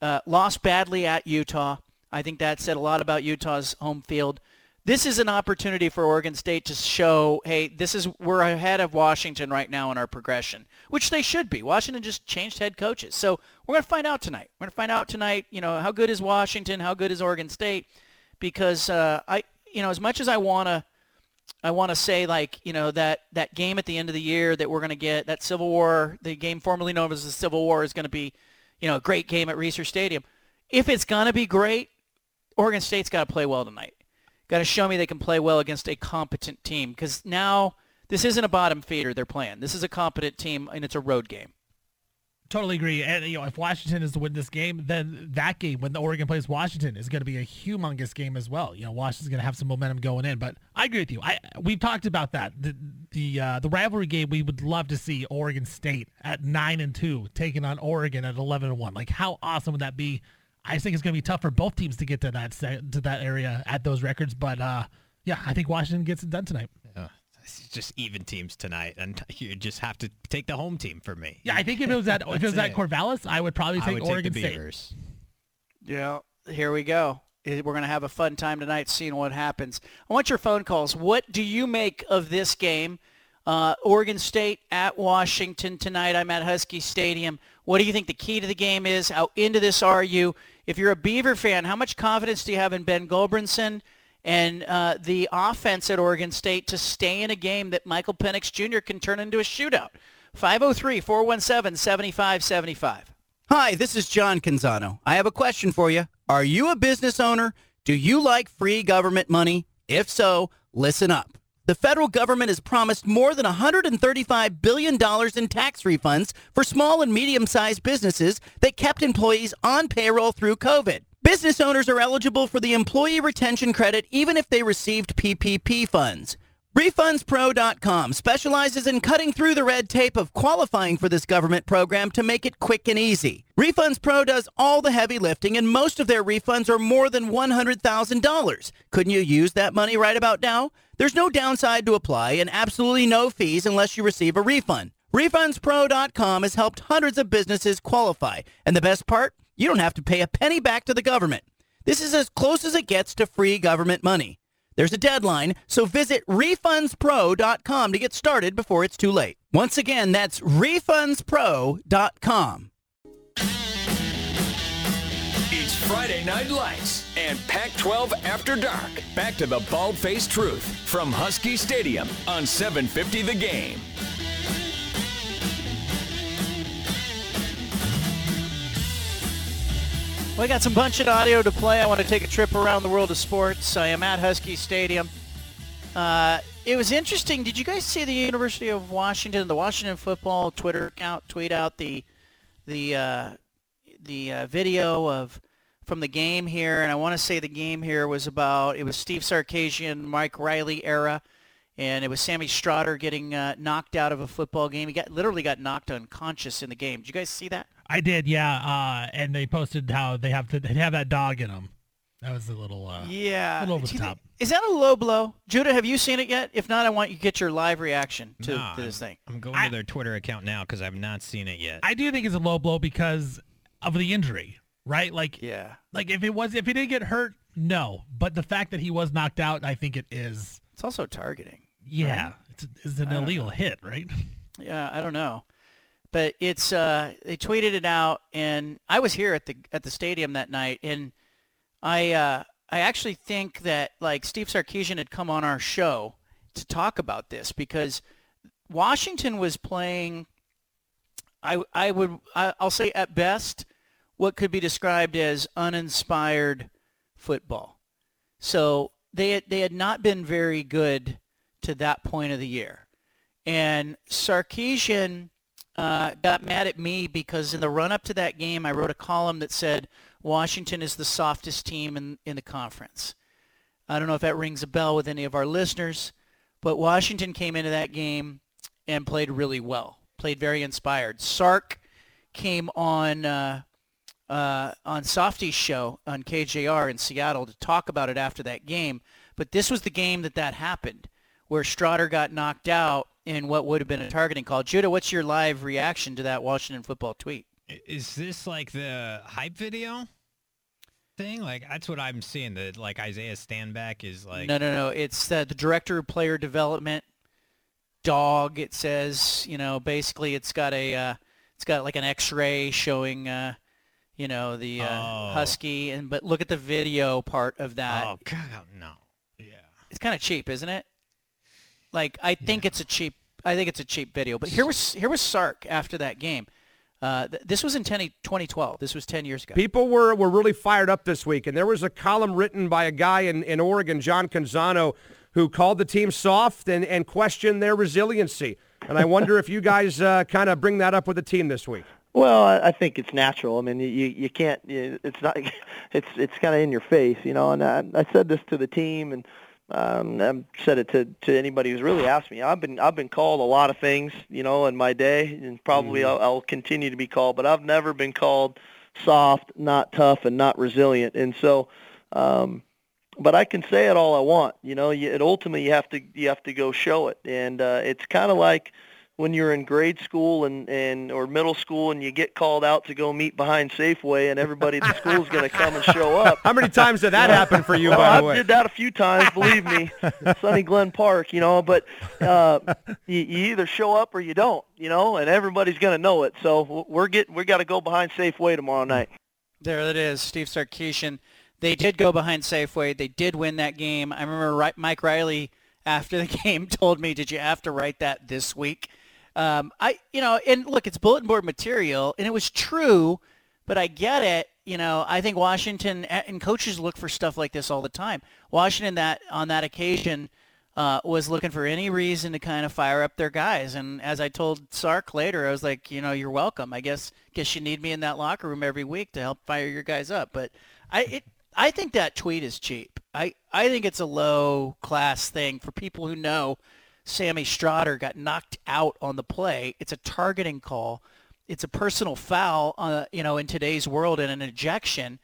Speaker 2: Uh, lost badly at Utah. I think that said a lot about Utah's home field. This is an opportunity for Oregon State to show, hey, this is we're ahead of Washington right now in our progression, which they should be. Washington just changed head coaches, so we're going to find out tonight. We're going to find out tonight. You know, how good is Washington? How good is Oregon State? Because uh, I, you know, as much as I want to, I want to say like, you know, that that game at the end of the year that we're going to get that Civil War, the game formerly known as the Civil War, is going to be, you know, a great game at Reser Stadium. If it's going to be great, Oregon State's got to play well tonight. Got to show me they can play well against a competent team because now this isn't a bottom feeder they're playing. This is a competent team and it's a road game.
Speaker 3: Totally agree. And you know, if Washington is to win this game, then that game when the Oregon plays Washington is going to be a humongous game as well. You know, Washington's going to have some momentum going in. But I agree with you. I we've talked about that. The the uh, the rivalry game. We would love to see Oregon State at nine and two taking on Oregon at eleven and one. Like how awesome would that be? I think it's going to be tough for both teams to get to that to that area at those records. But uh, yeah, I think Washington gets it done tonight.
Speaker 4: It's just even teams tonight, and you just have to take the home team for me.
Speaker 3: Yeah, I think if it was at if it was
Speaker 4: That's
Speaker 3: at Corvallis, I would probably
Speaker 4: I
Speaker 3: take
Speaker 4: would take
Speaker 3: Oregon
Speaker 4: the
Speaker 3: State.
Speaker 2: Yeah, here we go. We're going to have a fun time tonight seeing what happens. I want your phone calls. What do you make of this game? Uh, Oregon State at Washington tonight. I'm at Husky Stadium. What do you think the key to the game is? How into this are you? If you're a Beaver fan, how much confidence do you have in Ben Gulbranson and uh, the offense at Oregon State to stay in a game that Michael Penix Jr. can turn into a shootout? 503-417-7575. Hi, this is John Canzano. I have a question for you. Are you a business owner? Do you like free government money? If so, listen up. The federal government has promised more than $135 billion in tax refunds for small and medium-sized businesses that kept employees on payroll through COVID. Business owners are eligible for the Employee Retention Credit even if they received PPP funds. RefundsPro.com specializes in cutting through the red tape of qualifying for this government program to make it quick and easy. Refunds Pro does all the heavy lifting, and most of their refunds are more than $100,000. Couldn't you use that money right about now? There's no downside to apply and absolutely no fees unless you receive a refund. RefundsPro.com has helped hundreds of businesses qualify, and the best part? You don't have to pay a penny back to the government. This is as close as it gets to free government money. There's a deadline, so visit refundspro.com to get started before it's too late. Once again, that's refundspro.com.
Speaker 1: It's Friday Night Lights and Pac-12 After Dark. Back to the bald-faced truth from Husky Stadium on 750 The Game.
Speaker 2: Well, I got some bunch of audio to play. I want to take a trip around the world of sports. I am at Husky Stadium. Uh, it was interesting. Did you guys see the University of Washington, the Washington football Twitter account tweet out the the uh, the uh, video of from the game here? And I want to say the game here was about it was Steve Sarkisian, Mike Riley era, and it was Sammy Strotter getting uh, knocked out of a football game. He got literally got knocked unconscious in the game. Did you guys see that?
Speaker 3: I did, yeah. Uh, and they posted how they have to they have that dog in them. That was a little, uh,
Speaker 2: Yeah.
Speaker 3: a little over the top.
Speaker 2: think- Is that a low blow? Judah, have you seen it yet? If not, I want you to get your live reaction to,
Speaker 4: Nah,
Speaker 2: to this thing.
Speaker 4: I'm going to their Twitter account now because I've not seen it yet.
Speaker 3: I do think it's a low blow because of the injury, right? Like,
Speaker 2: yeah,
Speaker 3: like if it was if he didn't get hurt, no. But the fact that he was knocked out, I think it is.
Speaker 2: It's also targeting.
Speaker 3: Yeah,
Speaker 2: right?
Speaker 3: it's, it's an
Speaker 2: I
Speaker 3: illegal hit, right?
Speaker 2: Yeah, I don't know. But it's uh they tweeted it out and I was here at the at the stadium that night and I uh I actually think that like Steve Sarkisian had come on our show to talk about this because Washington was playing I I would I, I'll say at best what could be described as uninspired football. So they had, they had not been very good to that point of the year. And Sarkisian uh, got mad at me because in the run-up to that game, I wrote a column that said Washington is the softest team in, in the conference. I don't know if that rings a bell with any of our listeners, but Washington came into that game and played really well, played very inspired. Sark came on uh, uh, on Softy's show on KJR in Seattle to talk about it after that game, but this was the game that that happened, where Strawder got knocked out in what would have been a targeting call. Judah, what's your live reaction to that Washington football tweet?
Speaker 4: Is this like the hype video thing? Like that's what I'm seeing. That like Isaiah Stanback is like.
Speaker 2: no, no, no. It's uh, the director of player development. Dog. It says, you know, basically it's got a, uh, it's got like an X-ray showing, uh, you know, the uh,
Speaker 4: Oh.
Speaker 2: husky, and but look at the video part of that.
Speaker 4: Oh God, no. Yeah.
Speaker 2: It's kind of cheap, isn't it? Like I think it's a cheap. I think it's a cheap video. But here was here was Sark after that game. Uh, th- this was in 10, 2012. This was 10 years ago.
Speaker 17: People were, were really fired up this week, and there was a column written by a guy in, in Oregon, John Canzano, who called the team soft and, and questioned their resiliency. And I wonder if you guys uh, kind of bring that up with the team this week.
Speaker 18: Well, I I think it's natural. I mean, you you can't. you- It's not. It's it's kind of in your face, you know. And I, I said this to the team, and um, I've said it to to anybody who's really asked me. I've been I've been called a lot of things, you know, in my day, and probably I'll, I'll continue to be called. But I've never been called soft, not tough, and not resilient. And so, um, but I can say it all I want. You know, you, it ultimately you have to you have to go show it, and uh, it's kind of like when you're in grade school and, and or middle school and you get called out to go meet behind Safeway and everybody at the school is going to come and show up.
Speaker 17: How many times did that happen for you,
Speaker 18: Well,
Speaker 17: by
Speaker 18: I
Speaker 17: the way?
Speaker 18: I did that a few times, believe me. Sunny Glen Park, you know, but uh, you, you either show up or you don't, you know, and everybody's going to know it. So we're get we got to go behind Safeway tomorrow night.
Speaker 2: There it is, Steve Sarkisian. They did go behind Safeway. They did win that game. I remember Mike Riley after the game told me, "Did you have to write that this week?" Um, I, you know, and look, it's bulletin board material, and it was true, but I get it. You know, I think Washington and coaches look for stuff like this all the time. Washington that on that occasion uh, was looking for any reason to kind of fire up their guys. And as I told Sark later, I was like, you know, you're welcome. I guess guess you need me in that locker room every week to help fire your guys up. But I it, I think that tweet is cheap. I, I think it's a low class thing for people who know Sammy Strotter got knocked out on the play. It's a targeting call. It's a personal foul, uh, you know, in today's world and an ejection.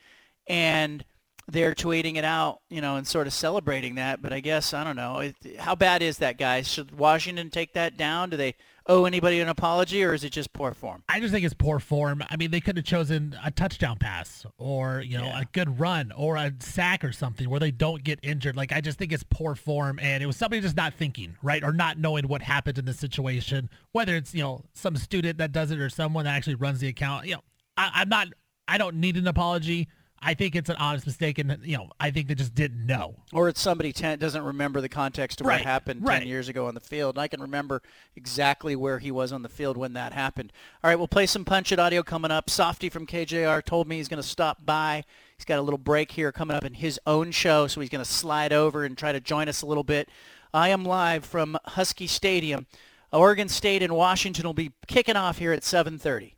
Speaker 2: And they're tweeting it out, you know, and sort of celebrating that. But I guess I don't know. It, how bad is that, guys? Should Washington take that down? Do they owe anybody an apology, or is it just poor form?
Speaker 3: I just think it's poor form. I mean, they could have chosen a touchdown pass or, you know, a good run or a sack or something where they don't get injured. Like, I just think it's poor form. And it was somebody just not thinking, right? Or not knowing what happened in the situation, whether it's, you know, some student that does it or someone that actually runs the account. You know, I, I'm not, I don't need an apology. I think it's an honest mistake. And, you know, I think they just didn't know.
Speaker 2: Or it's somebody ten, doesn't remember the context of
Speaker 3: Right,
Speaker 2: what happened
Speaker 3: right.
Speaker 2: 10 years ago on the field. And I can remember exactly where he was on the field when that happened. All right, we'll play some Punch It audio coming up. Softy from KJR told me he's going to stop by. He's got a little break here coming up in his own show, so he's going to slide over and try to join us a little bit. I am live from Husky Stadium. Oregon State and Washington will be kicking off here at 7:30.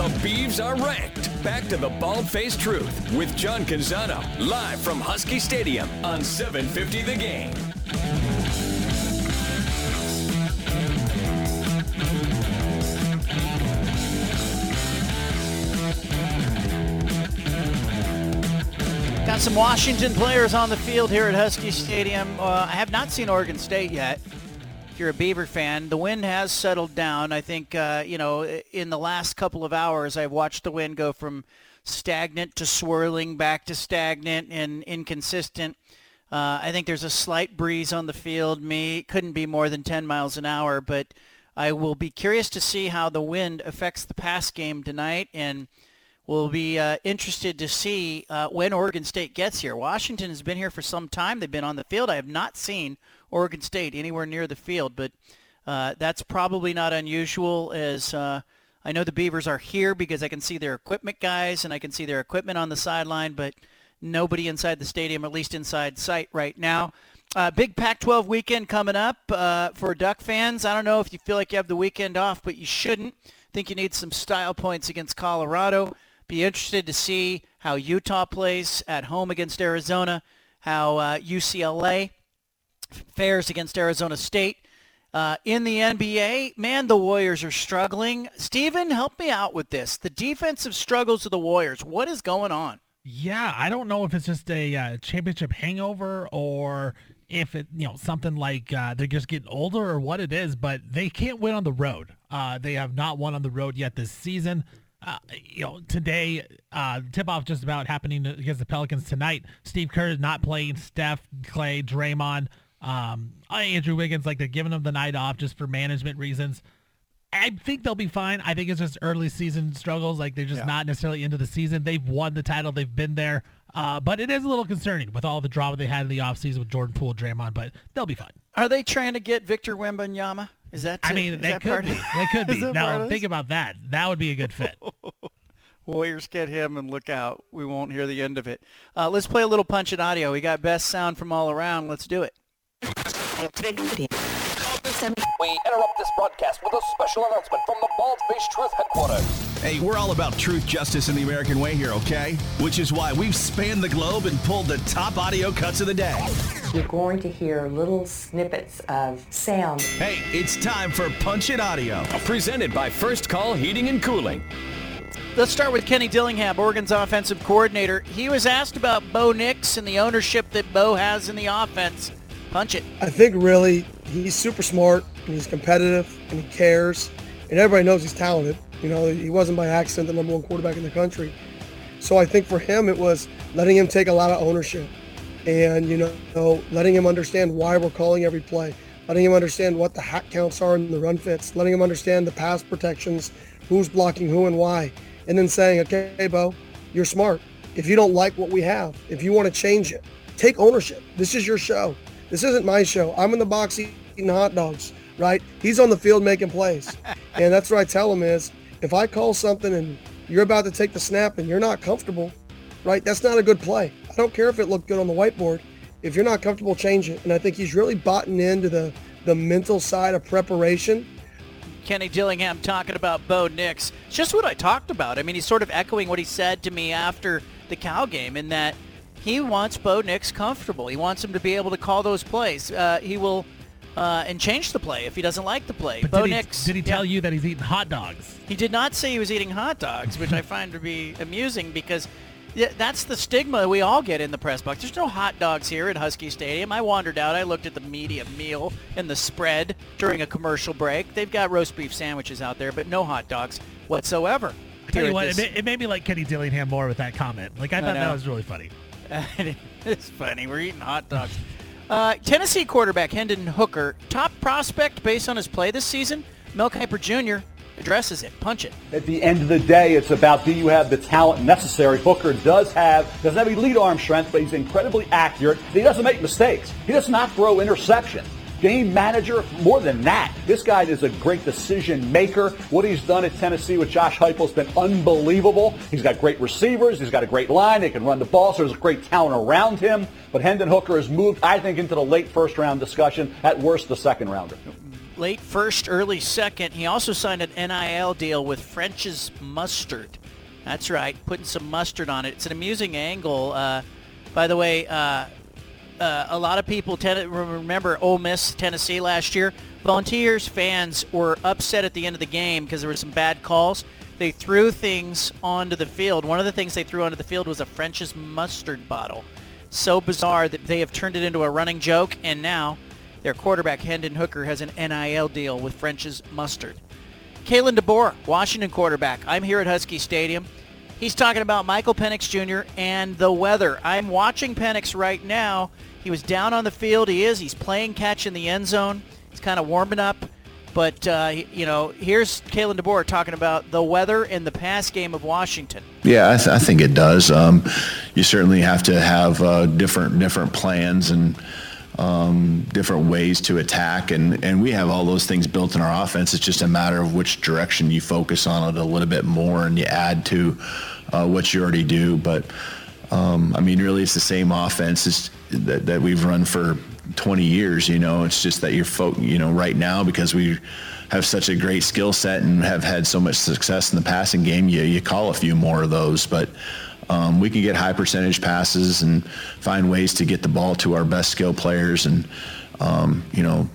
Speaker 1: The Beavs are ranked. Back to the bald-faced truth with John Canzano, live from Husky Stadium on 750 The Game.
Speaker 2: Got some Washington players on the field here at Husky Stadium. Uh, I have not seen Oregon State yet. You're a Beaver fan, the wind has settled down. I think, uh, you know, in the last couple of hours, I've watched the wind go from stagnant to swirling, back to stagnant and inconsistent. Uh, I think there's a slight breeze on the field. Me couldn't be more than 10 miles an hour, but I will be curious to see how the wind affects the pass game tonight and We'll be uh, interested to see uh, when Oregon State gets here. Washington has been here for some time. They've been on the field. I have not seen Oregon State anywhere near the field, but uh, that's probably not unusual as uh, I know the Beavers are here because I can see their equipment guys and I can see their equipment on the sideline, but nobody inside the stadium, at least inside sight right now. Uh, big Pac-12 weekend coming up uh, for Duck fans. I don't know if you feel like you have the weekend off, but you shouldn't. think you need some style points against Colorado. Be interested to see how Utah plays at home against Arizona, how uh, UCLA fares against Arizona State. Uh, in the NBA, man, the Warriors are struggling. Steven, help me out with this. The defensive struggles of the Warriors. What is going on?
Speaker 3: Yeah, I don't know if it's just a uh, championship hangover or if it, you know, something like uh, they're just getting older or what it is, but they can't win on the road. Uh, they have not won on the road yet this season. Uh, you know, today, uh, tip-off just about happening against the Pelicans tonight. Steve Kerr is not playing Steph, Clay, Draymond, um, Andrew Wiggins, like they're giving them the night off just for management reasons. I think they'll be fine. I think it's just early season struggles. Like they're just yeah. not necessarily into the season. They've won the title. They've been there. Uh, but it is a little concerning with all the drama they had in the offseason with Jordan Poole, Draymond, but they'll be fine.
Speaker 2: Are they trying to get Victor Wembanyama? Is that?
Speaker 3: I mean, that, could be. That could be. now think about that. That would be a good fit.
Speaker 2: Warriors get him and look out. We won't hear the end of it. Uh, let's play a little punch in audio. We got best sound from all around. Let's do it.
Speaker 19: We interrupt this broadcast with a special announcement from the Bald Face Truth headquarters.
Speaker 20: Hey, we're all about truth, justice, and the American way here, okay? Which is why we've spanned the globe and pulled the top audio cuts of the day.
Speaker 21: You're going to hear little snippets of sound.
Speaker 20: Hey, it's time for Punch It Audio.
Speaker 1: Presented by First Call Heating and Cooling.
Speaker 2: Let's start with Kenny Dillingham, Oregon's offensive coordinator. He was asked about Bo Nix and the ownership that Bo has in the offense. Punch it.
Speaker 22: I think really he's super smart and he's competitive and he cares and everybody knows he's talented. You know, he wasn't by accident the number one quarterback in the country. So I think for him it was letting him take a lot of ownership and you know letting him understand why we're calling every play, letting him understand what the hat counts are in the run fits, letting him understand the pass protections, who's blocking who and why, and then saying, okay, Bo, you're smart. If you don't like what we have, if you want to change it, take ownership. This is your show. This isn't my show. I'm in the box eating hot dogs, right? He's on the field making plays. and that's what I tell him is if I call something and you're about to take the snap and you're not comfortable, right? That's not a good play. I don't care if it looked good on the whiteboard. If you're not comfortable, change it. And I think he's really bought into the, the mental side of preparation.
Speaker 2: Kenny Dillingham talking about Bo Nix. It's just what I talked about. I mean, he's sort of echoing what he said to me after the Cal game in that – he wants Bo Nix comfortable. He wants him to be able to call those plays. Uh, he will uh, and change the play if he doesn't like the play.
Speaker 3: But
Speaker 2: Bo
Speaker 3: did,
Speaker 2: Nix,
Speaker 3: he, did he tell yeah. you that he's eating hot dogs?
Speaker 2: He did not say he was eating hot dogs, which I find to be amusing because that's the stigma we all get in the press box. There's no hot dogs here at Husky Stadium. I wandered out. I looked at the media meal and the spread during a commercial break. They've got roast beef sandwiches out there, but no hot dogs whatsoever.
Speaker 3: I tell you what, it, it made me like Kenny Dillingham more with that comment. Like I thought I that was really funny.
Speaker 2: it's funny. We're eating hot dogs. Uh, Tennessee quarterback Hendon Hooker, top prospect based on his play this season. Mel Kiper Jr. addresses it. Punch it.
Speaker 23: At the end of the day, it's about do you have the talent necessary. Hooker does have doesn't have elite arm strength, but he's incredibly accurate. He doesn't make mistakes. He does not throw interceptions game manager. More than that, this guy is a great decision maker. What he's done at Tennessee with Josh Heupel has been unbelievable. He's got great receivers. He's got a great line. They can run the ball. So there's a great talent around him. But Hendon Hooker has moved, I think, into the late first round discussion. At worst, the second rounder.
Speaker 2: Late first, early second. He also signed an NIL deal with French's Mustard. That's right, putting some mustard on it. It's an amusing angle. Uh, by the way, uh, uh, a lot of people tend remember Ole Miss, Tennessee last year. Volunteers fans were upset at the end of the game because there were some bad calls. They threw things onto the field. One of the things they threw onto the field was a French's mustard bottle. So bizarre that they have turned it into a running joke, and now their quarterback Hendon Hooker has an NIL deal with French's mustard. Kalen DeBoer, Washington quarterback. I'm here at Husky Stadium. He's talking about Michael Penix Jr. and the weather. I'm watching Penix right now he was down on the field. He is. He's playing catch in the end zone. He's kind of warming up. But, uh, you know, here's Kalen DeBoer talking about the weather and the pass game of Washington.
Speaker 24: Yeah, I, th- I think it does. Um, you certainly have to have uh, different different plans and um, different ways to attack, and, and we have all those things built in our offense. It's just a matter of which direction you focus on it a little bit more and you add to uh, what you already do. But um, I mean, really, it's the same offense that, that we've run for 20 years. You know, it's just that you're folk. You know, right now because we have such a great skill set and have had so much success in the passing game, you you call a few more of those, but. Um, we can get high percentage passes and find ways to get the ball to our best skill players and um, you know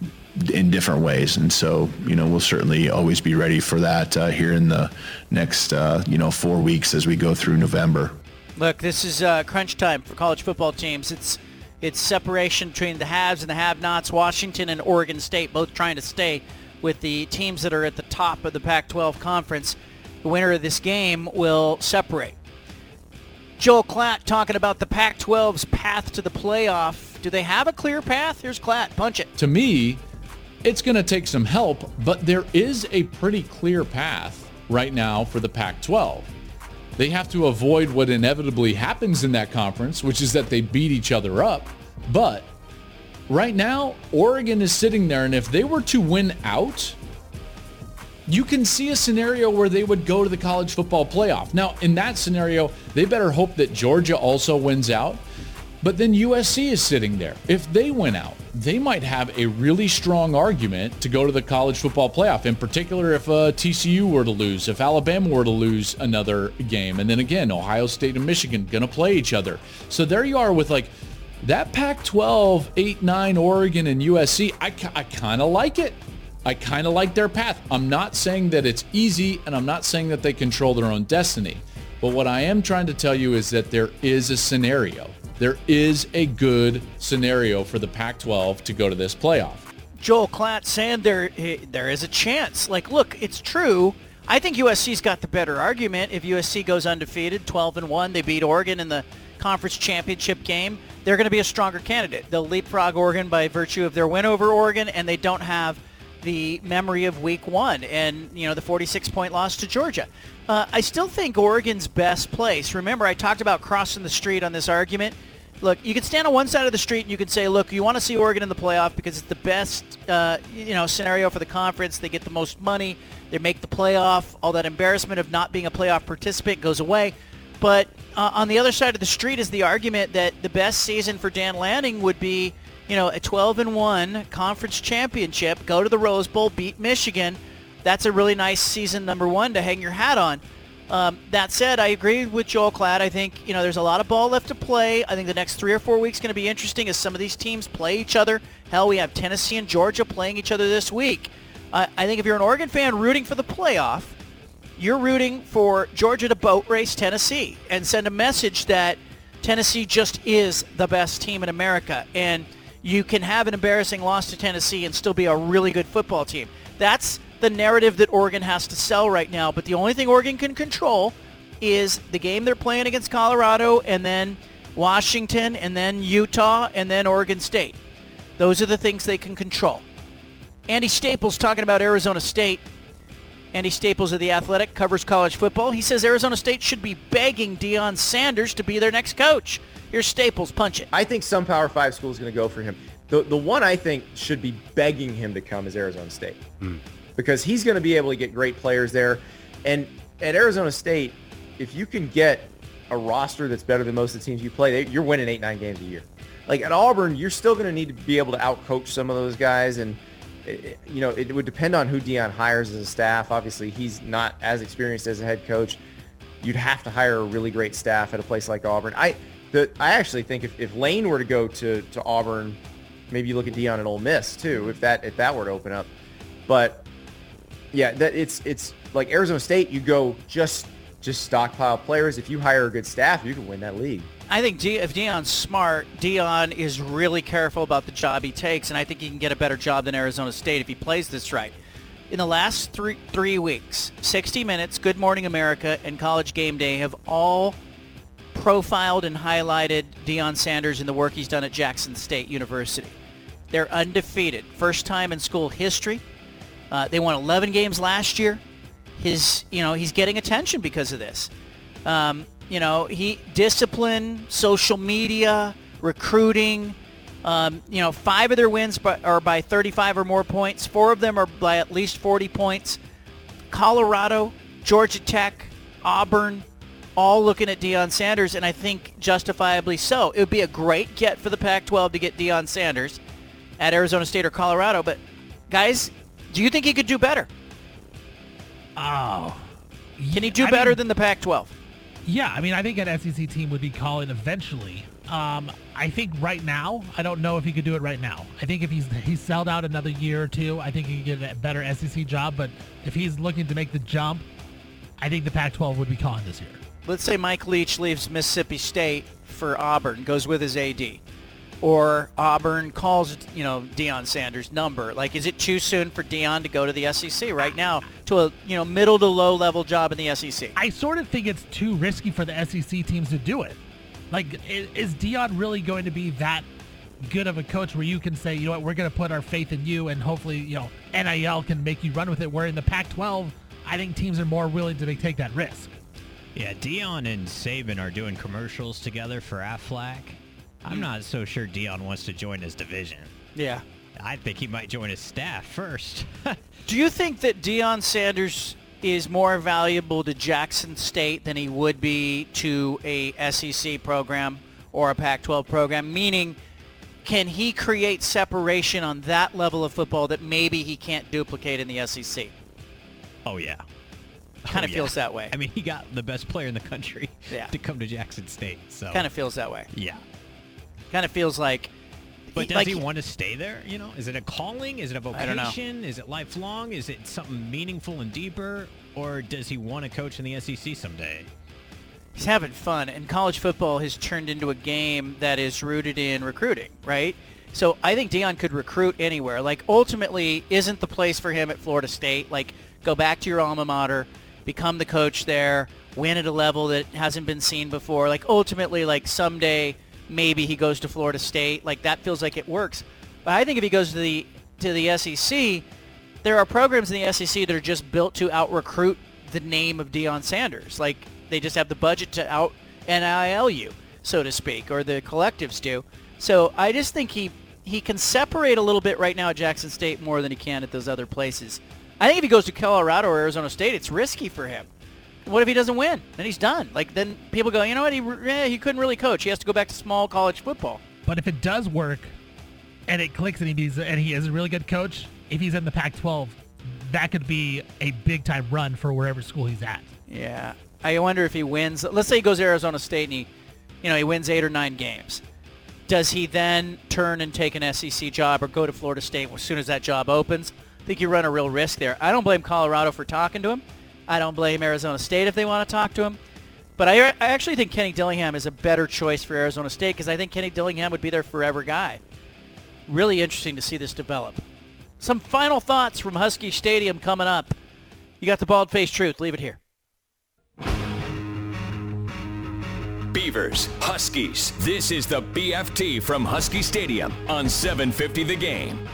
Speaker 24: in different ways. And so, you know, we'll certainly always be ready for that uh, here in the next, uh, you know, four weeks as we go through November.
Speaker 2: Look, this is uh, crunch time for college football teams. It's it's separation between the haves and the have-nots. Washington and Oregon State both trying to stay with the teams that are at the top of the Pac-12 conference. The winner of this game will separate. Joel Klatt talking about the Pac-12's path to the playoff. Do they have a clear path? Here's Klatt. Punch it.
Speaker 25: To me, it's going to take some help, but there is a pretty clear path right now for the Pac-12. They have to avoid what inevitably happens in that conference, which is that they beat each other up. But right now, Oregon is sitting there, and if they were to win out, you can see a scenario where they would go to the college football playoff. Now, in that scenario, they better hope that Georgia also wins out. But then USC is sitting there. If they win out, they might have a really strong argument to go to the college football playoff. In particular, if uh, TCU were to lose, if Alabama were to lose another game, and then again, Ohio State and Michigan going to play each other. So there you are with like that Pac-12, 8, 9, Oregon, and USC. I, I kind of like it. I kind of like their path. I'm not saying that it's easy, and I'm not saying that they control their own destiny. But what I am trying to tell you is that there is a scenario. There is a good scenario for the Pac-12 to go to this playoff.
Speaker 2: Joel Klatt saying there eh, there is a chance. Like, look, it's true. I think USC's got the better argument. If USC goes undefeated, 12 and 1, they beat Oregon in the conference championship game, they're going to be a stronger candidate. They'll leapfrog Oregon by virtue of their win over Oregon, and they don't have the memory of week one and, you know, the 46-point loss to Georgia. Uh, I still think Oregon's best place. Remember, I talked about crossing the street on this argument. Look, you can stand on one side of the street and you can say, look, you want to see Oregon in the playoff because it's the best, uh, you know, scenario for the conference. They get the most money. They make the playoff. All that embarrassment of not being a playoff participant goes away. But uh, on the other side of the street is the argument that the best season for Dan Lanning would be – you know, a 12 and 1 conference championship, go to the Rose Bowl, beat Michigan. That's a really nice season number one to hang your hat on. Um, that said, I agree with Joel Klatt. I think you know there's a lot of ball left to play. I think the next three or four weeks going to be interesting as some of these teams play each other. Hell, we have Tennessee and Georgia playing each other this week. Uh, I think if you're an Oregon fan rooting for the playoff, you're rooting for Georgia to boat race Tennessee and send a message that Tennessee just is the best team in America. And you can have an embarrassing loss to Tennessee and still be a really good football team. That's the narrative that Oregon has to sell right now. But the only thing Oregon can control is the game they're playing against Colorado and then Washington and then Utah and then Oregon State. Those are the things they can control. Andy Staples talking about Arizona State. Andy Staples of The Athletic covers college football. He says Arizona State should be begging Deion Sanders to be their next coach. Here's Staples. Punch it.
Speaker 26: I think some Power Five school is going to go for him. The the one I think should be begging him to come is Arizona State mm. because he's going to be able to get great players there. And at Arizona State, if you can get a roster that's better than most of the teams you play, they, you're winning eight nine games a year. Like at Auburn, you're still going to need to be able to outcoach some of those guys and. You know, it would depend on who Deion hires as a staff. Obviously, he's not as experienced as a head coach. You'd have to hire a really great staff at a place like Auburn. I the, I actually think if, if Lane were to go to, to Auburn, maybe you look at Deion and Ole Miss too, if that if that were to open up. But yeah, that it's it's like Arizona State. You go just just stockpile players. If you hire a good staff, you can win that league.
Speaker 2: I think De- if Deion's smart, Deion is really careful about the job he takes, and I think he can get a better job than Arizona State if he plays this right. In the last three three weeks, 60 Minutes, Good Morning America, and College Game Day have all profiled and highlighted Deion Sanders and the work he's done at Jackson State University. They're undefeated. First time in school history. Uh, they won 11 games last year. His, you know, he's getting attention because of this. Um, you know, he discipline, social media, recruiting. Um, you know, five of their wins by, are by 35 or more points. Four of them are by at least 40 points. Colorado, Georgia Tech, Auburn, all looking at Deion Sanders, and I think justifiably so. It would be a great get for the Pac-12 to get Deion Sanders. at Arizona State or Colorado. But guys, do you think he could do better?
Speaker 3: Oh.
Speaker 2: Can he do
Speaker 3: I
Speaker 2: better
Speaker 3: mean-
Speaker 2: than the Pac-12?
Speaker 3: Yeah, I mean, I think an SEC team would be calling eventually. Um, I think right now, I don't know if he could do it right now. I think if he's he's sold out another year or two, I think he could get a better SEC job. But if he's looking to make the jump, I think the Pac-12 would be calling this year.
Speaker 2: Let's say Mike Leach leaves Mississippi State for Auburn, goes with his AD, or Auburn calls you know Deion Sanders' number. Like, is it too soon for Deion to go to the SEC right now to a you know middle to low level job in the SEC?
Speaker 3: I sort of think it's too risky for the SEC teams to do it. Like, is Deion really going to be that good of a coach where you can say, you know what, we're going to put our faith in you, and hopefully, you know, NIL can make you run with it. Where in the Pac-12, I think teams are more willing to take that risk.
Speaker 4: Yeah, Deion and Saban are doing commercials together for Aflac. I'm not so sure Deion wants to join his division.
Speaker 2: Yeah.
Speaker 4: I think he might join his staff first.
Speaker 2: Do you think that Deion Sanders is more valuable to Jackson State than he would be to a SEC program or a Pac-12 program? Meaning, can he create separation on that level of football that maybe he can't duplicate in the SEC?
Speaker 4: oh yeah.
Speaker 2: Kind
Speaker 4: Oh,
Speaker 2: of
Speaker 4: yeah.
Speaker 2: feels that way.
Speaker 4: I mean, he got the best player in the country
Speaker 2: Yeah.
Speaker 4: to come to Jackson State. So
Speaker 2: Kind of feels that way.
Speaker 4: Yeah.
Speaker 2: Kind of feels like.
Speaker 4: But does
Speaker 2: like
Speaker 4: he want to stay there? You know, is it a calling? Is it a
Speaker 2: I don't know.
Speaker 4: vocation? Is it lifelong? Is it something meaningful and deeper? Or does he want to coach in the SEC someday?
Speaker 2: he's having fun and college football has turned into a game that is rooted in recruiting right so i think Deion could recruit anywhere like ultimately isn't the place for him at florida state like go back to your alma mater become the coach there win at a level that hasn't been seen before like ultimately like someday maybe he goes to florida state like that feels like it works but i think if he goes to the to the sec there are programs in the SEC that are just built to out recruit the name of Deion Sanders. Like they just have the budget to out NIL you, so to speak, or the collectives do. So I just think he he can separate a little bit right now at Jackson State more than he can at those other places. I think if he goes to Colorado or Arizona State, it's risky for him. What if he doesn't win? Then he's done. Like then people go, you know what? He eh, he couldn't really coach. He has to go back to small college football.
Speaker 3: But if it does work, and it clicks, and he's and he is a really good coach, if he's in the Pac-12, that could be a big time run for wherever school he's at.
Speaker 2: Yeah. I wonder if he wins. Let's say he goes to Arizona State and he, you know, he wins eight or nine games. Does he then turn and take an SEC job or go to Florida State as soon as that job opens? I think you run a real risk there. I don't blame Colorado for talking to him. I don't blame Arizona State if they want to talk to him. But I, I actually think Kenny Dillingham is a better choice for Arizona State because I think Kenny Dillingham would be their forever guy. Really interesting to see this develop. Some final thoughts from Husky Stadium coming up. You got the bald faced truth. Leave it here.
Speaker 1: Beavers, Huskies. This is the BFT from Husky Stadium on 750 The Game.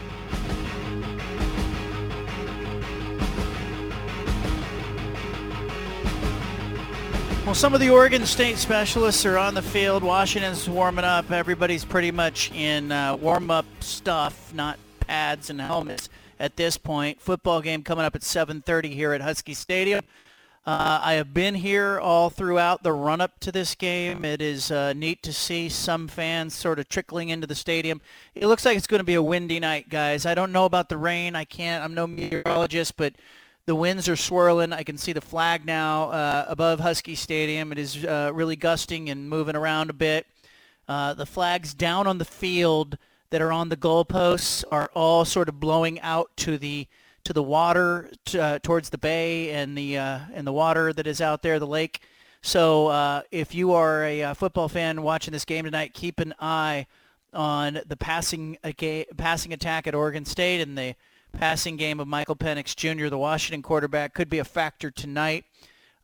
Speaker 2: Well, some of the Oregon State specialists are on the field. Washington's warming up. Everybody's pretty much in uh, warm-up stuff, not pads and helmets at this point. Football game coming up at 7:30 here at Husky Stadium. Uh, I have been here all throughout the run-up to this game. It is uh, neat to see some fans sort of trickling into the stadium. It looks like it's going to be a windy night, guys. I don't know about the rain. I can't. I'm no meteorologist, but the winds are swirling. I can see the flag now uh, above Husky Stadium. It is uh, really gusting and moving around a bit. Uh, the flags down on the field that are on the goalposts are all sort of blowing out to the to the water uh, towards the bay and the uh, and the water that is out there, the lake. So uh, if you are a football fan watching this game tonight, keep an eye on the passing passing attack at Oregon State and the passing game of Michael Penix Jr., the Washington quarterback, could be a factor tonight.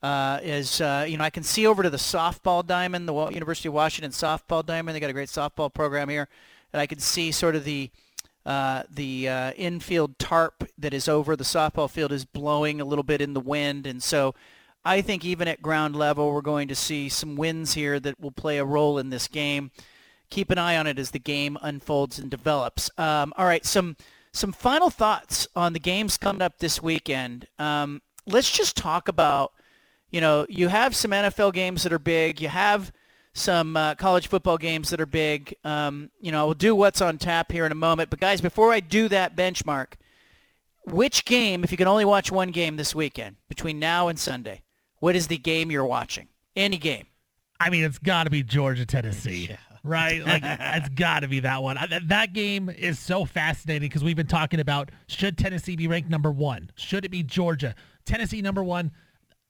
Speaker 2: Uh, is uh, you know I can see over to the softball diamond, the University of Washington softball diamond. They got a great softball program here, and I can see sort of the uh, the uh, infield tarp that is over the softball field is blowing a little bit in the wind, and so I think even at ground level we're going to see some winds here that will play a role in this game. Keep an eye on it as the game unfolds and develops. Um, all right, some some final thoughts on the games coming up this weekend. Um, let's just talk about, you know, you have some NFL games that are big. You have some uh, college football games that are big. Um, you know, we'll do what's on tap here in a moment. But guys, before I do that benchmark, which game, if you can only watch one game this weekend between now and Sunday, what is the game you're watching? Any game.
Speaker 3: I mean, it's got to be Georgia Tennessee, right? Like it's got to be that one. I- That that game is so fascinating because we've been talking about should Tennessee be ranked number one? Should it be Georgia? Tennessee number one.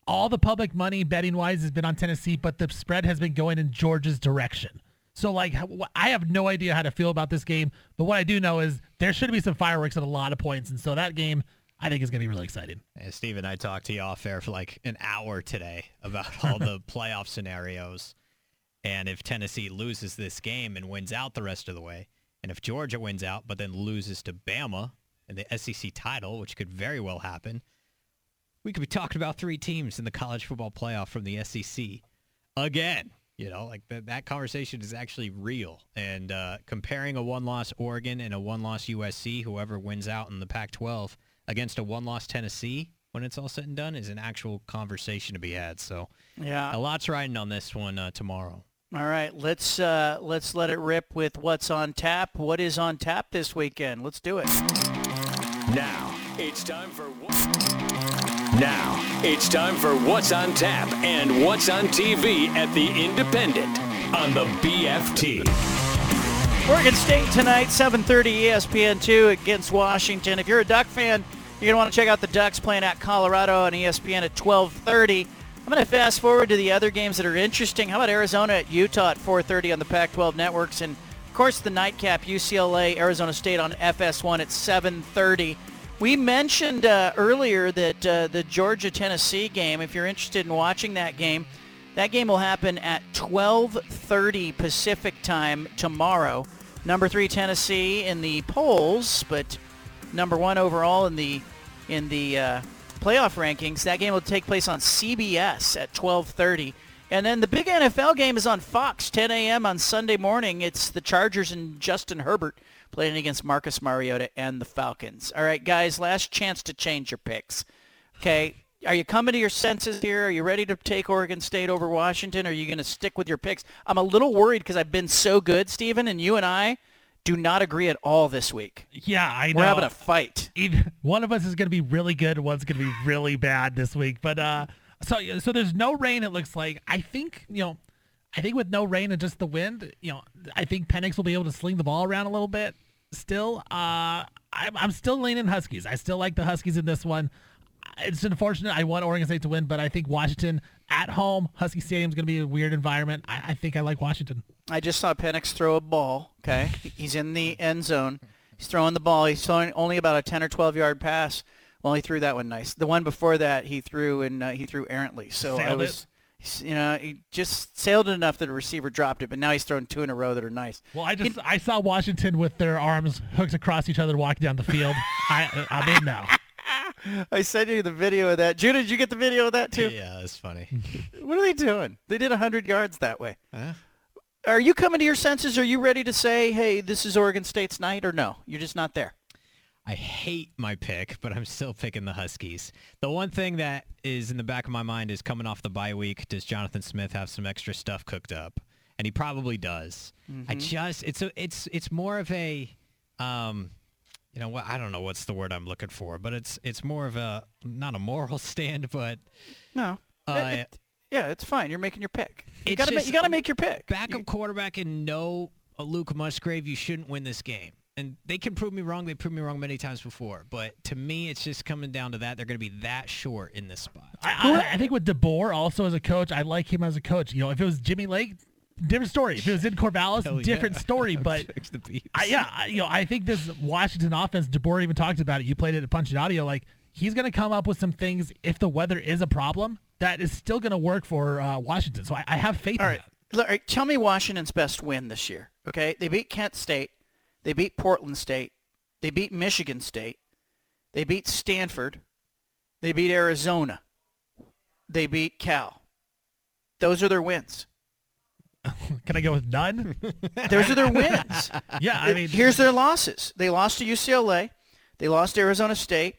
Speaker 3: All the public money betting wise has been on Tennessee, but the spread has been going in Georgia's direction. So like, I have no idea how to feel about this game, but what I do know is there should be some fireworks at a lot of points, and so that game I think is going to be really exciting.
Speaker 4: And Steve and I talked to you off air for like an hour today about all the playoff scenarios. And if Tennessee loses this game and wins out the rest of the way, and if Georgia wins out but then loses to Bama in the SEC title, which could very well happen, we could be talking about three teams in the college football playoff from the SEC again. You know, like that, that conversation is actually real. And uh, comparing a one-loss Oregon and a one-loss USC, whoever wins out in the Pac-12, against a one-loss Tennessee, when it's all said and done, is an actual conversation to be had. So,
Speaker 2: Yeah.
Speaker 4: a lot's riding on this one uh, tomorrow.
Speaker 2: All right, let's uh, let's let it rip with what's on tap. What is on tap this weekend? Let's do it.
Speaker 1: Now it's time for? Now it's time for what's on tap and what's on TV at the Independent on the BFT.
Speaker 2: Oregon State tonight, 7:30 ESPN2 against Washington. If you're a Duck fan, you're gonna want to check out the Ducks playing at Colorado on ESPN at 12:30. I'm gonna fast forward to the other games that are interesting. How about Arizona at Utah at 4:30 on the Pac-12 networks, and of course the nightcap UCLA Arizona State on FS1 at 7:30. We mentioned uh, earlier that uh, the Georgia Tennessee game. If you're interested in watching that game, that game will happen at 12:30 Pacific time tomorrow. Number three Tennessee in the polls, but number one overall in the in the uh, playoff rankings. That game will take place on CBS at 12:30, and then the big NFL game is on Fox 10 a.m. on Sunday morning. It's the Chargers and Justin Herbert playing against Marcus Mariota and the Falcons. All right, guys, last chance to change your picks. Okay. Are you coming to your senses here? Are you ready to take Oregon State over Washington? Are you going to stick with your picks? I'm a little worried because I've been so good, Steven, and you and I do not agree at all this week.
Speaker 3: Yeah, I know.
Speaker 2: We're having a fight.
Speaker 3: Either one of us is going to be really good, one's going to be really bad this week. But uh, so so there's no rain. It looks like. I think you know, I think with no rain and just the wind, you know, I think Penix will be able to sling the ball around a little bit. Still, uh, I'm I'm still leaning Huskies. I still like the Huskies in this one. It's unfortunate. I want Oregon State to win, but I think Washington at home, Husky Stadium is going to be a weird environment. I, I think I like Washington.
Speaker 2: I just saw Penix throw a ball. Okay, he's in the end zone. He's throwing the ball. He's throwing only about a 10 or 12 yard pass. Well, he threw that one nice. The one before that, he threw and uh, he threw errantly. So I was, he's- you know, he just sailed it enough that the receiver dropped it. But now he's thrown two in a row that are nice.
Speaker 3: Well, I just I saw Washington with their arms hooked across each other walking down the field. I I'm in now.
Speaker 2: I sent you the video of that. Judah, did you get the video of that too?
Speaker 4: Yeah, it's funny.
Speaker 2: What are they doing? They did 100 yards that way. Are you coming to your senses? Are you ready to say, hey, this is Oregon State's night, or no? You're just not there.
Speaker 4: I hate my pick, but I'm still picking the Huskies. The one thing that is in the back of my mind is coming off the bye week, does Jonathan Smith have some extra stuff cooked up? And he probably does. I
Speaker 2: Mhm.
Speaker 4: just it's a it's it's more of a um you know what I don't know what's the word I'm looking for, but it's it's more of a not a moral stand, but
Speaker 2: No.
Speaker 4: uh,
Speaker 2: It- it- yeah, it's fine. You're making your pick. You gotta, ma-
Speaker 4: just-
Speaker 2: you gotta make your pick.
Speaker 4: backup quarterback and no uh, Luke Musgrave, you shouldn't win this game. And they can prove me wrong. They proved me wrong many times before. But to me, it's just coming down to that. They're going to be that short in this spot.
Speaker 3: I, I, I think with DeBoer also as a coach, I like him as a coach. You know, if it was Jimmy Lake, different story. If it was in Corvallis,
Speaker 4: Hell yeah.
Speaker 3: different story. But I, yeah, I, you know, I think this Washington offense. DeBoer even talked about it. You played it at Punch It Audio. Like he's going to come up with some things if the weather is a problem that is still going to work for uh, Washington. So I, I have faith.
Speaker 2: All
Speaker 3: in
Speaker 2: right. Look, all right, Tell me Washington's best win this year. Okay, they beat Kent State, they beat Portland State, they beat Michigan State, they beat Stanford, they beat Arizona, they beat Cal. Those are their wins.
Speaker 3: That. Can I go with none?
Speaker 2: Those are their wins.
Speaker 3: yeah, I mean,
Speaker 2: here's their losses. They lost to UCLA, they lost to Arizona State,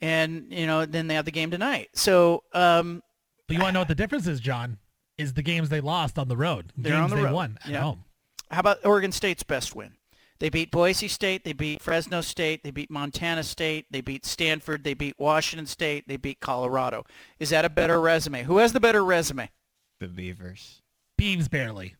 Speaker 2: and you know then they have the game tonight. So um,
Speaker 3: But you want to know what the difference is, John? is the games they lost on the road.
Speaker 2: They're
Speaker 3: games
Speaker 2: on the
Speaker 3: they
Speaker 2: road.
Speaker 3: won at
Speaker 2: Yeah.
Speaker 3: home.
Speaker 2: How about Oregon State's best win? They beat Boise State, they beat Fresno State, they beat Montana State, they beat Stanford, they beat Washington State, they beat Colorado. Is that a better resume? Who has the better resume?
Speaker 4: The Beavers.
Speaker 3: Beavs barely.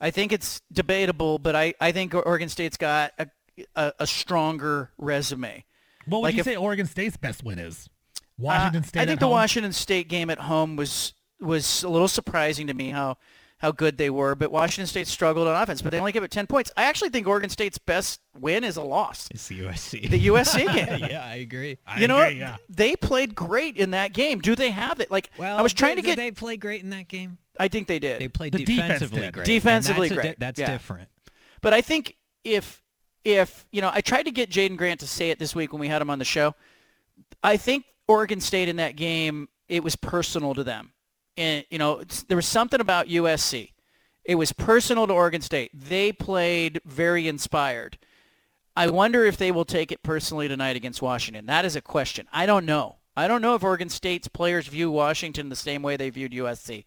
Speaker 2: I think it's debatable, but I, I think Oregon State's got a, a, a stronger resume.
Speaker 3: What would
Speaker 2: Like
Speaker 3: you
Speaker 2: if-
Speaker 3: say Oregon State's best win is? Washington
Speaker 2: Uh,
Speaker 3: State.
Speaker 2: I think
Speaker 3: at
Speaker 2: the
Speaker 3: home?
Speaker 2: Washington State game at home was was a little surprising to me how how good they were, but Washington State struggled on offense, but they only gave it 10 points. I actually think Oregon State's best win is a loss.
Speaker 4: It's the USC.
Speaker 2: The USC game.
Speaker 4: yeah, I agree.
Speaker 2: you know what? They played great in that game. Do they have it? Like
Speaker 4: Well,
Speaker 2: I was trying
Speaker 4: did-
Speaker 2: to get
Speaker 4: did they play great in that game?
Speaker 2: I think they did.
Speaker 4: They played
Speaker 2: The
Speaker 4: defensively
Speaker 2: did.
Speaker 4: great.
Speaker 2: Defensively
Speaker 4: that's a di-
Speaker 2: great.
Speaker 4: that's
Speaker 2: Yeah.
Speaker 4: different.
Speaker 2: But I think if if you know, I tried to get Jaden Grant to say it this week when we had him on the show. I think Oregon State in that game it was personal to them, and you know there was something about USC. It was personal to Oregon State. They played very inspired. I wonder if they will take it personally tonight against Washington. That is a question. I don't know. I don't know if Oregon State's players view Washington the same way they viewed USC.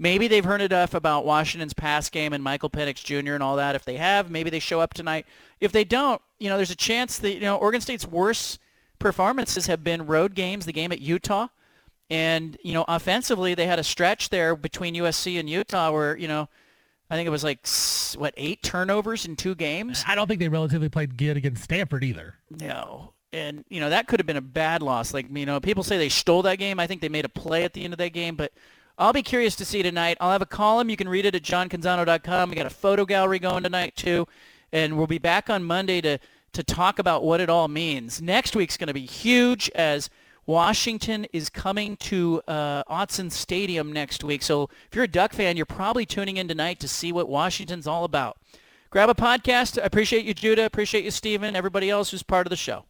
Speaker 2: Maybe they've heard enough about Washington's pass game and Michael Penix Jr. and all that. If they have, maybe they show up tonight. If they don't, you know, there's a chance that you know Oregon State's worst performances have been road games. The game at Utah, and you know, offensively they had a stretch there between USC and Utah where you know, I think it was like what eight turnovers in two games.
Speaker 3: I don't think they relatively played good against Stanford either.
Speaker 2: No. And, you know, that could have been a bad loss. Like, you know, people say they stole that game. I think they made a play at the end of that game. But I'll be curious to see tonight. I'll have a column. You can read it at johncanzano.com. We got a photo gallery going tonight, too. And we'll be back on Monday to, to talk about what it all means. Next week's going to be huge as Washington is coming to uh, Autzen Stadium next week. So if you're a Duck fan, you're probably tuning in tonight to see what Washington's all about. Grab a podcast. I appreciate you, Judah. Appreciate you, Steven. Everybody else who's part of the show.